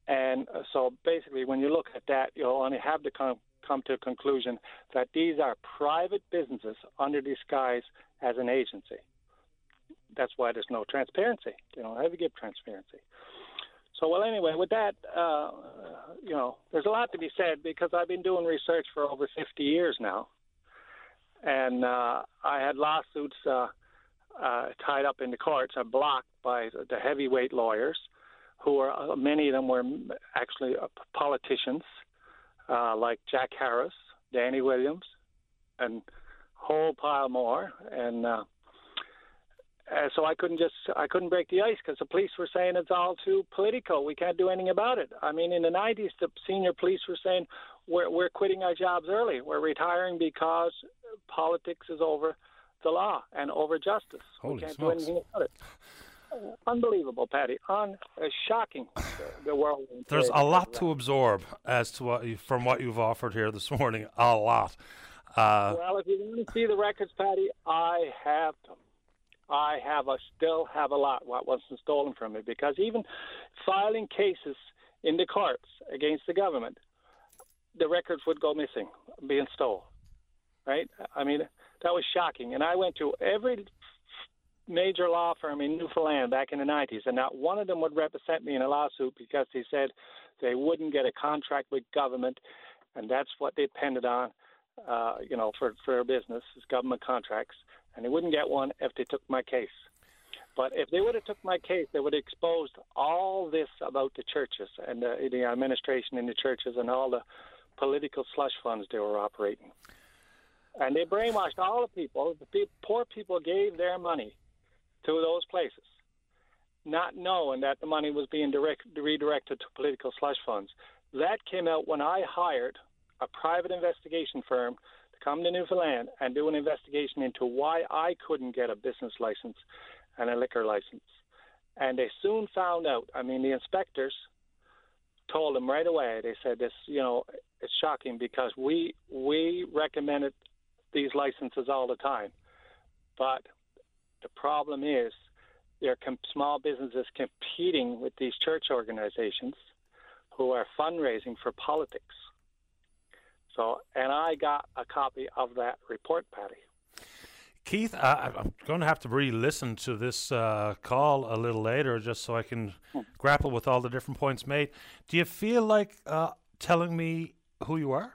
And uh, so basically, when you look at that, you'll only have to come, come to a conclusion that these are private businesses under disguise as an agency. That's why there's no transparency. You don't have to give transparency. So, well, anyway, with that, uh, you know, there's a lot to be said because I've been doing research for over 50 years now. And uh, I had lawsuits uh, uh, tied up in the courts and blocked by the heavyweight lawyers, who are uh, many of them were actually uh, politicians, uh, like Jack Harris, Danny Williams, and whole pile more. And uh, uh, so I couldn't just I couldn't break the ice because the police were saying it's all too political. We can't do anything about it. I mean, in the '90s, the senior police were saying we're we're quitting our jobs early. We're retiring because politics is over the law and over justice. Holy we can't smokes. do anything about it. Unbelievable, Patty. Un- uh, shocking. The, world. There's a lot to absorb as to what you, from what you've offered here this morning. A lot. Uh, well, if you want to see the records, Patty, I have them. I have a still have a lot what wasn't stolen from me because even filing cases in the courts against the government, the records would go missing, being stolen. Right? I mean, that was shocking. And I went to every major law firm in Newfoundland back in the 90s, and not one of them would represent me in a lawsuit because they said they wouldn't get a contract with government, and that's what they depended on, uh, you know, for for their business is government contracts, and they wouldn't get one if they took my case. But if they would have took my case, they would have exposed all this about the churches and the, the administration in the churches and all the political slush funds they were operating. And they brainwashed all the people. The poor people gave their money to those places, not knowing that the money was being direct, redirected to political slush funds. That came out when I hired a private investigation firm to come to Newfoundland and do an investigation into why I couldn't get a business license and a liquor license. And they soon found out. I mean, the inspectors told them right away. They said this, you know, it's shocking because we we recommended these licenses all the time, but the problem is there are com- small businesses competing with these church organizations who are fundraising for politics. So, and I got a copy of that report, Patty. Keith, I, I'm going to have to re-listen to this uh, call a little later, just so I can grapple with all the different points made. Do you feel like uh, telling me who you are?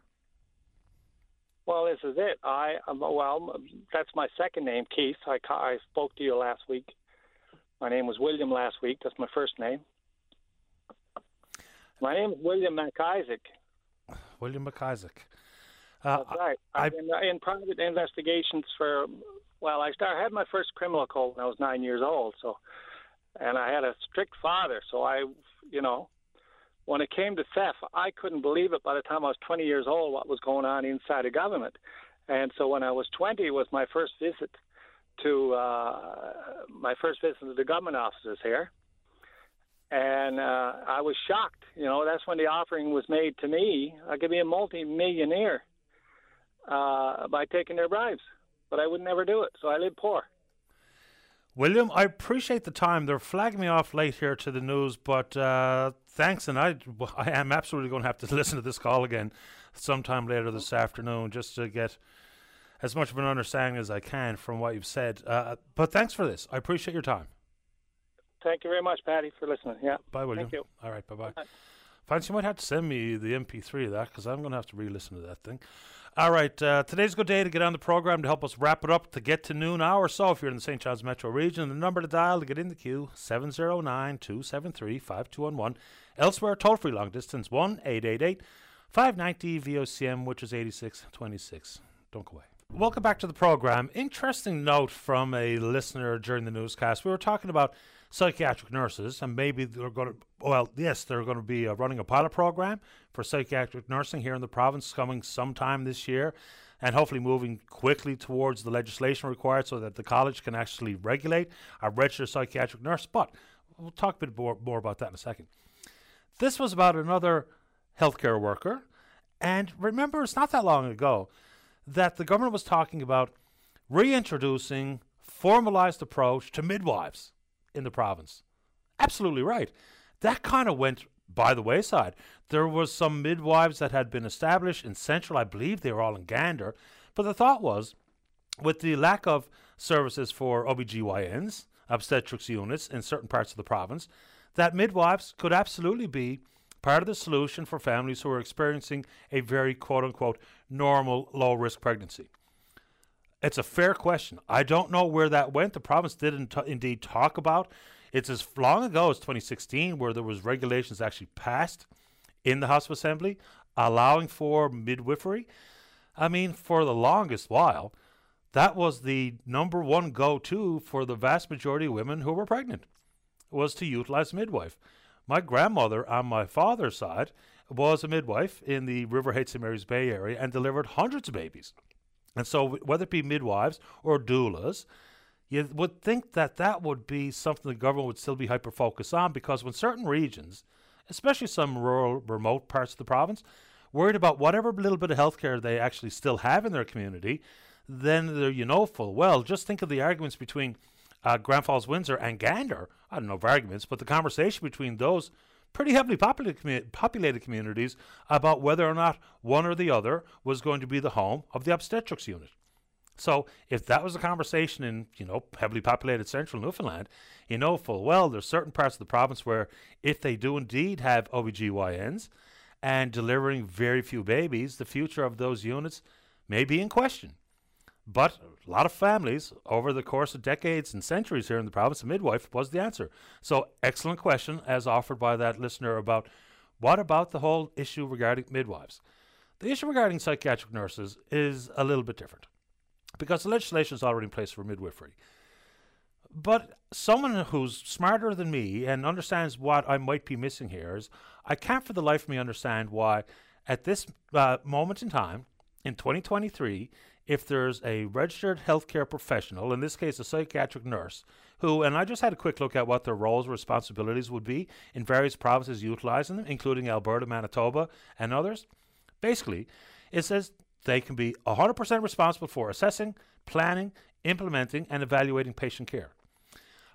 Well, this is it. I um, well, that's my second name, Keith. I I spoke to you last week. My name was William last week. That's my first name. My name is William McIsaac. William McIsaac. Uh, That's right. I've been in private investigations for. Well, I started I had my first criminal code when I was nine years old. So, and I had a strict father. So I, you know, when it came to theft, I couldn't believe it by the time I was 20 years old what was going on inside the government. And so when I was 20 was my first visit to uh, my first visit to the government offices here. And uh, I was shocked. You know, that's when the offering was made to me. I could be a multi-millionaire uh, by taking their bribes, but I would never do it. So I lived poor. William, I appreciate the time. They're flagging me off late here to the news, but uh, thanks. And I, I am absolutely going to have to *laughs* listen to this call again sometime later this afternoon just to get as much of an understanding as I can from what you've said. Uh, but thanks for this. I appreciate your time. Thank you very much, Patty, for listening. Yeah. Bye, William. Thank you. All right, bye bye. Fancy you might have to send me the MP3 of that because I'm going to have to re listen to that thing. All right, uh, today's a good day to get on the program to help us wrap it up to get to noon hour. So if you're in the St. John's metro region, the number to dial to get in the queue 709 273 5211. Elsewhere, toll free long distance 1 888 590 VOCM, which is 8626. Don't go away. Welcome back to the program. Interesting note from a listener during the newscast. We were talking about psychiatric nurses, and maybe they're going to, well, yes, they're going to be uh, running a pilot program for psychiatric nursing here in the province coming sometime this year, and hopefully moving quickly towards the legislation required so that the college can actually regulate a registered psychiatric nurse. But we'll talk a bit more, more about that in a second. This was about another healthcare worker, and remember, it's not that long ago that the government was talking about reintroducing formalized approach to midwives in the province. Absolutely right. That kind of went by the wayside. There was some midwives that had been established in Central, I believe they were all in Gander, but the thought was with the lack of services for OBGYNs, obstetrics units in certain parts of the province, that midwives could absolutely be part of the solution for families who are experiencing a very quote unquote normal low risk pregnancy. It's a fair question. I don't know where that went. The province did t- indeed talk about it's as long ago as 2016 where there was regulations actually passed in the House of Assembly allowing for midwifery. I mean, for the longest while, that was the number one go-to for the vast majority of women who were pregnant was to utilize midwife. My grandmother on my father's side was a midwife in the River Heights and Marys Bay area and delivered hundreds of babies. And so, whether it be midwives or doulas, you would think that that would be something the government would still be hyper focused on because when certain regions, especially some rural, remote parts of the province, worried about whatever little bit of healthcare they actually still have in their community, then they're, you know full well. Just think of the arguments between uh, Grand Falls, Windsor, and Gander. I don't know of arguments, but the conversation between those pretty heavily populated, commu- populated communities about whether or not one or the other was going to be the home of the obstetrics unit. So if that was a conversation in, you know, heavily populated central Newfoundland, you know full well there's certain parts of the province where if they do indeed have OBGYNs and delivering very few babies, the future of those units may be in question. But a lot of families over the course of decades and centuries here in the province, a midwife was the answer. So, excellent question as offered by that listener about what about the whole issue regarding midwives? The issue regarding psychiatric nurses is a little bit different because the legislation is already in place for midwifery. But someone who's smarter than me and understands what I might be missing here is I can't for the life of me understand why, at this uh, moment in time, in 2023, if there's a registered healthcare professional, in this case a psychiatric nurse, who, and I just had a quick look at what their roles and responsibilities would be in various provinces utilizing them, including Alberta, Manitoba, and others. Basically, it says they can be 100% responsible for assessing, planning, implementing, and evaluating patient care.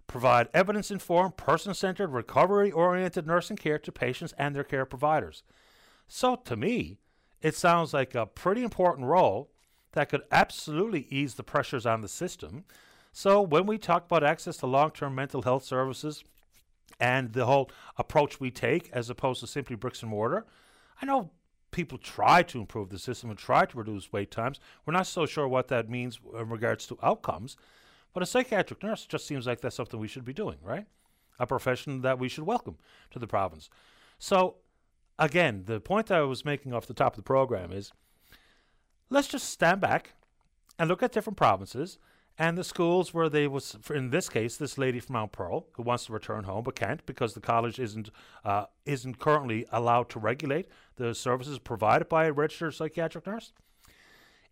Provide evidence informed, person centered, recovery oriented nursing care to patients and their care providers. So, to me, it sounds like a pretty important role that could absolutely ease the pressures on the system. So, when we talk about access to long term mental health services and the whole approach we take as opposed to simply bricks and mortar, I know people try to improve the system and try to reduce wait times. We're not so sure what that means in regards to outcomes, but a psychiatric nurse just seems like that's something we should be doing, right? A profession that we should welcome to the province. So, again, the point that I was making off the top of the program is let's just stand back and look at different provinces and the schools where they was in this case this lady from Mount Pearl who wants to return home but can't because the college isn't uh, isn't currently allowed to regulate the services provided by a registered psychiatric nurse.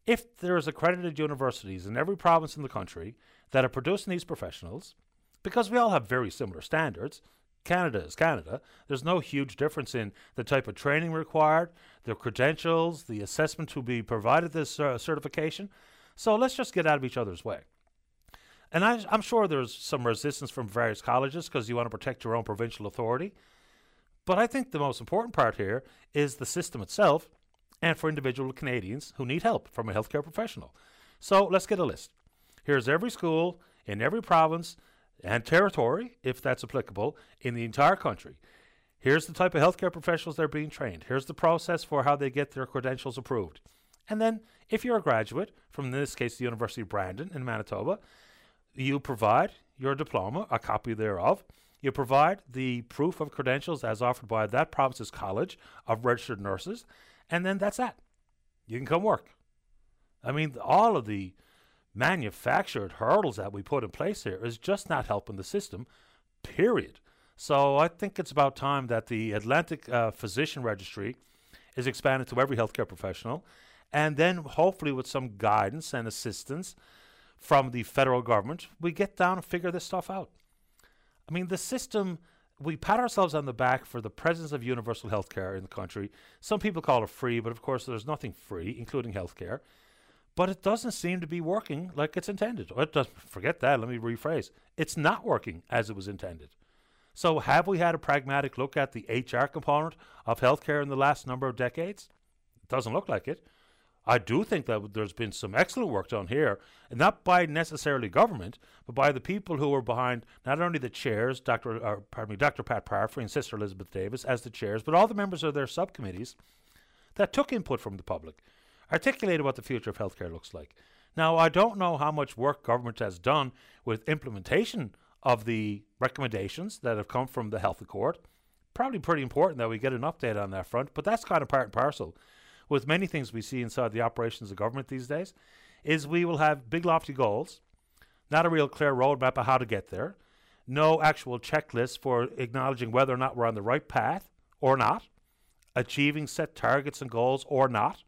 If there's accredited universities in every province in the country that are producing these professionals, because we all have very similar standards, Canada is Canada. There's no huge difference in the type of training required, the credentials, the assessment to be provided this uh, certification. So let's just get out of each other's way. And I, am sure there's some resistance from various colleges because you want to protect your own provincial authority. But I think the most important part here is the system itself and for individual Canadians who need help from a healthcare professional. So let's get a list. Here's every school in every province and territory, if that's applicable, in the entire country. Here's the type of healthcare professionals they're being trained. Here's the process for how they get their credentials approved. And then, if you're a graduate from, in this case, the University of Brandon in Manitoba, you provide your diploma, a copy thereof. You provide the proof of credentials as offered by that province's College of Registered Nurses, and then that's that. You can come work. I mean, all of the manufactured hurdles that we put in place here is just not helping the system, period. So I think it's about time that the Atlantic uh, Physician Registry is expanded to every healthcare professional, and then hopefully with some guidance and assistance from the federal government, we get down and figure this stuff out. I mean, the system, we pat ourselves on the back for the presence of universal health care in the country. Some people call it free, but of course, there's nothing free, including health care but it doesn't seem to be working like it's intended. Or it does, forget that, let me rephrase. It's not working as it was intended. So, have we had a pragmatic look at the HR component of healthcare in the last number of decades? It doesn't look like it. I do think that there's been some excellent work done here, and not by necessarily government, but by the people who were behind not only the chairs, Dr. Or, uh, pardon me, Dr. Pat Parfrey and Sister Elizabeth Davis as the chairs, but all the members of their subcommittees that took input from the public articulated what the future of healthcare looks like. Now, I don't know how much work government has done with implementation of the recommendations that have come from the Health Accord. Probably pretty important that we get an update on that front, but that's kind of part and parcel with many things we see inside the operations of government these days. is we will have big lofty goals, not a real clear roadmap of how to get there, no actual checklist for acknowledging whether or not we're on the right path or not, achieving set targets and goals or not.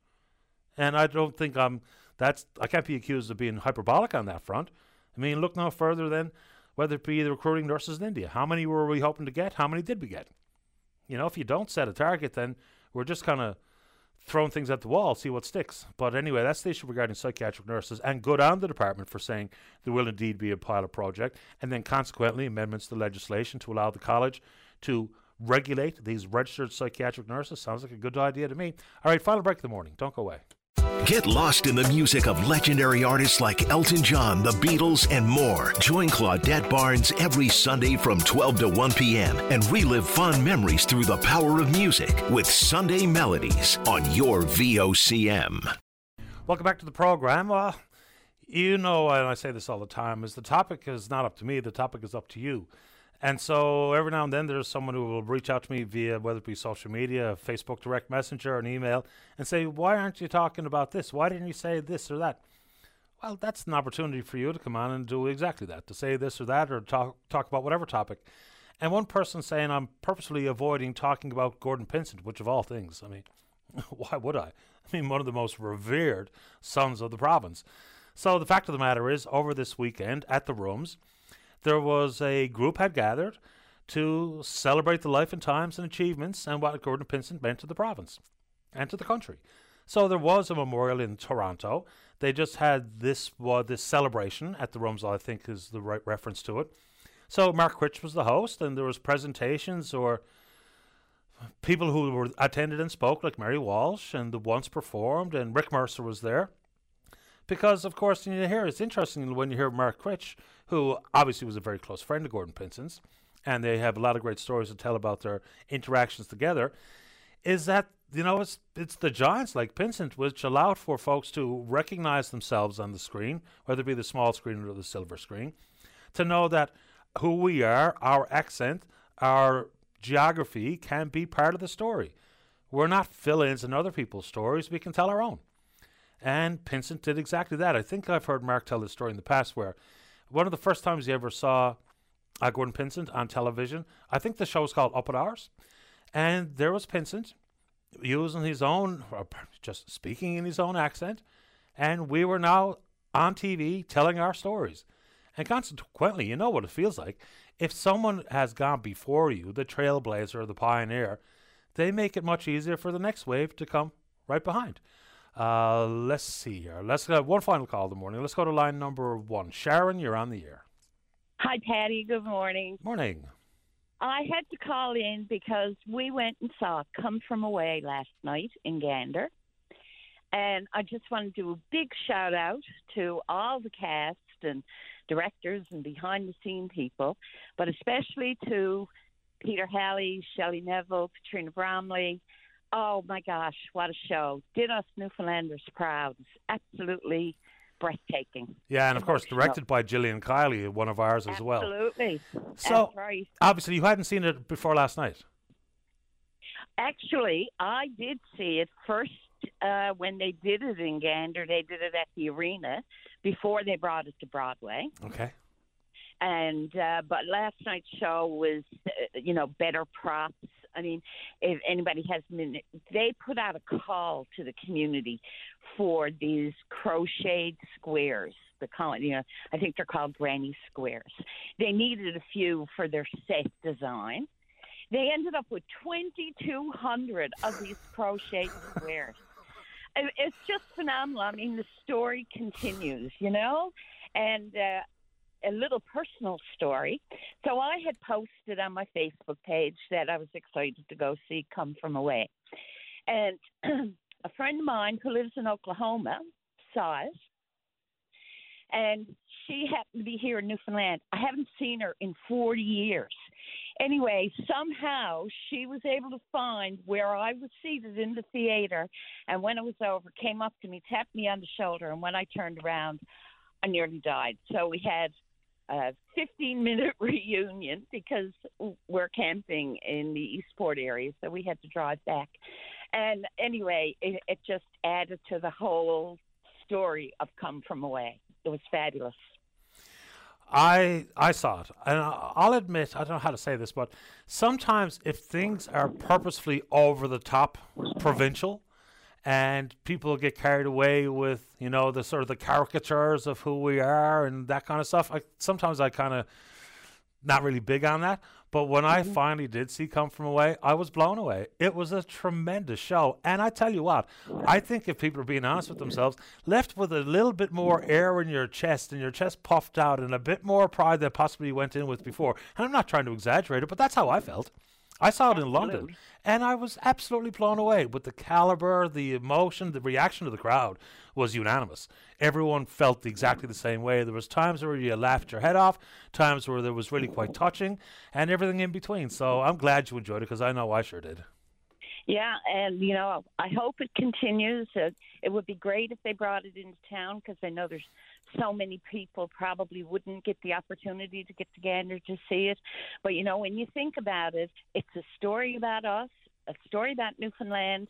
And I don't think I'm that's I can't be accused of being hyperbolic on that front. I mean, look no further than whether it be the recruiting nurses in India. How many were we hoping to get? How many did we get? You know, if you don't set a target, then we're just kind of throwing things at the wall, see what sticks. But anyway, that's the issue regarding psychiatric nurses, and good on the department for saying there will indeed be a pilot project, and then consequently amendments to legislation to allow the college to regulate these registered psychiatric nurses. Sounds like a good idea to me. All right, final break of the morning. Don't go away. Get lost in the music of legendary artists like Elton John, the Beatles, and more. Join Claudette Barnes every Sunday from 12 to 1 p.m. and relive fun memories through the power of music with Sunday Melodies on your VOCM. Welcome back to the program. Well, you know, and I say this all the time, is the topic is not up to me, the topic is up to you. And so every now and then there's someone who will reach out to me via whether it be social media, Facebook direct messenger, an email, and say, Why aren't you talking about this? Why didn't you say this or that? Well, that's an opportunity for you to come on and do exactly that, to say this or that or talk talk about whatever topic. And one person saying I'm purposely avoiding talking about Gordon Pinsent, which of all things, I mean, *laughs* why would I? I mean, one of the most revered sons of the province. So the fact of the matter is, over this weekend at the rooms, there was a group had gathered to celebrate the life and times and achievements and what Gordon Pinsent meant to the province and to the country. So there was a memorial in Toronto. They just had this well, this celebration at the Rooms, I think is the right reference to it. So Mark Critch was the host, and there was presentations or people who were attended and spoke, like Mary Walsh and the once performed, and Rick Mercer was there. Because of course, you hear it's interesting when you hear Mark Critch who obviously was a very close friend of Gordon Pinsent's, and they have a lot of great stories to tell about their interactions together, is that you know it's it's the giants like Pinsent which allowed for folks to recognize themselves on the screen, whether it be the small screen or the silver screen, to know that who we are, our accent, our geography can be part of the story. We're not fill-ins in other people's stories; we can tell our own. And Pinsent did exactly that. I think I've heard Mark tell this story in the past where one of the first times he ever saw uh, Gordon Pinsent on television, I think the show was called Up at Ours, and there was Pinsent using his own, or just speaking in his own accent, and we were now on TV telling our stories. And consequently, you know what it feels like. If someone has gone before you, the trailblazer, the pioneer, they make it much easier for the next wave to come right behind. Uh, let's see here. Let's have one final call of the morning. Let's go to line number one. Sharon, you're on the air. Hi, Patty. Good morning. Morning. I had to call in because we went and saw Come From Away last night in Gander. And I just want to do a big shout out to all the cast and directors and behind the scene people, but especially to Peter Halley, Shelley Neville, Petrina Bromley, Oh my gosh, what a show! Did us Newfoundlanders proud. Absolutely breathtaking. Yeah, and of course directed by Jillian Keiley, one of ours as well. Absolutely. So right. obviously you hadn't seen it before last night. Actually, I did see it first uh, when they did it in Gander. They did it at the arena before they brought it to Broadway. Okay. And uh, but last night's show was, uh, you know, better props I mean, if anybody has been, they put out a call to the community for these crocheted squares. The call, you know, I think they're called granny squares. They needed a few for their set design. They ended up with 2,200 of these crocheted squares. It's just phenomenal. I mean, the story continues, you know, and uh, a little personal story. So I had posted on my Facebook page that I was excited to go see Come From Away. And *clears throat* a friend of mine who lives in Oklahoma saw it. And she happened to be here in Newfoundland. I haven't seen her in 40 years. Anyway, somehow she was able to find where I was seated in the theater. And when it was over, came up to me, tapped me on the shoulder. And when I turned around, I nearly died. So we had a 15 minute *laughs* reunion because we're camping in the Eastport area, so we had to drive back. And anyway, it, it just added to the whole story of Come From Away. It was fabulous. I I saw it, and I'll admit I don't know how to say this, but sometimes if things are purposefully over the top, provincial, and people get carried away with you know the sort of the caricatures of who we are and that kind of stuff, I sometimes I kind of not really big on that. But when I mm-hmm. finally did see Come From Away, I was blown away. It was a tremendous show. And I tell you what, I think if people are being honest with themselves, left with a little bit more air in your chest and your chest puffed out and a bit more pride than possibly you went in with before. And I'm not trying to exaggerate it, but that's how I felt. I saw it in London, and I was absolutely blown away with the caliber, the emotion, the reaction of the crowd was unanimous. Everyone felt exactly the same way. There was times where you laughed your head off, times where there was really quite touching, and everything in between. So I'm glad you enjoyed it because I know I sure did. Yeah, and you know, I hope it continues. Uh, it would be great if they brought it into town because I know there's so many people probably wouldn't get the opportunity to get to Gander to see it. But you know, when you think about it, it's a story about us, a story about Newfoundland,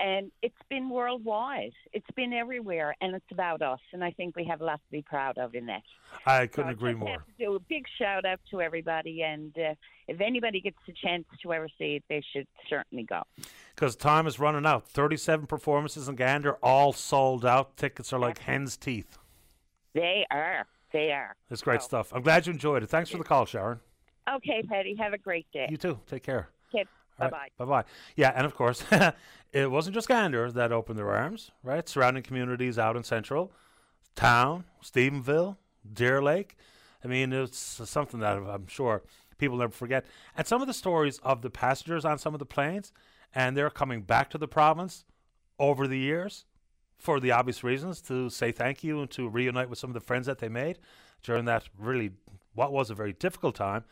and it's been worldwide. It's been everywhere, and it's about us. And I think we have a lot to be proud of in that. I couldn't So agree more. have to do a big shout out to everybody, and uh, if anybody gets a chance to ever see it, they should certainly go. Because time is running out. 37 performances in Gander, all sold out. Tickets are like hen's teeth. They are. They are. It's great So- stuff. I'm glad you enjoyed it. Thanks for the call, Sharon. Okay, Patty. Have a great day. You too. Take care. Okay. Bye All bye. Bye bye. Yeah, and of course, *laughs* it wasn't just Gander that opened their arms, right? Surrounding communities out in Central, Town, Stephenville, Deer Lake. I mean, it's something that I'm sure people never forget. And some of the stories of the passengers on some of the planes, and they're coming back to the province over the years for the obvious reasons to say thank you and to reunite with some of the friends that they made during that really what was a very difficult time.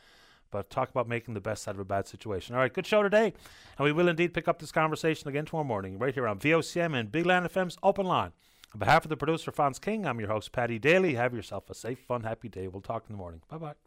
But talk about making the best out of a bad situation. All right, good show today. And we will indeed pick up this conversation again tomorrow morning, right here on VOCM and Big Land FM's Open Line. On behalf of the producer, Franz King, I'm your host, Patty Daly. Have yourself a safe, fun, happy day. We'll talk in the morning. Bye bye.